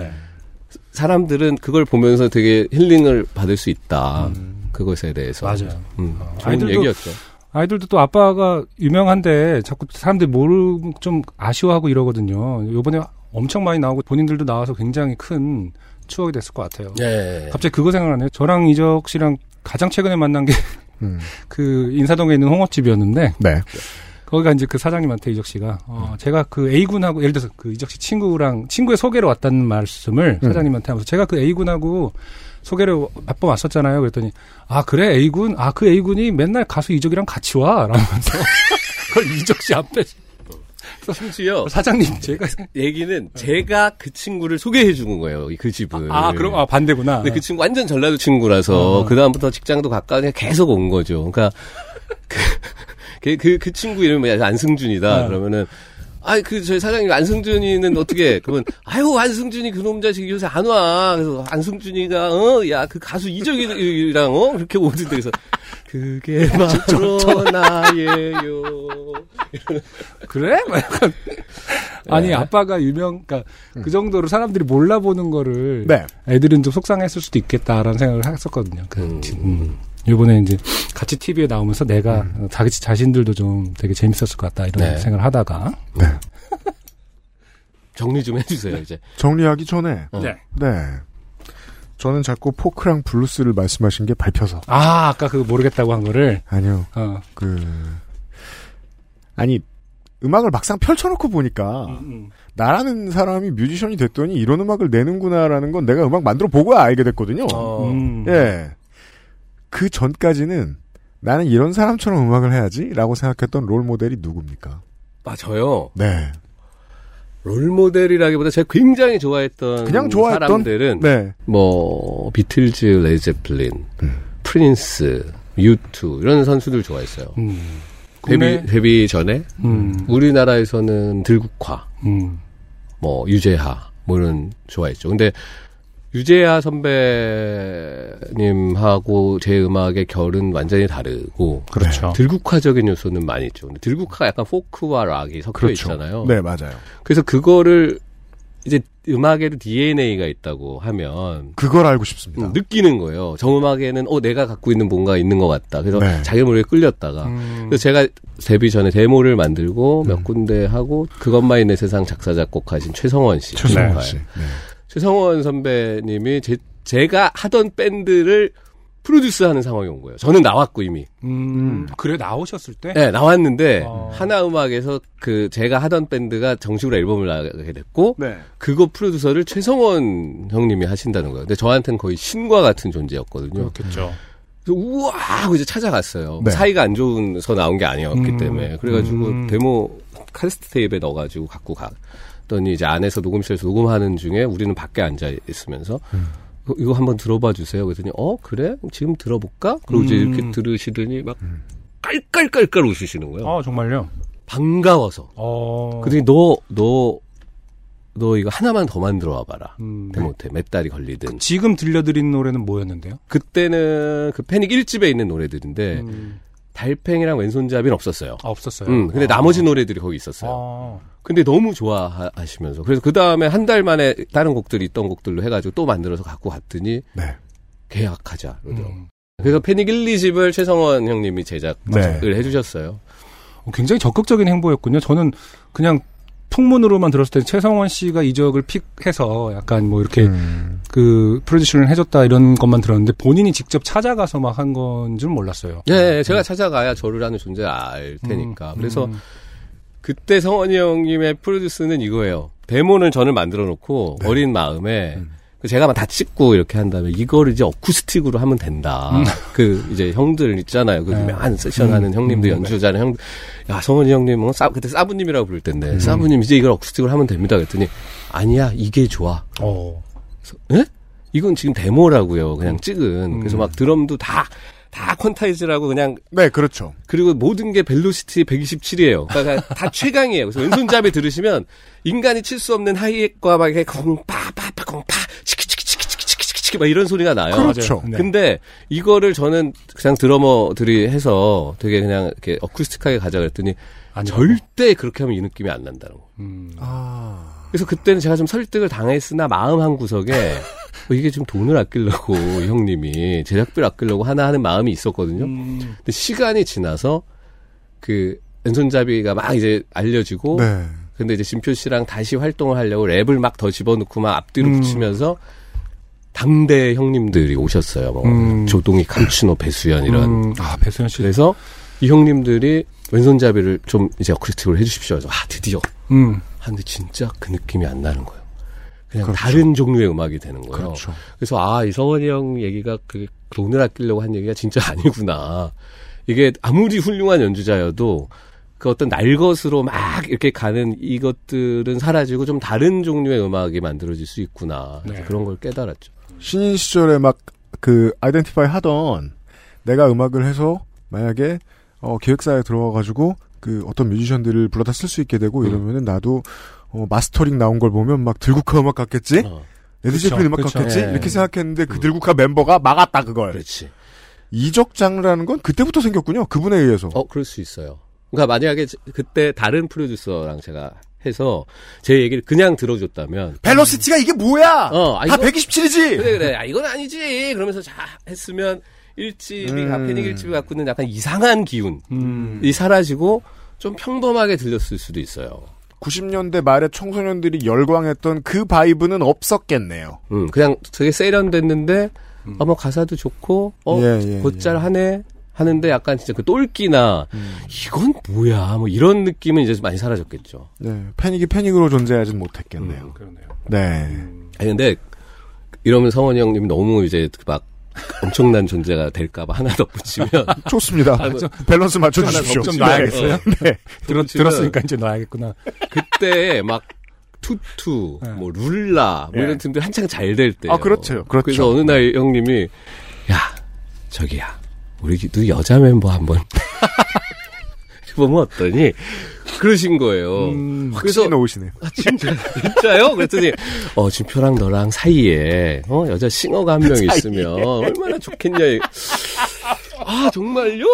I: 사람들은 그걸 보면서 되게 힐링을 받을 수 있다. 그것에 대해서.
B: 맞아요.
I: 음, 좋은
B: 아이들도-
I: 얘기였죠.
B: 아이들도 또 아빠가 유명한데 자꾸 사람들이 모르고 좀 아쉬워하고 이러거든요. 요번에 엄청 많이 나오고 본인들도 나와서 굉장히 큰 추억이 됐을 것 같아요.
I: 예.
B: 갑자기 그거 생각나네요. 저랑 이적 씨랑 가장 최근에 만난 게 그
A: 음.
B: 인사동에 있는 홍어집이었는데
A: 네.
B: 거기가 이제 그 사장님한테 이적 씨가 어, 제가 그 A군하고 예를 들어서 그 이적 씨 친구랑 친구의 소개로 왔다는 말씀을
A: 음.
B: 사장님한테 하면서 제가 그 A군하고 소개를 몇 번 왔었잖아요. 그랬더니 아 그래 A군 아 그 A군이 맨날 가수 이적이랑 같이 와 라면서 그걸 이적 씨 앞에
I: 심지어
B: 사장님 제가
I: 얘기는 제가 그 친구를 소개해 준 거예요. 그 집을.
B: 아 그럼 아 반대구나.
I: 근데 그 친구 완전 전라도 친구라서
B: 어.
I: 그 다음부터 직장도 가까우니 계속 온 거죠. 그러니까 그, 그, 그, 그 친구 이름이 안승준이다.
B: 어.
I: 그러면은 아이 그 저희 사장님 안승준이는 어떻게 그러면 아유 안승준이 그놈 자식 요새 안 와. 그래서 안승준이가 어 야 그 가수 이적이랑 어 그렇게 오는데 그래서 그게 바로 나예요.
B: 그래? 막 약간 아니
I: 네.
B: 아빠가 유명 그러니까 그 정도로 사람들이 몰라보는 거를
A: 네.
B: 애들은 좀 속상했을 수도 있겠다라는 생각을 했었거든요. 그, 음. 이번에 이제 같이 TV에 나오면서 내가 자기 자신들도 좀 되게 재밌었을 것 같다 이런
I: 네.
B: 생각을 하다가
I: 정리 좀 해주세요 이제.
A: 정리하기 전에
B: 네.
A: 네. 저는 자꾸 포크랑 블루스를 말씀하신 게 밟혀서
B: 아 아까 그 모르겠다고 한 거를
A: 아니요.
B: 어.
A: 그 아니 음악을 막상 펼쳐놓고 보니까
B: 음,
A: 나라는 사람이 뮤지션이 됐더니 이런 음악을 내는구나라는 건 내가 음악 만들어 보고야 알게 됐거든요.
I: 어.
B: 음.
A: 예. 그 전까지는 나는 이런 사람처럼 음악을 해야지라고 생각했던 롤 모델이 누굽니까?
I: 아 저요.
A: 네.
I: 롤 모델이라기보다 제가 굉장히 좋아했던
A: 그냥 좋아했던?
I: 사람들은
A: 네.
I: 뭐 비틀즈, 레드 제플린, 프린스, 유투 이런 선수들 좋아했어요.
B: 음.
I: 데뷔 데뷔 전에
B: 음.
I: 우리나라에서는 들국화,
B: 음.
I: 뭐 유재하 뭐 이런 좋아했죠. 근데 유재하 선배님하고 제 음악의 결은 완전히 다르고
B: 그렇죠.
I: 들국화적인 요소는 많이 있죠. 근데 들국화가 약간 포크와 락이 섞여
A: 그렇죠.
I: 있잖아요.
A: 네, 맞아요.
I: 그래서 그거를 이제 음악에도 DNA가 있다고 하면
A: 그걸 알고 싶습니다.
I: 음, 느끼는 거예요. 저 음악에는 어 내가 갖고 있는 뭔가 있는 것 같다. 그래서
A: 네.
I: 자기 모르게 끌렸다가
B: 음.
I: 그래서 제가 데뷔 전에 데모를 만들고
A: 음.
I: 몇 군데 하고 그것만이 내 세상 작사 작곡하신 최성원 씨.
A: 최성원
I: 네.
A: 씨. 네.
I: 최성원 선배님이 제, 제가 하던 밴드를 프로듀스하는 상황이 온 거예요. 저는 나왔고 이미.
B: 음. 그래 나오셨을 때
I: 네, 나왔는데
B: 어.
I: 하나 음악에서 그 제가 하던 밴드가 정식으로 앨범을 나가게 됐고
A: 네.
I: 그거 프로듀서를 최성원 형님이 하신다는 거예요. 근데 저한테는 거의 신과 같은 존재였거든요.
B: 그렇겠죠.
I: 그래서 우와 하고 이제 찾아갔어요.
A: 네.
I: 사이가 안 좋은서 나온 게 아니었기
B: 음.
I: 때문에 그래가지고
B: 음.
I: 데모 카세트 테이프에 넣어가지고 갖고 갔더니 이제 안에서 녹음실에서 녹음하는 중에 우리는 밖에 앉아 있으면서
B: 음.
I: 어, 이거 한번 들어봐 주세요. 그랬더니 어 그래 지금 들어볼까? 그리고 이제
B: 음.
I: 이렇게 들으시더니 막 깔깔깔깔 웃으시는 거예요.
B: 아 정말요.
I: 반가워서.
B: 어.
I: 그랬더니 너 너 너 이거 하나만 더 만들어 와봐라.
B: 음.
I: 데모테 몇 달이 걸리든.
B: 지금 들려드린 노래는 뭐였는데요?
I: 그때는 그 패닉 1집에 있는 노래들인데
B: 음.
I: 달팽이랑 왼손잡이는 없었어요.
B: 아, 없었어요.
I: 음, 근데
B: 아.
I: 나머지 노래들이 거기 있었어요.
B: 아.
I: 근데 너무 좋아하시면서 그래서 그 다음에 한 달 만에 다른 곡들이 있던 곡들로 해가지고 또 만들어서 갖고 갔더니
A: 네.
I: 계약하자 그러더라고.
B: 음.
I: 그래서 패닉 1, 2집을 최성원 형님이 제작을
A: 네.
I: 해주셨어요.
B: 어, 굉장히 적극적인 행보였군요. 저는 그냥 풍문으로만 들었을 때 최성원 씨가 이적을 픽해서 약간 뭐 이렇게
A: 음.
B: 그 프로듀싱을 해줬다 이런 것만 들었는데 본인이 직접 찾아가서 막 한 건 줄 몰랐어요.
I: 네, 제가 찾아가야 저를 하는 존재를 알 테니까.
B: 음,
I: 그래서
B: 음.
I: 그때 성원이 형님의 프로듀스는 이거예요. 데모는 저는 만들어 놓고
A: 네.
I: 어린 마음에
A: 음.
I: 그 제가 막 다 찍고 이렇게 한 다음에 이거를 이제 어쿠스틱으로 하면 된다. 그 이제 형들 있잖아요. 그
B: 네.
I: 유명한 세션 하는 형님들 연주자는 형, 야 성원이 형님, 은 싸, 그때 사부님이라고 부를 텐데 사부님 이제 이걸 어쿠스틱으로 하면 됩니다. 그랬더니 아니야 이게 좋아.
B: 어.
I: 예? 이건 지금 데모라고요. 그냥 찍은. 그래서 막 드럼도 다, 다 퀀타이즈라고 그냥
A: 네, 그렇죠.
I: 그리고 모든 게 벨로시티 127이에요. 그러니까 다 최강이에요. 그래서 왼손잡이 들으시면 인간이 칠 수 없는 하이햇과 막 이렇게 공파파파 공파 치키치키치키치키치키치키 막 이런 소리가 나요.
A: 그렇죠.
B: 네.
I: 근데 이거를 저는 그냥 드러머들이 해서 되게 그냥 이렇게 어쿠스틱하게 가자 그랬더니
B: 아니라고?
I: 절대 그렇게 하면 이 느낌이 안 난다는 거.
B: 음.
A: 아.
I: 그래서 그때는 제가 좀 설득을 당했으나 마음 한 구석에 어, 이게 좀 돈을 아끼려고 이 형님이 제작비를 아끼려고 하나 하는 마음이 있었거든요.
B: 음.
I: 근데 시간이 지나서 그 왼손잡이가 막 이제 알려지고
A: 네.
I: 근데 이제 진표 씨랑 다시 활동을 하려고 랩을 막 더 집어넣고 막 앞뒤로
B: 음.
I: 붙이면서 당대 형님들이 오셨어요. 뭐
B: 음.
I: 조동희, 감춘호, 배수연 이런.
B: 음. 아 배수연 씨.
I: 그래서 이 형님들이 왼손잡이를 좀 이제 어쿠스틱으로 해주십시오. 그래서 아 드디어
B: 음.
I: 하는데 진짜 그 느낌이 안 나는 거예요. 그냥
A: 그렇죠.
I: 다른 종류의 음악이 되는 거예요.
A: 그렇죠.
I: 그래서 아 이성원이 형 얘기가 그 돈을 아끼려고 한 얘기가 진짜 아니구나. 이게 아무리 훌륭한 연주자여도 그 어떤 날 것으로 막 이렇게 가는 이것들은 사라지고 좀 다른 종류의 음악이 만들어질 수 있구나.
B: 네.
I: 그런 걸 깨달았죠.
A: 신인 시절에 막 그 identify 하던 내가 음악을 해서 만약에 어, 기획사에 들어가가지고 그 어떤 뮤지션들을 불러다 쓸 수 있게 되고
B: 음.
A: 이러면은 나도 어, 마스터링 나온 걸 보면 막 들국화 음악 같겠지?
I: 어.
A: 레드
B: 그쵸,
A: 제플린 음악
B: 그쵸.
A: 같겠지?
I: 예.
A: 이렇게 생각했는데 그 들국화 멤버가 막았다 그걸.
I: 그렇지.
A: 이적 장르라는 건 그때부터 생겼군요. 그분에 의해서.
I: 어, 그럴 수 있어요. 그러니까 만약에 저- 그때 다른 프로듀서랑 제가 해서 제 얘기를 그냥 들어줬다면
A: velocity가 이게 뭐야?
I: 어, 아,
A: 다
I: 이거-
A: 127이지.
I: 그래 그래 아, 이건 아니지 그러면서 자 했으면 일집이
A: 음.
I: 가페닉 일집이 갖고 있는 약간 이상한 기운이
B: 음.
I: 사라지고 좀 평범하게 들렸을 수도 있어요.
A: 90년대 말에 청소년들이 열광했던 그 바이브는 없었겠네요.
I: 음, 그냥 되게 세련됐는데 아마 가사도 좋고 어
A: 예, 예,
I: 곧잘 하네 하는데 약간 진짜 그 똘끼나 이건 뭐야 뭐 이런 느낌은 이제 많이 사라졌겠죠.
A: 네, 패닉이 패닉으로 존재하진 못했겠네요.
B: 음, 그러네요.
A: 네.
I: 아니 근데 이러면 성원이 형님 너무 이제 막 엄청난 존재가 될까봐 하나 덧붙이면
A: 좋습니다.
I: 아, 뭐-
A: 밸런스 맞춰 주십시오.
B: 좀
I: 네.
B: 놔야겠어요?
A: 네.
B: 들었,
I: 덧붙이면
B: 들었으니까 이제 놔야겠구나.
I: 그때 막 투투,
B: 네.
I: 뭐 룰라, 뭐
A: 예.
I: 이런 팀들 한창 잘 될 때예요.
A: 아, 그렇죠. 그렇죠.
I: 그래서 어느 날 형님이 야 저기야 우리도 여자 멤버 한번 해 보면 어떠니? 그러신 거예요.
B: 음,
I: 그래서
A: 놓으시네요.
I: 아, 진짜 진짜요? 그랬더니 어 진표랑 너랑 사이에 어 여자 싱어가 한 명 있으면 얼마나 좋겠냐. 아 정말요?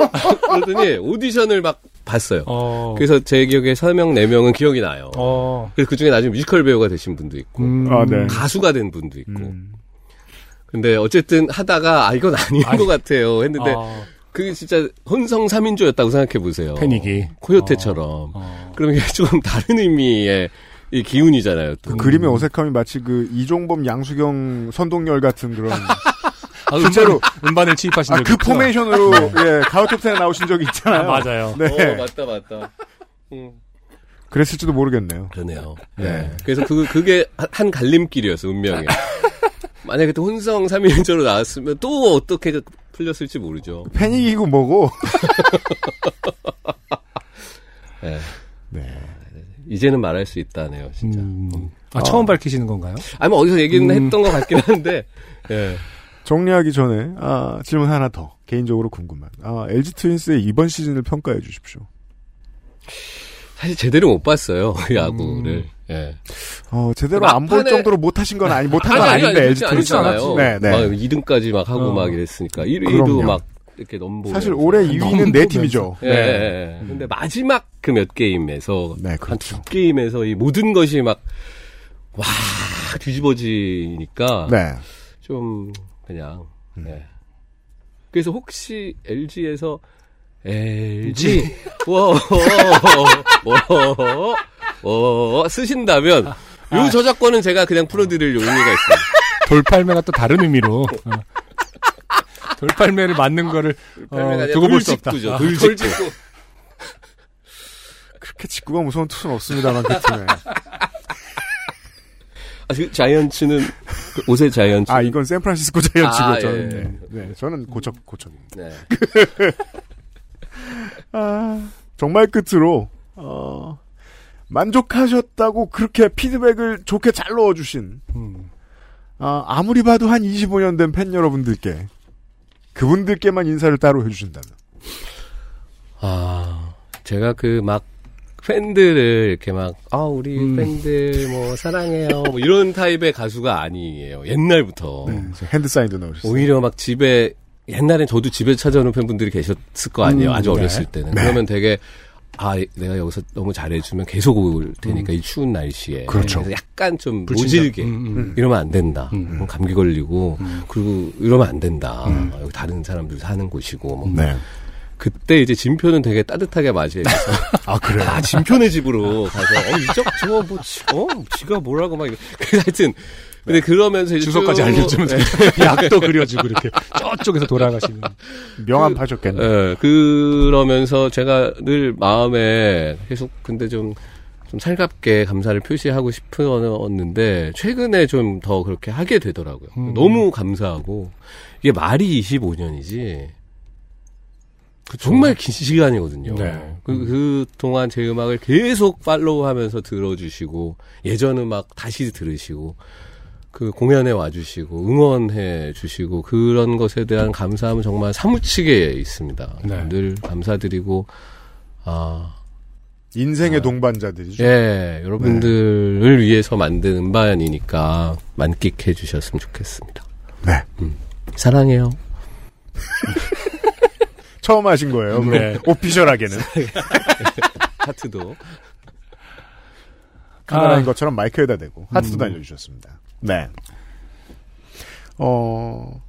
I: 그러더니 오디션을 막 봤어요.
B: 어.
I: 그래서 제 기억에 3명, 4명은 기억이 나요.
B: 어.
I: 그래서 그 중에 나중에 뮤지컬 배우가 되신 분도 있고,
B: 음.
A: 아, 네.
I: 가수가 된 분도 있고.
A: 음.
I: 근데 어쨌든 하다가, 아, 이건 아닌
B: 아니.
I: 것 같아요. 했는데,
B: 아,
I: 그게 진짜 혼성 3인조였다고 생각해 보세요.
B: 패닉이.
I: 코요테처럼.
B: 어.
I: 그러면 이게 조금 다른 의미의 이 기운이잖아요. 또.
A: 그 그림의 어색함이 마치 그 이종범 양수경 선동열 같은 그런
B: 아,
A: 실제로
B: 음반, 음반을 취입하신
A: 아, 그
B: 있구나.
A: 포메이션으로 예 가요톱텐에 나오신 적이 있잖아요.
B: 아, 맞아요.
A: 네.
I: 어, 맞다, 맞다. 음,
A: 그랬을지도 모르겠네요.
I: 그러네요.
A: 네.
I: 네. 그래서 그, 그게 한- 한 갈림길이었어, 운명에. 만약에 또 혼성 3인조로 나왔으면 또 어떻게 풀렸을지 모르죠.
A: 패닉이고 뭐고.
I: 네.
A: 네.
I: 이제는 말할 수 있다네요, 진짜.
B: 음. 아, 처음 밝히시는 건가요?
I: 아니, 뭐 어디서 얘기는
B: 음.
I: 했던 것 같긴 한데, 예.
A: 정리하기 전에 아, 질문 하나 더 개인적으로 궁금한. 아, LG 트윈스의 이번 시즌을 평가해 주십시오.
I: 사실 제대로 못 봤어요, 야구를. 예.
A: 어, 제대로 안볼
I: 막판에-
A: 정도로 못하신 건 아니 못한 건
I: 아니,
A: 아닌데
I: 아니,
A: LG
I: 않았잖아요.
A: 네, 네.
I: 막 2등까지 막 하고
B: 어.
I: 막 이랬으니까. 1위도
A: 그럼요.
I: 막 이렇게 넘보.
A: 사실 올해 2위는 내 팀이죠.
I: 예, 예, 예. 근데 마지막 그 몇 게임에서
A: 네,
I: 한
A: 그렇죠.
I: 두 게임에서 이 모든 것이 막 와 뒤집어지니까
A: 네.
I: 좀 그냥
A: 음.
I: 예. 그래서 혹시 LG에서 LG 워 워 쓰신다면
A: 아.
I: 요 저작권은 제가 그냥 풀어드릴 의미가 있습니다.
B: 돌팔매가 또 다른 의미로. 어. 돌팔매를 맞는 거를 어, 두고 볼 수 없다. 아,
I: 돌직구.
A: 그렇게 직구가 무서운 투수는 없습니다만 그 팀에.
I: 아, 그 자이언츠는 그 옷의 자이언츠.
A: 아 이건 샌프란시스코 자이언츠고
I: 아,
A: 저는
I: 예.
A: 네. 네, 저는 고척 고척입니다.
I: 네.
A: 아, 정말 끝으로 어, 만족하셨다고 그렇게 피드백을 좋게 잘 넣어주신
B: 음.
A: 아, 아무리 봐도 한 25년 된 팬 여러분들께 그분들께만 인사를 따로 해주신다면
I: 아, 제가 그 막 팬들을 이렇게 막, 아, 우리
B: 음.
I: 팬들 뭐 사랑해요. 뭐 이런 타입의 가수가 아니에요. 옛날부터.
A: 네, 핸드 사인도 넣으셨어요.
I: 오히려 막 집에, 옛날엔 저도 집에 찾아오는 팬분들이 계셨을 거 아니에요.
B: 음,
I: 아주
B: 네.
I: 어렸을 때는.
A: 네.
I: 그러면 되게, 아, 내가 여기서 너무 잘해주면 계속 올 테니까 이 추운 날씨에.
A: 음. 그렇죠.
I: 약간 좀. 모질게.
B: 음, 음.
I: 이러면 안 된다.
B: 음.
I: 음, 감기 걸리고, 그리고 이러면 안 된다.
A: 음.
I: 여기 다른 사람들 사는 곳이고, 뭐.
A: 네.
I: 그때 이제 진표는 되게 따뜻하게 맞이해서
A: 아 그래요.
I: 아 진표네 집으로 가서 어 이적 저거 뭐 지, 어 지가 뭐라고 막 이래. 그래서 하여튼 근데 그러면서 이제
B: 주소까지
I: 쭉-
B: 알려주면서
I: 예.
B: 약도 그려주고 이렇게 저쪽에서 돌아가시는.
A: 명함 파셨겠네.
I: 예, 그러면서 제가 늘 마음에 계속 근데 좀 좀 살갑게 감사를 표시하고 싶었는데 최근에 좀 더 그렇게 하게 되더라고요.
B: 음.
I: 너무 감사하고 이게 말이 25년이지 정말 긴 시간이거든요.
B: 네.
I: 그, 그 동안 제 음악을 계속 팔로우하면서 들어주시고 예전 음악 다시 들으시고 그 공연에 와주시고 응원해 주시고 그런 것에 대한 감사함은 정말 사무치게 있습니다.
B: 네.
I: 늘 감사드리고 아
A: 인생의 동반자들이죠.
I: 예, 여러분들을 위해서 만든 음반이니까 만끽해 주셨으면 좋겠습니다.
A: 네.
I: 음, 사랑해요.
A: 처음 하신 거예요.
I: 네.
A: 오피셜하게는.
I: 하트도.
A: 카메라인
B: 아.
A: 것처럼 마이크에다 대고 하트도
B: 음.
A: 달려주셨습니다. 네. 어,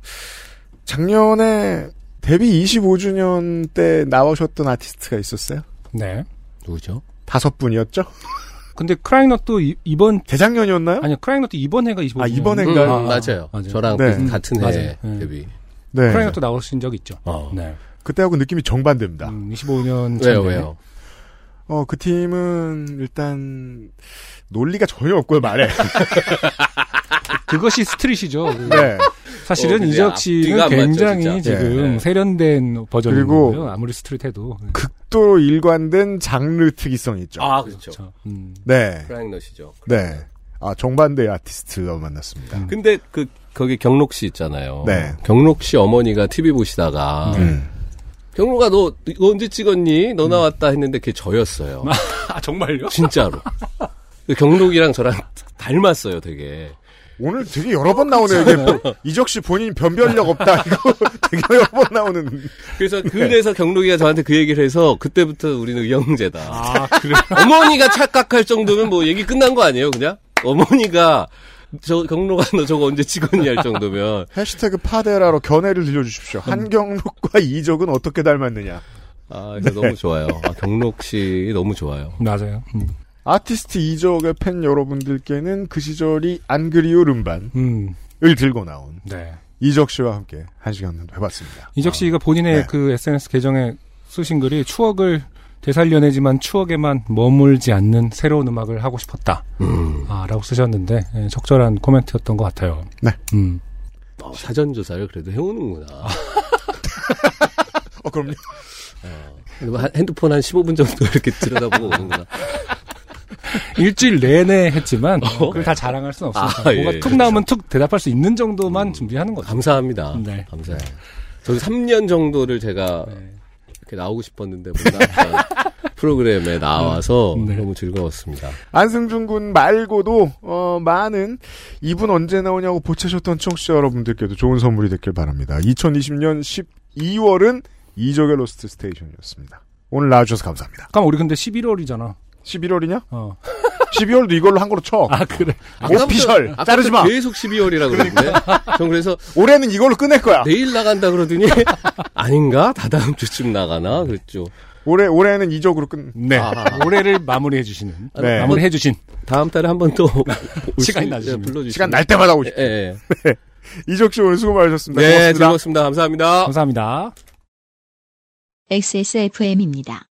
A: 작년에 데뷔 25주년 때 나오셨던 아티스트가 있었어요?
B: 네.
I: 누구죠?
A: 다섯 분이었죠?
B: 근데 크라잉넛도 이- 이번
A: 재작년이었나요?
B: 아니요 크라잉넛도 이번 해가 25주년.
A: 아, 이번 해인가요?
I: 음, 맞아요. 저랑
A: 네.
I: 그 같은 해
B: 맞아요. 네.
I: 데뷔.
A: 네.
B: 크라잉넛도 나오신 적 있죠.
I: 어.
B: 네.
A: 그때하고 느낌이 정반대입니다.
B: 25년
I: 왜요, 왜요?
A: 어, 그 팀은 일단 논리가 전혀 없고요, 말에.
B: 그것이 street이죠.
A: 네.
B: 사실은
I: 어,
B: 이적 씨는
I: 안 맞죠,
B: 굉장히
I: 진짜.
B: 지금
I: 네, 네.
B: 세련된 버전인
A: 그리고
B: 거고요. 아무리 street해도.
A: 극도로 일관된 장르 특이성이 있죠.
I: 아, 그렇죠.
B: 그렇죠. 음.
A: 네.
I: 크라잉넛이죠.
A: 네. 아, 정반대의 아티스트가 만났습니다.
I: 근데 그 거기 경록 씨 있잖아요.
A: 네.
I: 경록 씨 어머니가 TV 보시다가
A: 음.
I: 경록아 너 이거 언제 찍었니? 너 나왔다 했는데 그게 저였어요.
B: 아 정말요?
I: 진짜로. 그 경록이랑 저랑 닮았어요, 되게.
A: 오늘 되게 여러 번 나오네요. 이게 뭐, 이적 씨 본인 변별력 없다. 이거 되게 여러 번 나오는.
I: 그래서 그래서 경록이가 저한테 그 얘기를 해서 그때부터 우리는 의형제다.
B: 아 그래.
I: 어머니가 착각할 정도면 뭐 얘기 끝난 거 아니에요, 그냥? 어머니가 저 경록아 너 저거 언제 찍었니 할 정도면
A: 해시태그 파데라로 견해를 들려주십시오. 한경록과 이적은 어떻게 닮았느냐.
I: 아 그래서 너무 좋아요. 아, 경록 씨 너무 좋아요.
B: 맞아요. 음.
A: 아티스트 이적의 팬 여러분들께는 그 시절이 안 그리울 음반을
B: 음.
A: 들고 나온
B: 네.
A: 이적 씨와 함께 한 시간 해봤습니다.
B: 이적 씨가 본인의
A: 네.
B: 그 SNS 계정에 쓰신 글이 추억을 되살려내지만 추억에만 머물지 않는 새로운 음악을 하고 싶었다.
I: 음.
B: 아, 라고 쓰셨는데 예, 적절한 코멘트였던 것 같아요.
A: 네.
B: 음.
I: 어, 사전 조사를 그래도 해오는구나.
A: 어, 그럼요.
I: 뭐 한- 핸드폰 한 15분 정도 이렇게 들여다보고 오는구나.
B: 일주일 내내 했지만
I: 어?
B: 그걸 다 자랑할 수는 없으니까
I: 아, 예,
B: 뭐가
I: 예,
B: 툭
I: 그렇죠.
B: 나오면 툭 대답할 수 있는 정도만 준비하는 거죠.
I: 감사합니다.
B: 네.
I: 감사해요. 저도 3년 정도를 제가
B: 네.
I: 이렇게 나오고 싶었는데 프로그램에 나와서
B: 네.
I: 너무 즐거웠습니다.
A: 안승준 군 말고도 어, 많은 이분 언제 나오냐고 보채셨던 청취자 여러분들께도 좋은 선물이 됐길 바랍니다. 2020년 12월은 이적의 로스트 스테이션이었습니다. 오늘 나와주셔서 감사합니다.
B: 잠깐 우리 근데 11월이잖아.
A: 11월이냐?
B: 어.
A: 12월도 이걸로 한 거로 쳐.
B: 아 그래.
A: 오피셜.
I: 아까부터
A: 자르지 마.
I: 계속 12월이라 그러는데 전 그래서
A: 올해는 이걸로 끝낼 거야.
I: 내일 나간다 그러더니 아닌가? 다다음 주쯤 나가나 그랬죠.
A: 올해 올해는 이적으로 끝.
B: 네.
I: 아.
B: 올해를 마무리해 주시는.
A: 네.
B: 마무리해 주신.
I: 다음 달에 한 번 또
B: 시간이 나주시면.
I: 불러주시면
A: 시간 날 때마다 오시.
I: 예, 예.
A: 이적 씨 오늘 수고 많으셨습니다.
I: 네,
A: 고맙습니다.
I: 즐거웠습니다. 감사합니다.
B: 감사합니다.
C: XSFM입니다.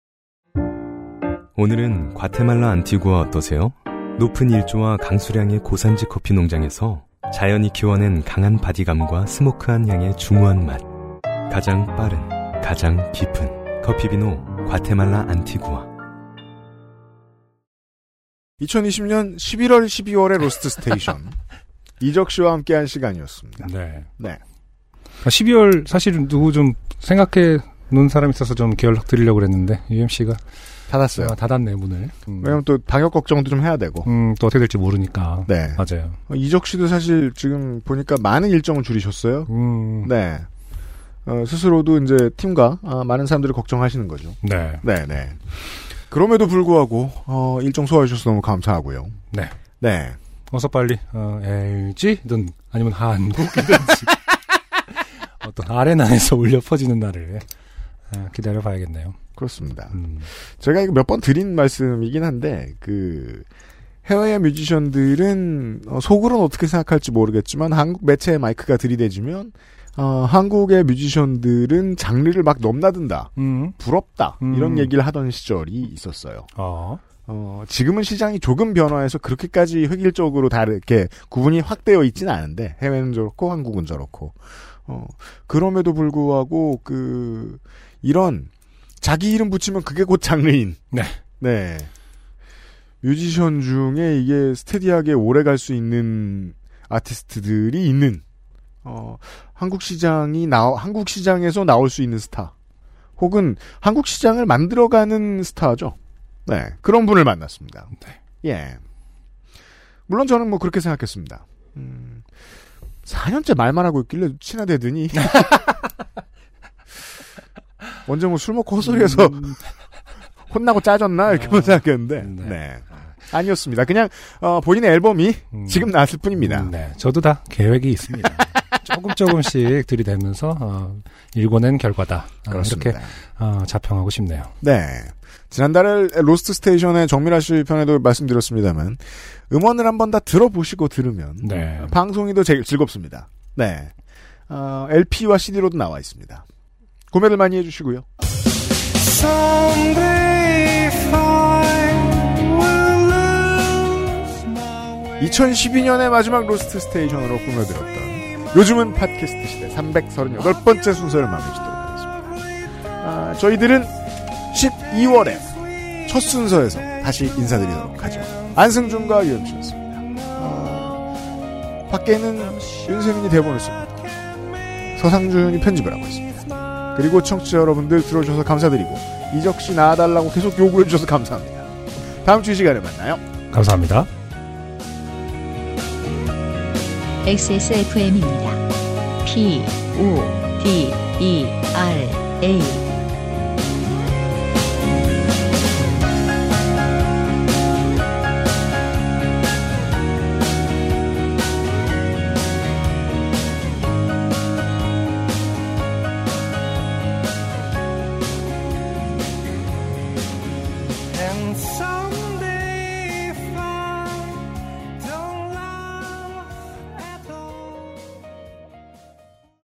H: 오늘은 과테말라 안티구아 어떠세요? 높은 일조와 강수량의 고산지 커피 농장에서 자연이 키워낸 강한 바디감과 smoke한 향의 중후한 맛. 가장 빠른, 가장 깊은 커피비노 과테말라 안티구아.
A: 2020년 11월 12월의 로스트 스테이션. 이적 씨와 함께한 시간이었습니다.
B: 네.
A: 네.
B: 12월 사실 누구 좀 생각해 놓은 사람 있어서 좀 연락 드리려고 그랬는데 UMC가
A: 닫았어요.
B: 닫았네 문을. 음.
A: 왜냐면 또 방역 걱정도 좀 해야 되고.
B: 음, 또 어떻게 될지 모르니까.
A: 네.
B: 맞아요.
A: 어, 이적 씨도 사실 지금 보니까 많은 일정을 줄이셨어요.
B: 음.
A: 네. 어, 스스로도 이제 팀과 아, 많은 사람들이 걱정하시는 거죠.
B: 네.
A: 네, 네. 그럼에도 불구하고 어, 일정 소화해 주셔서 너무 감사하고요.
B: 네.
A: 네.
B: 어서 빨리 어, LG든 아니면 한국이든지 어떤 아레나에서 울려 퍼지는 날을 어, 기다려 봐야겠네요.
A: 그렇습니다.
B: 음.
A: 제가 이거 몇 번 드린 말씀이긴 한데 그 해외 뮤지션들은 어, 속으로는 어떻게 생각할지 모르겠지만 한국 매체의 마이크가 들이대주면 어, 한국의 뮤지션들은 장르를 막 넘나든다.
B: 음.
A: 부럽다.
B: 음.
A: 이런 얘기를 하던 시절이 있었어요.
B: 어.
A: 어, 지금은 시장이 조금 변화해서 그렇게까지 획일적으로 다르게 구분이 확되어 있지는 않은데 해외는 저렇고 한국은 저렇고 어, 그럼에도 불구하고 그 이런 자기 이름 붙이면 그게 곧 장르인
B: 네.
A: 네 뮤지션 중에 이게 스테디하게 오래 갈 수 있는 아티스트들이 있는 어, 한국 시장이 나 한국 시장에서 나올 수 있는 스타 혹은 한국 시장을 만들어가는 스타죠. 네, 그런 분을 만났습니다. 예. 물론 저는 뭐 그렇게 생각했습니다. 음, 4년째 말만 하고 있길래 친하대더니 언제 뭐 술 먹고 헛소리해서 혼나고 짜졌나 이렇게만 생각했는데 네. 아니었습니다. 그냥 어, 본인의 앨범이 지금 나왔을 뿐입니다.
B: 네, 저도 다 계획이 있습니다. 조금 조금씩 들이대면서 어, 일궈낸 결과다. 아,
A: 그렇습니다.
B: 이렇게 어, 자평하고 싶네요.
A: 네. 지난달에 로스트 스테이션의 정밀아 씨 편에도 말씀드렸습니다만 음원을 한번 다 들어보시고 들으면
B: 네.
A: 방송이 더 제일 즐겁습니다. 네. 어, LP와 CD로도 나와 있습니다. 구매를 많이 해주시고요. 2012년의 마지막 로스트 스테이션으로 꾸며드렸던 요즘은 팟캐스트 시대 338번째 순서를 마무리 짓도록 하겠습니다. 아, 저희들은 12월에 첫 순서에서 다시 인사드리도록 하죠. 안승준과 유엠씨였습니다. 아, 밖에는 윤세민이 대본을 씁니다. 서상준이 편집을 하고 있습니다. 그리고 청취자 여러분들 들어주셔서 감사드리고 이적 씨 나와달라고 계속 요구해 주셔서 감사합니다. 다음 주 이 시간에 만나요.
B: 감사합니다.
C: XSFM입니다. P, O, D, E, R, A.